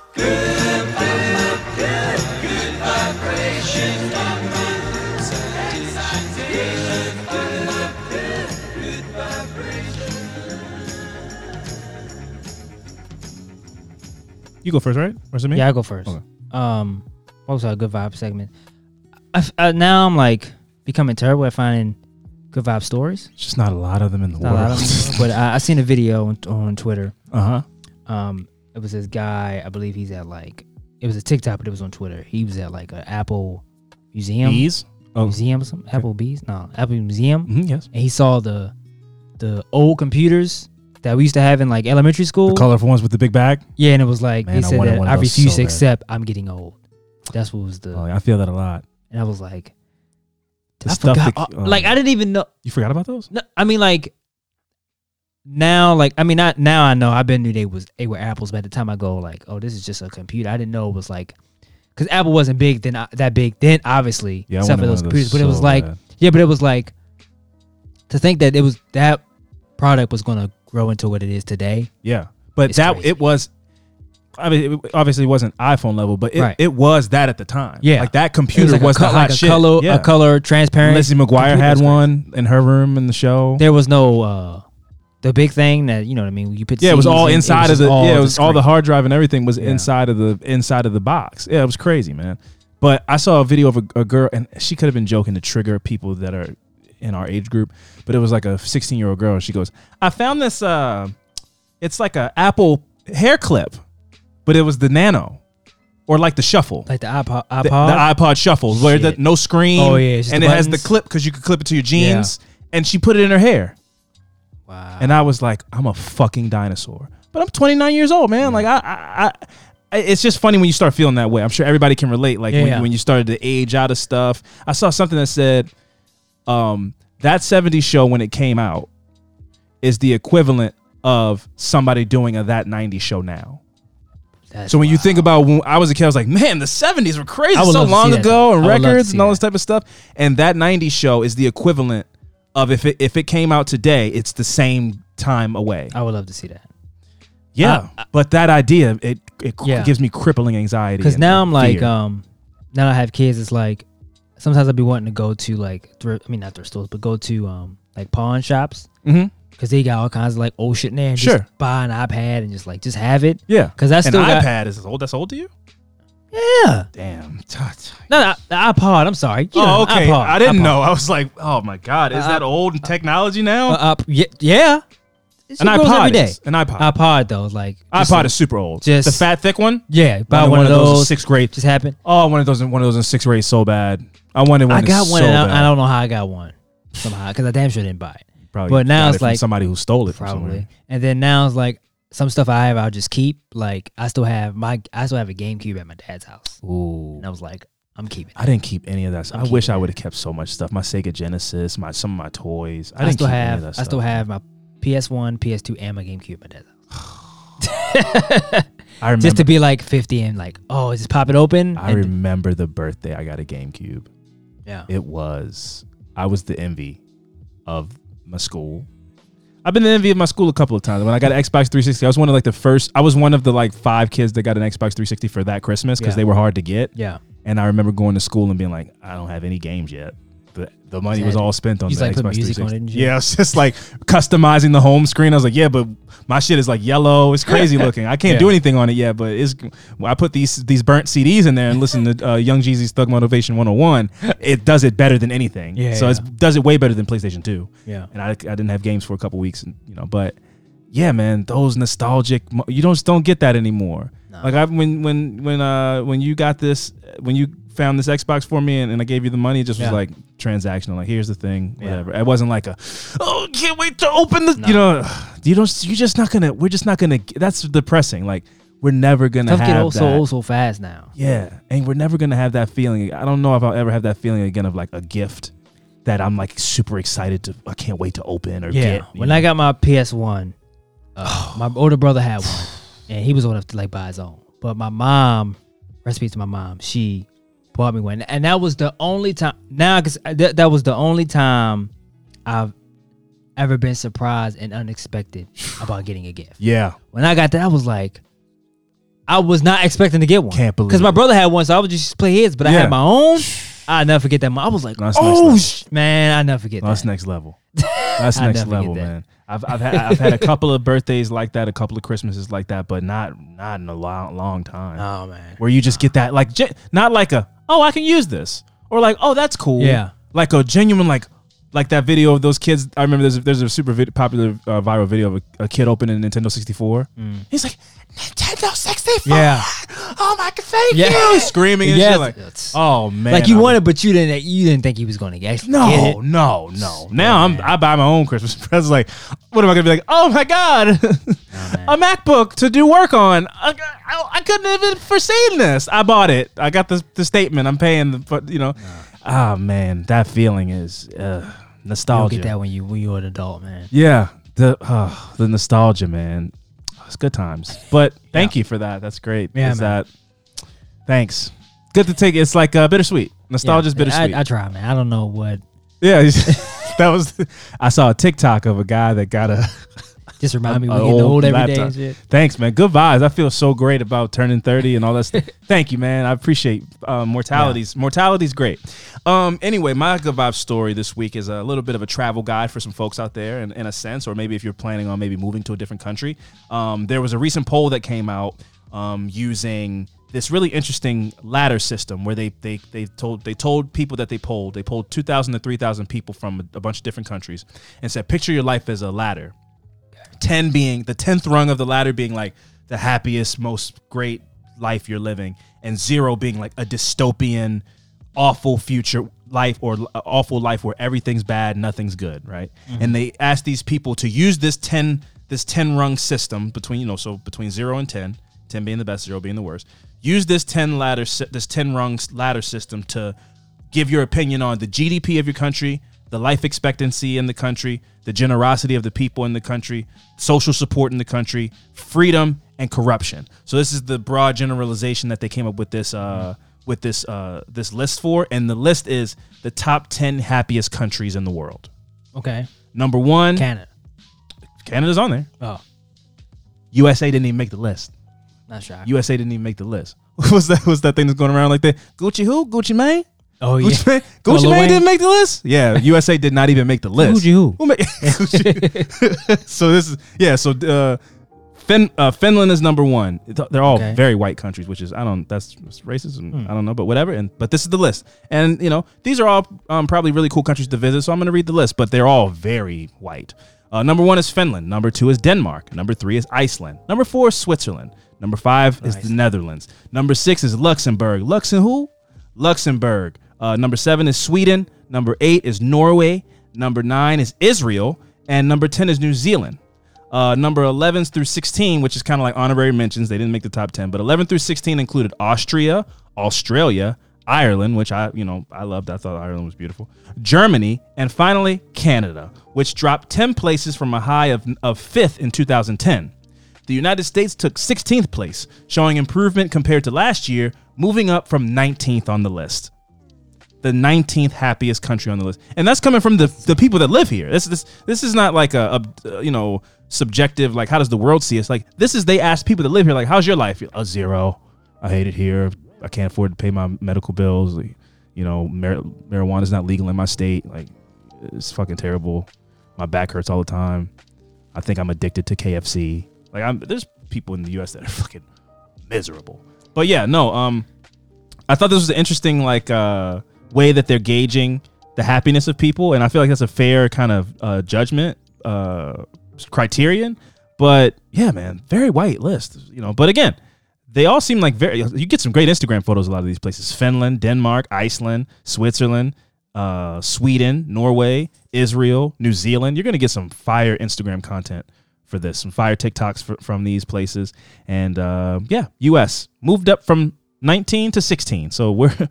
You go first, right? Or is it me? Yeah, I go first. Okay. Um, also a good vibe segment. I f uh, now I'm like becoming terrible at finding good vibe stories. It's just not a lot of them in the Not world. them, but I, I seen a video on, on Twitter. uh huh. Um, it was this guy. I believe he's at like it was a TikTok, but it was on Twitter. He was at like an Apple museum, Bees. Oh, museum or something. Apple Bees, no, Apple Museum, mhm, yes. and he saw the the old computers that we used to have in like elementary school. The colorful ones with the big bag. Yeah, and it was like Man, they I said wanted that I refuse so to bad. accept I'm getting old. That's what was the Oh, I feel that a lot. and I was like, The I stuff forgot. that- uh, like. I didn't even know. You forgot about those? No, I mean like now, like I mean not now. I know I've been knew they was they were apples, but at the time I go like, oh, this is just a computer. I didn't know it was like because Apple wasn't big then uh, that big then obviously Yeah, I except for wanted those one of computers. But it so was like bad. yeah, but it was like to think that it was that product was gonna grow into what it is today. Yeah, but It's that crazy. it was. I mean, it obviously wasn't iPhone level, but it, Right. it was that at the time. Yeah. like that computer was like was, a, co- the like a shit. color yeah. a color transparent. Lizzie McGuire had one in her room in the show. There was no uh the big thing that you know what I mean. You put yeah, it was all inside was of the. yeah, it was all the hard drive and everything was Yeah. inside of the inside of the box. Yeah, it was crazy, man. But I saw a video of a, a girl, and she could have been joking to trigger people that are in our age group. But it was like a 16 year old girl. She goes, "I found this. uh It's like a Apple hair clip, but it was the Nano, or like the Shuffle." like the iPod. the, the iPod. iPod Shuffle, where the Shit. no screen. Oh, yeah, it's just and the it has the buttons. clip because you could clip it to your jeans. And she put it in her hair, wow. and I was like, I'm a fucking dinosaur. But I'm 29 years old, man. Like I, I, I, it's just funny when you start feeling that way. I'm sure everybody can relate. Like Yeah, when, yeah. when you started to age out of stuff. I saw something that said, um, that 70s show when it came out is the equivalent of somebody doing a that 90s show now. That's So when you wild. think about when I was a kid, I was like, man, the '70s were crazy, so long see that, ago, and I would love to records and all this type of stuff. And that '90s show is the equivalent of if it if it came out today, it's the same time away. I would love to see that Yeah, but that idea it it Yeah. gives me crippling anxiety. because now I'm like, fear. um, now that I have kids, it's like sometimes I'd be wanting to go to like thrift. I mean, not thrift stores, but go to um like pawn shops Mhm. Because they got all kinds of like old shit in there. And Sure. just buy an iPad and just like just have it. yeah, Because I an still got iPad is old. That's old to you. Yeah. Damn. No, no, the iPod. I'm sorry. You know, Oh, okay. iPod, I didn't iPod. know. I was like, oh my god, is Uh, that old technology now? Uh, up, yeah, yeah. An iPod every day. is. An iPod. iPod though, like just iPod a- is super old. just- the fat, thick one. yeah. Buy Wanted one, of those. in sixth grade. Just happened. Oh, one of those. One of those in sixth grade. So bad. I wanted one. I got one, So and. I, I don't know how I got one somehow because I damn sure didn't buy it. Probably but now it's it like- somebody who stole it from Probably. And then now it's like some stuff I have, I'll just keep. Like I still have my, I still have a GameCube at my dad's house, Ooh. and I was like, I'm keeping. it. I didn't keep any of that. I wish I would have kept so much stuff. My Sega Genesis, my some of my toys. I, I, didn't still keep any have, I stuff. still have my PS1, PS2, and my GameCube at my dad's house. I remember. Just to be like 50 and like, oh, just pop it open. I and- remember the birthday I got a GameCube. yeah. It was. I was the envy of my school. I've been the envy of my school a couple of times. When I got an Xbox 360, I was one of like the first. I was one of the like five kids that got an Xbox 360 for that Christmas because Yeah. they were hard to get. Yeah. And I remember going to school and being like, I don't have any games yet. The, the money was all spent on the like, Xbox put music on 360. and shit? Yeah, it's just like customizing the home screen. I was like, yeah, but my shit is like yellow. It's crazy looking. I can't do anything on it yet, but it's. Well, I put these these burnt CDs in there and listen to uh, Young Jeezy's Thug Motivation 101. It does it better than anything. Yeah, So yeah. it does it way better than PlayStation 2 Yeah. and I, I didn't have games for a couple weeks, and you know, but yeah, man, those nostalgic, you don't don't get that anymore. No. Like I when when when uh when you got this when you found this Xbox for me and, and I gave you the money, it just Yeah. was like transactional. Like here's the thing, Yeah. whatever. It wasn't like a oh can't wait to open the you know you don't you're just not gonna we're just not gonna that's depressing. Like we're never gonna Stuff get have old that. so old so fast now. Yeah, and we're never gonna have that feeling. I don't know if I'll ever have that feeling again of like a gift that I'm like super excited to. I can't wait to open or Yeah. get. you When know? I got my PS1, uh, my older brother had one, and he was old enough to like buy his own. But my mom, recipe to my mom, she bought me one, and that was the only time. Now, cause uh, that that was the only time I've ever been surprised and unexpected about getting a gift. yeah, When I got that, I was like. I was not expecting to get one. Can't believe Because my brother had one, so I would just play his. But I Yeah. had my own. I never forget that. I was like, that's oh sh- man, I never forget that's that. next level. That's next level, that. man. I've I've had I've had a couple of birthdays like that, a couple of Christmases like that, but not not in a long long time. Oh man, Where you just get that like not like a oh I can use this or like oh that's cool. Yeah. like a genuine like like that video of those kids. I remember there's a, there's a super vid- popular uh, viral video of a, a kid opening a Nintendo 64. He's like Nintendo 64. Mm. Yeah. Oh my god, thank Yeah. you! Screaming and Yes. shit like, It's- oh man, like you I was- wanted, but you didn't. You didn't think he was going to get. No, get it. no, no. No. Now I'm I buy my own Christmas presents. Like, what am I gonna be like? Oh my god, a MacBook to do work on. I, I, I couldn't have even foreseen this. I bought it. I got the the statement. I'm paying the, you know, ah man, that feeling is uh, Nostalgia. get that when you when you're an adult, man. Yeah, the uh, the nostalgia, man. It's good times. But thank you for that. That's great. Yeah, Is man. that thanks. Good to take. It. It's like uh, bittersweet. Nostalgia's Yeah, bittersweet. I, I try, man. I don't know what. Yeah, that was. I saw a TikTok of a guy that got a. Just remind me a we getting old every day laptop. and shit. Thanks, man. Good vibes. I feel so great about turning thirty and all that stuff. Thank you, man. I appreciate uh, mortality's mortality's great. Um, anyway, my good vibes story this week is a little bit of a travel guide for some folks out there, in, in a sense, or maybe if you're planning on maybe moving to a different country. Um, there was a recent poll that came out um, using this really interesting ladder system where they they they told they told people that they polled they polled 2,000 to 3,000 people from a, a bunch of different countries and said picture your life as a ladder 10 being the 10th rung of the ladder being like the happiest most great life you're living and zero being like a dystopian awful future life or awful life where everything's bad nothing's good right? Mm-hmm. And they asked these people to use this 10 this 10 rung system between you know so between 0 and 10 10 being the best 0 being the worst use this 10 ladder this 10 rung ladder system to give your opinion on the GDP of your country, the life expectancy in the country, the generosity of the people in the country, social support in the country, freedom and corruption. So this is the broad generalization that they came up with this uh, with this uh, this list for, and the list is the top ten happiest countries in the world. Okay, Number one, Canada. Canada's on there. Oh, USA didn't even make the list. not sure. USA didn't even make the list. was that was that thing that's going around like that? Gucci who? Gucci Mane? Oh yeah. Gucci Mane, Gucci Mane Wayne? didn't make the list. Yeah, USA did not even make the list. Gucci who? Who made Gucci? so this is yeah. So uh, Fin, uh, Finland is number one. They're all Okay. very white countries, which is I don't that's, that's racism. Hmm. I don't know, but whatever. And but this is the list, and you know these are all um, probably really cool countries to visit. So I'm going to read the list, but they're all very white. Uh, number one is Finland. Number two is Denmark. Number three is Iceland. Number four is Switzerland. Number five is the Netherlands. Number six is Luxembourg. Luxem who? Luxembourg. Uh, number seven is Sweden. Number eight is Norway. Number nine is Israel. And number 10 is New Zealand. Uh, number 11 through 16, which is kind of like honorary mentions. They didn't make the top 10, but 11 through 16 included Austria, Australia, Ireland, which I, you know, I loved. I thought Ireland was beautiful. Germany, and finally Canada, which dropped 10 places from a high of, of fifth in 2010. The United States took 16th place, showing improvement compared to last year, moving up from 19th on the list. The 19th happiest country on the list, and that's coming from the the people that live here. This this this is not like a, a you know subjective like how does the world see us? Like this is they ask people that live here like how's your life? A zero. I hate it here. I can't afford to pay my medical bills. Like, you know, mar- marijuana is not legal in my state. Like it's fucking terrible. My back hurts all the time. I think I'm addicted to KFC. Like I'm there's people in the US that are fucking miserable. But yeah, no, um I thought this was an interesting like uh way that they're gauging the happiness of people and I feel like that's a fair kind of uh judgment uh criterion. But yeah, man, very white list, you know. But again, they all seem like very you get some great Instagram photos a lot of these places. Finland, Denmark, Iceland, Switzerland, uh, Sweden, Norway, Israel, New Zealand. You're gonna get some fire Instagram content for this, some fire TikToks fr- from these places, and uh, yeah, U.S. moved up from 19 to 16, so we're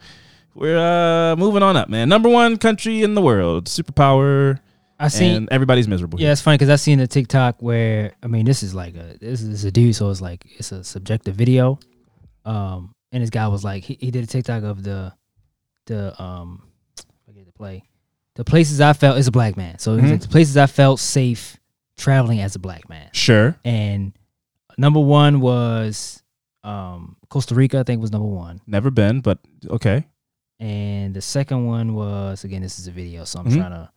we're uh, moving on up, man. Number one country in the world, superpower, I seen. and everybody's miserable. Yeah, it's funny because I seen a TikTok where I mean, this is like a this is a dude, so it's like it's a subjective video. Um, and this guy was like, he, he did a TikTok of the the um, I get to play the places I felt as a black man. So Mhm. like, the places I felt safe traveling as a black man. sure. And number one was um Costa Rica. I think was number one. Never been, but okay. And the second one was again, this is a video, so I'm Mhm. trying to.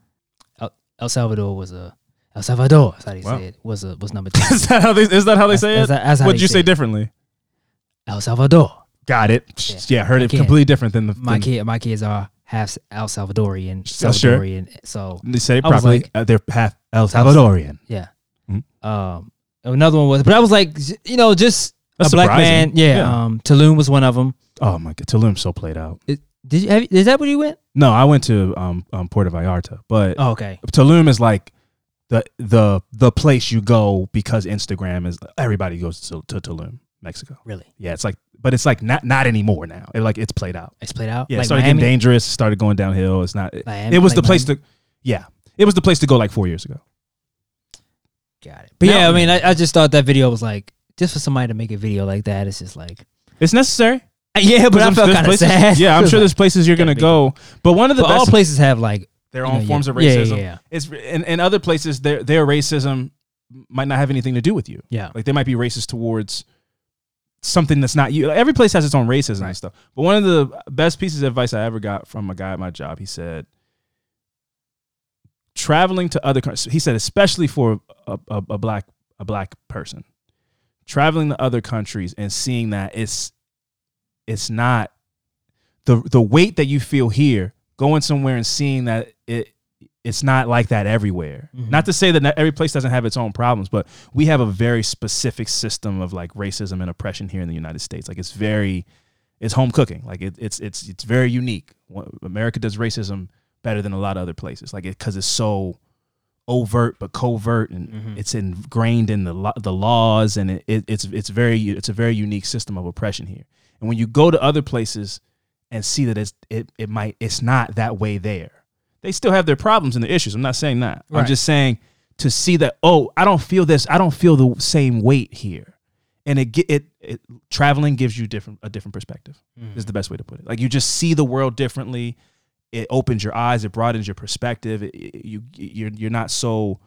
El, El Salvador was a El Salvador. That's how they Wow. say it. Was a was number two. is that how they, is that how they say That's- it? that's- that's What'd you say say differently? El Salvador. Got it. Yeah, Yeah. heard it Again, completely different than the. My than- kid, my kids are half El Salvadorian. Sure. Salvadorian. So They say it properly. like- uh, they're half El Salvadorian. yeah. Mhm. Um, another one was, but I was like, you know, just That's a black surprising. man. Yeah. Yeah. Um, Tulum was one of them. Oh my god, Tulum's so played out. Did you have? Is that where you went? No, I went to um, um Puerto Vallarta, but Oh, okay. Tulum is like the the the place you go because Instagram is everybody goes to, to Tulum, Mexico. Really? Yeah, it's like, but it's like not not anymore now. It like it's played out. It's played out. Yeah, it started Miami? getting dangerous. Started going downhill. It's not. It, Miami- it was like the place Miami? to. Yeah, it was the place to go like four years ago. Got it. But Now- yeah, I mean, I, I just thought that video was like, just for somebody to make a video like that, it's just like, It's necessary. yeah, but I felt kind of sad. Yeah, I'm sure was there's places you're gonna be go, but one of the but best all places have like their you own know, forms yeah. of Yeah, yeah, racism. yeah. It's in, in other places their their racism might not have anything to do with you. Yeah. Like they might be racist towards something that's not you. Every place has its own racism and stuff. But one of the best pieces of advice I ever got from a guy at my job, he said, traveling to other countries. He said, especially for a, a, a black a black person, traveling to other countries and seeing that it's it's not the the weight that you feel here. Going somewhere and seeing that it it's not like that everywhere. Mhm. Not to say that every place doesn't have its own problems, but we have a very specific system of like racism and oppression here in the United States. Like it's very, it's home cooking. Like it, it's it's it's very unique. America does racism better than a lot of other places. Like it because it's so overt but covert and Mhm. it's ingrained in the lo- the laws and it, it, it's it's very it's a very unique system of oppression here. And when you go to other places and see that it's it it might it's not that way there. They still have their problems and their issues. I'm not saying that. I'm just saying to see that oh, I don't feel this. I don't feel the same weight here. And it it, it traveling gives you different a different perspective. Is mm. the best way to put it. Like you just see the world differently. It opens your eyes. It broadens your perspective. It, it- you you're you're not so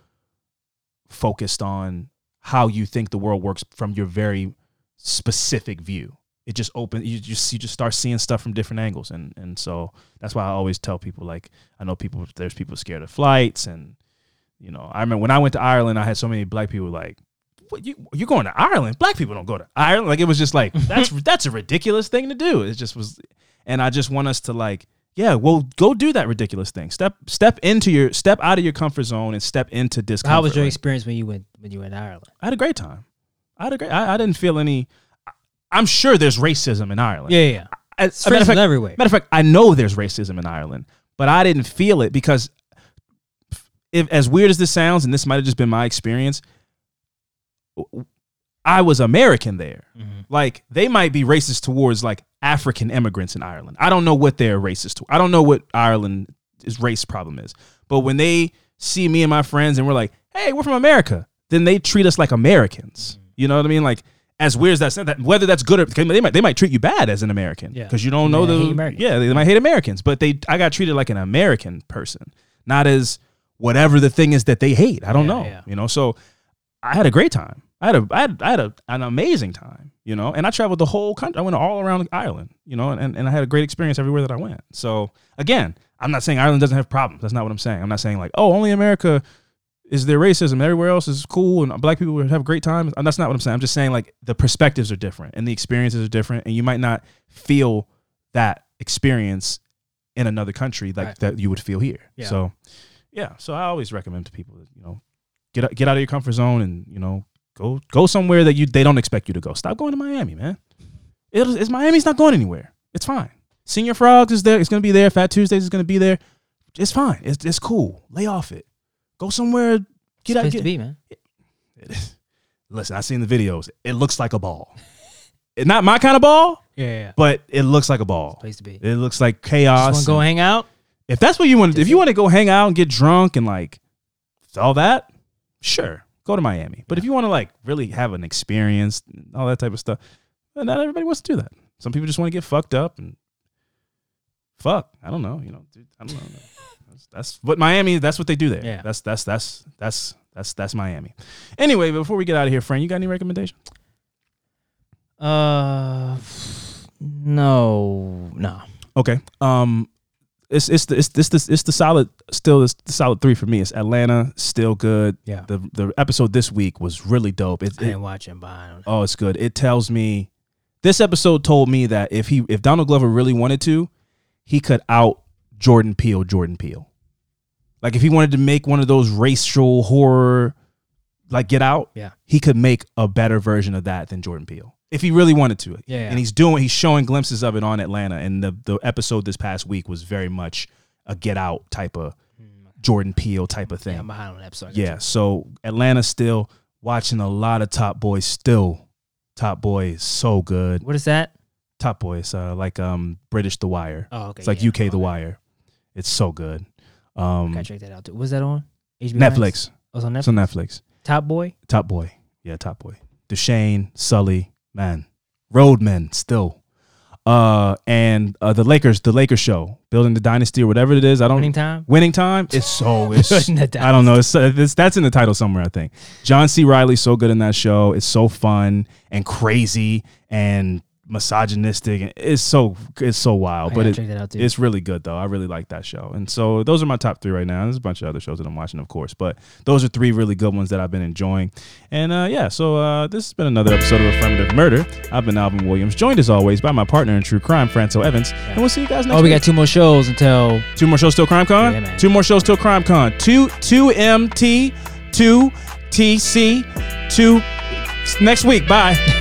focused on how you think the world works from your very specific view. It just opens you just you just start seeing stuff from different angles and and so that's why I always tell people like I know people there's people scared of flights and you know I remember when I went to Ireland I had so many black people like what, you you're going to Ireland? Black people don't go to Ireland. Like it was just like that's that's a ridiculous thing to do. It just was, and I just want us to like, yeah, well, go do that ridiculous thing. Step step into your step out of your comfort zone and step into discomfort. How was your experience when you went when you went to Ireland? I had a great time. I had a great. I, I didn't feel any. I'm sure there's racism in Ireland. Yeah, yeah. As, It's matter of racism fact, everywhere. Matter of fact, I know there's racism in Ireland, but I didn't feel it because, if as weird as this sounds, and this might have just been my experience, I was American there. Mm-hmm. Like they might be racist towards like African immigrants in Ireland. I don't know what they're racist to. I don't know what Ireland's race problem is. But when they see me and my friends and we're like, "Hey, we're from America," then they treat us like Americans. Mm-hmm. You know what I mean? Like as weird as that that whether that's good or they might they might treat you bad as an American Yeah. because you don't know Yeah, the yeah they might hate Americans, but they I got treated like an American person, not as whatever the thing is that they hate. I don't Yeah, know. yeah. You know, so I had a great time. I had a I had, I had a, an amazing time, you know, and I traveled the whole country. I went all around Ireland, you know, and, and I had a great experience everywhere that I went. So again, I'm not saying Ireland doesn't have problems. That's not what I'm saying. I'm not saying like, oh, only America is there racism. Everywhere else is cool and black people would have a great time. And that's not what I'm saying. I'm just saying like the perspectives are different and the experiences are different, and you might not feel that experience in another country like Right. that you would feel here. Yeah. So yeah, so I always recommend to people that you know get out- get out of your comfort zone and you know go go somewhere that you they don't expect you to go. Stop going to Miami, man. It, it's Miami's not going anywhere. It's fine. Senior Frogs is there. It's gonna be there. Fat Tuesdays is gonna be there. It's fine. It's it's cool. Lay off it. Go somewhere. Get It's out. Get, to be, man. Listen, I seen the videos. It looks like a ball. It's not my kind of ball, Yeah, yeah. but it looks like a ball. Place to be. It looks like Just chaos. want to go hang out. if that's what you want, to do, if you want to go hang out and get drunk and like all that, sure, go to Miami. But if you want to like really have an experience, and all that type of stuff, not everybody wants to do that. Some people just want to get fucked up and fuck. I don't know. You know, dude, I don't know. That's, what Miami. That's what they do there. Yeah. That's that's that's that's that's that's Miami. Anyway, before we get out of here, friend, you got any recommendation? Uh, no, no. Okay. Um, it's it's the it's this this it's the solid still it's the solid three for me. It's Atlanta still good. Yeah. The the episode this week was really dope. It, I it- didn't watch it, but don't know. oh, it's good. It tells me this episode told me that if he if Donald Glover really wanted to, he could out Jordan Peele. Jordan Peele. Like if he wanted to make one of those racial horror, like Get Out, Yeah. he could make a better version of that than Jordan Peele if he really wanted to. Yeah, yeah. and he's doing he's showing glimpses of it on Atlanta, and the the episode this past week was very much a Get Out type of Jordan Peele type of thing. Yeah, I'm behind on that episode. Yeah, so Atlanta still watching a lot of Top Boy. Still, Top Boy is so good. What is that? Top Boy is uh, like um British The Wire. Oh, okay. It's like yeah. UK The Wire. It's so good. Um, Gotta check that out too. Was that on HBO? Max? Netflix. Oh, it's on Netflix. It's on Netflix. Top Boy. Top Boy. Yeah, Top Boy. Deshane, Sully, man, Roadmen still. Uh, and uh, the Lakers, the Lakers show, building the dynasty or whatever it is. I don't Winning time. Winning time. It's so. It's, I don't know. It's, it's that's in the title somewhere. I think. John C. Reilly's so good in that show. It's so fun and crazy and misogynistic. and It's so it's so wild, I but it, out too. it's really good though. I really like that show. And so those are my top three right now. There's a bunch of other shows that I'm watching, of course, but those are three really good ones that I've been enjoying. And uh, yeah, so uh, this has been another episode of Affirmative Murder. I've been Alvin Williams, joined as always by my partner in true crime, Franco Evans. And we'll see you guys next Oh, we week. got two more shows until Two more shows till Crime Con. Yeah, two more shows till Crime Con. Two two MT, two TC, two next week. Bye.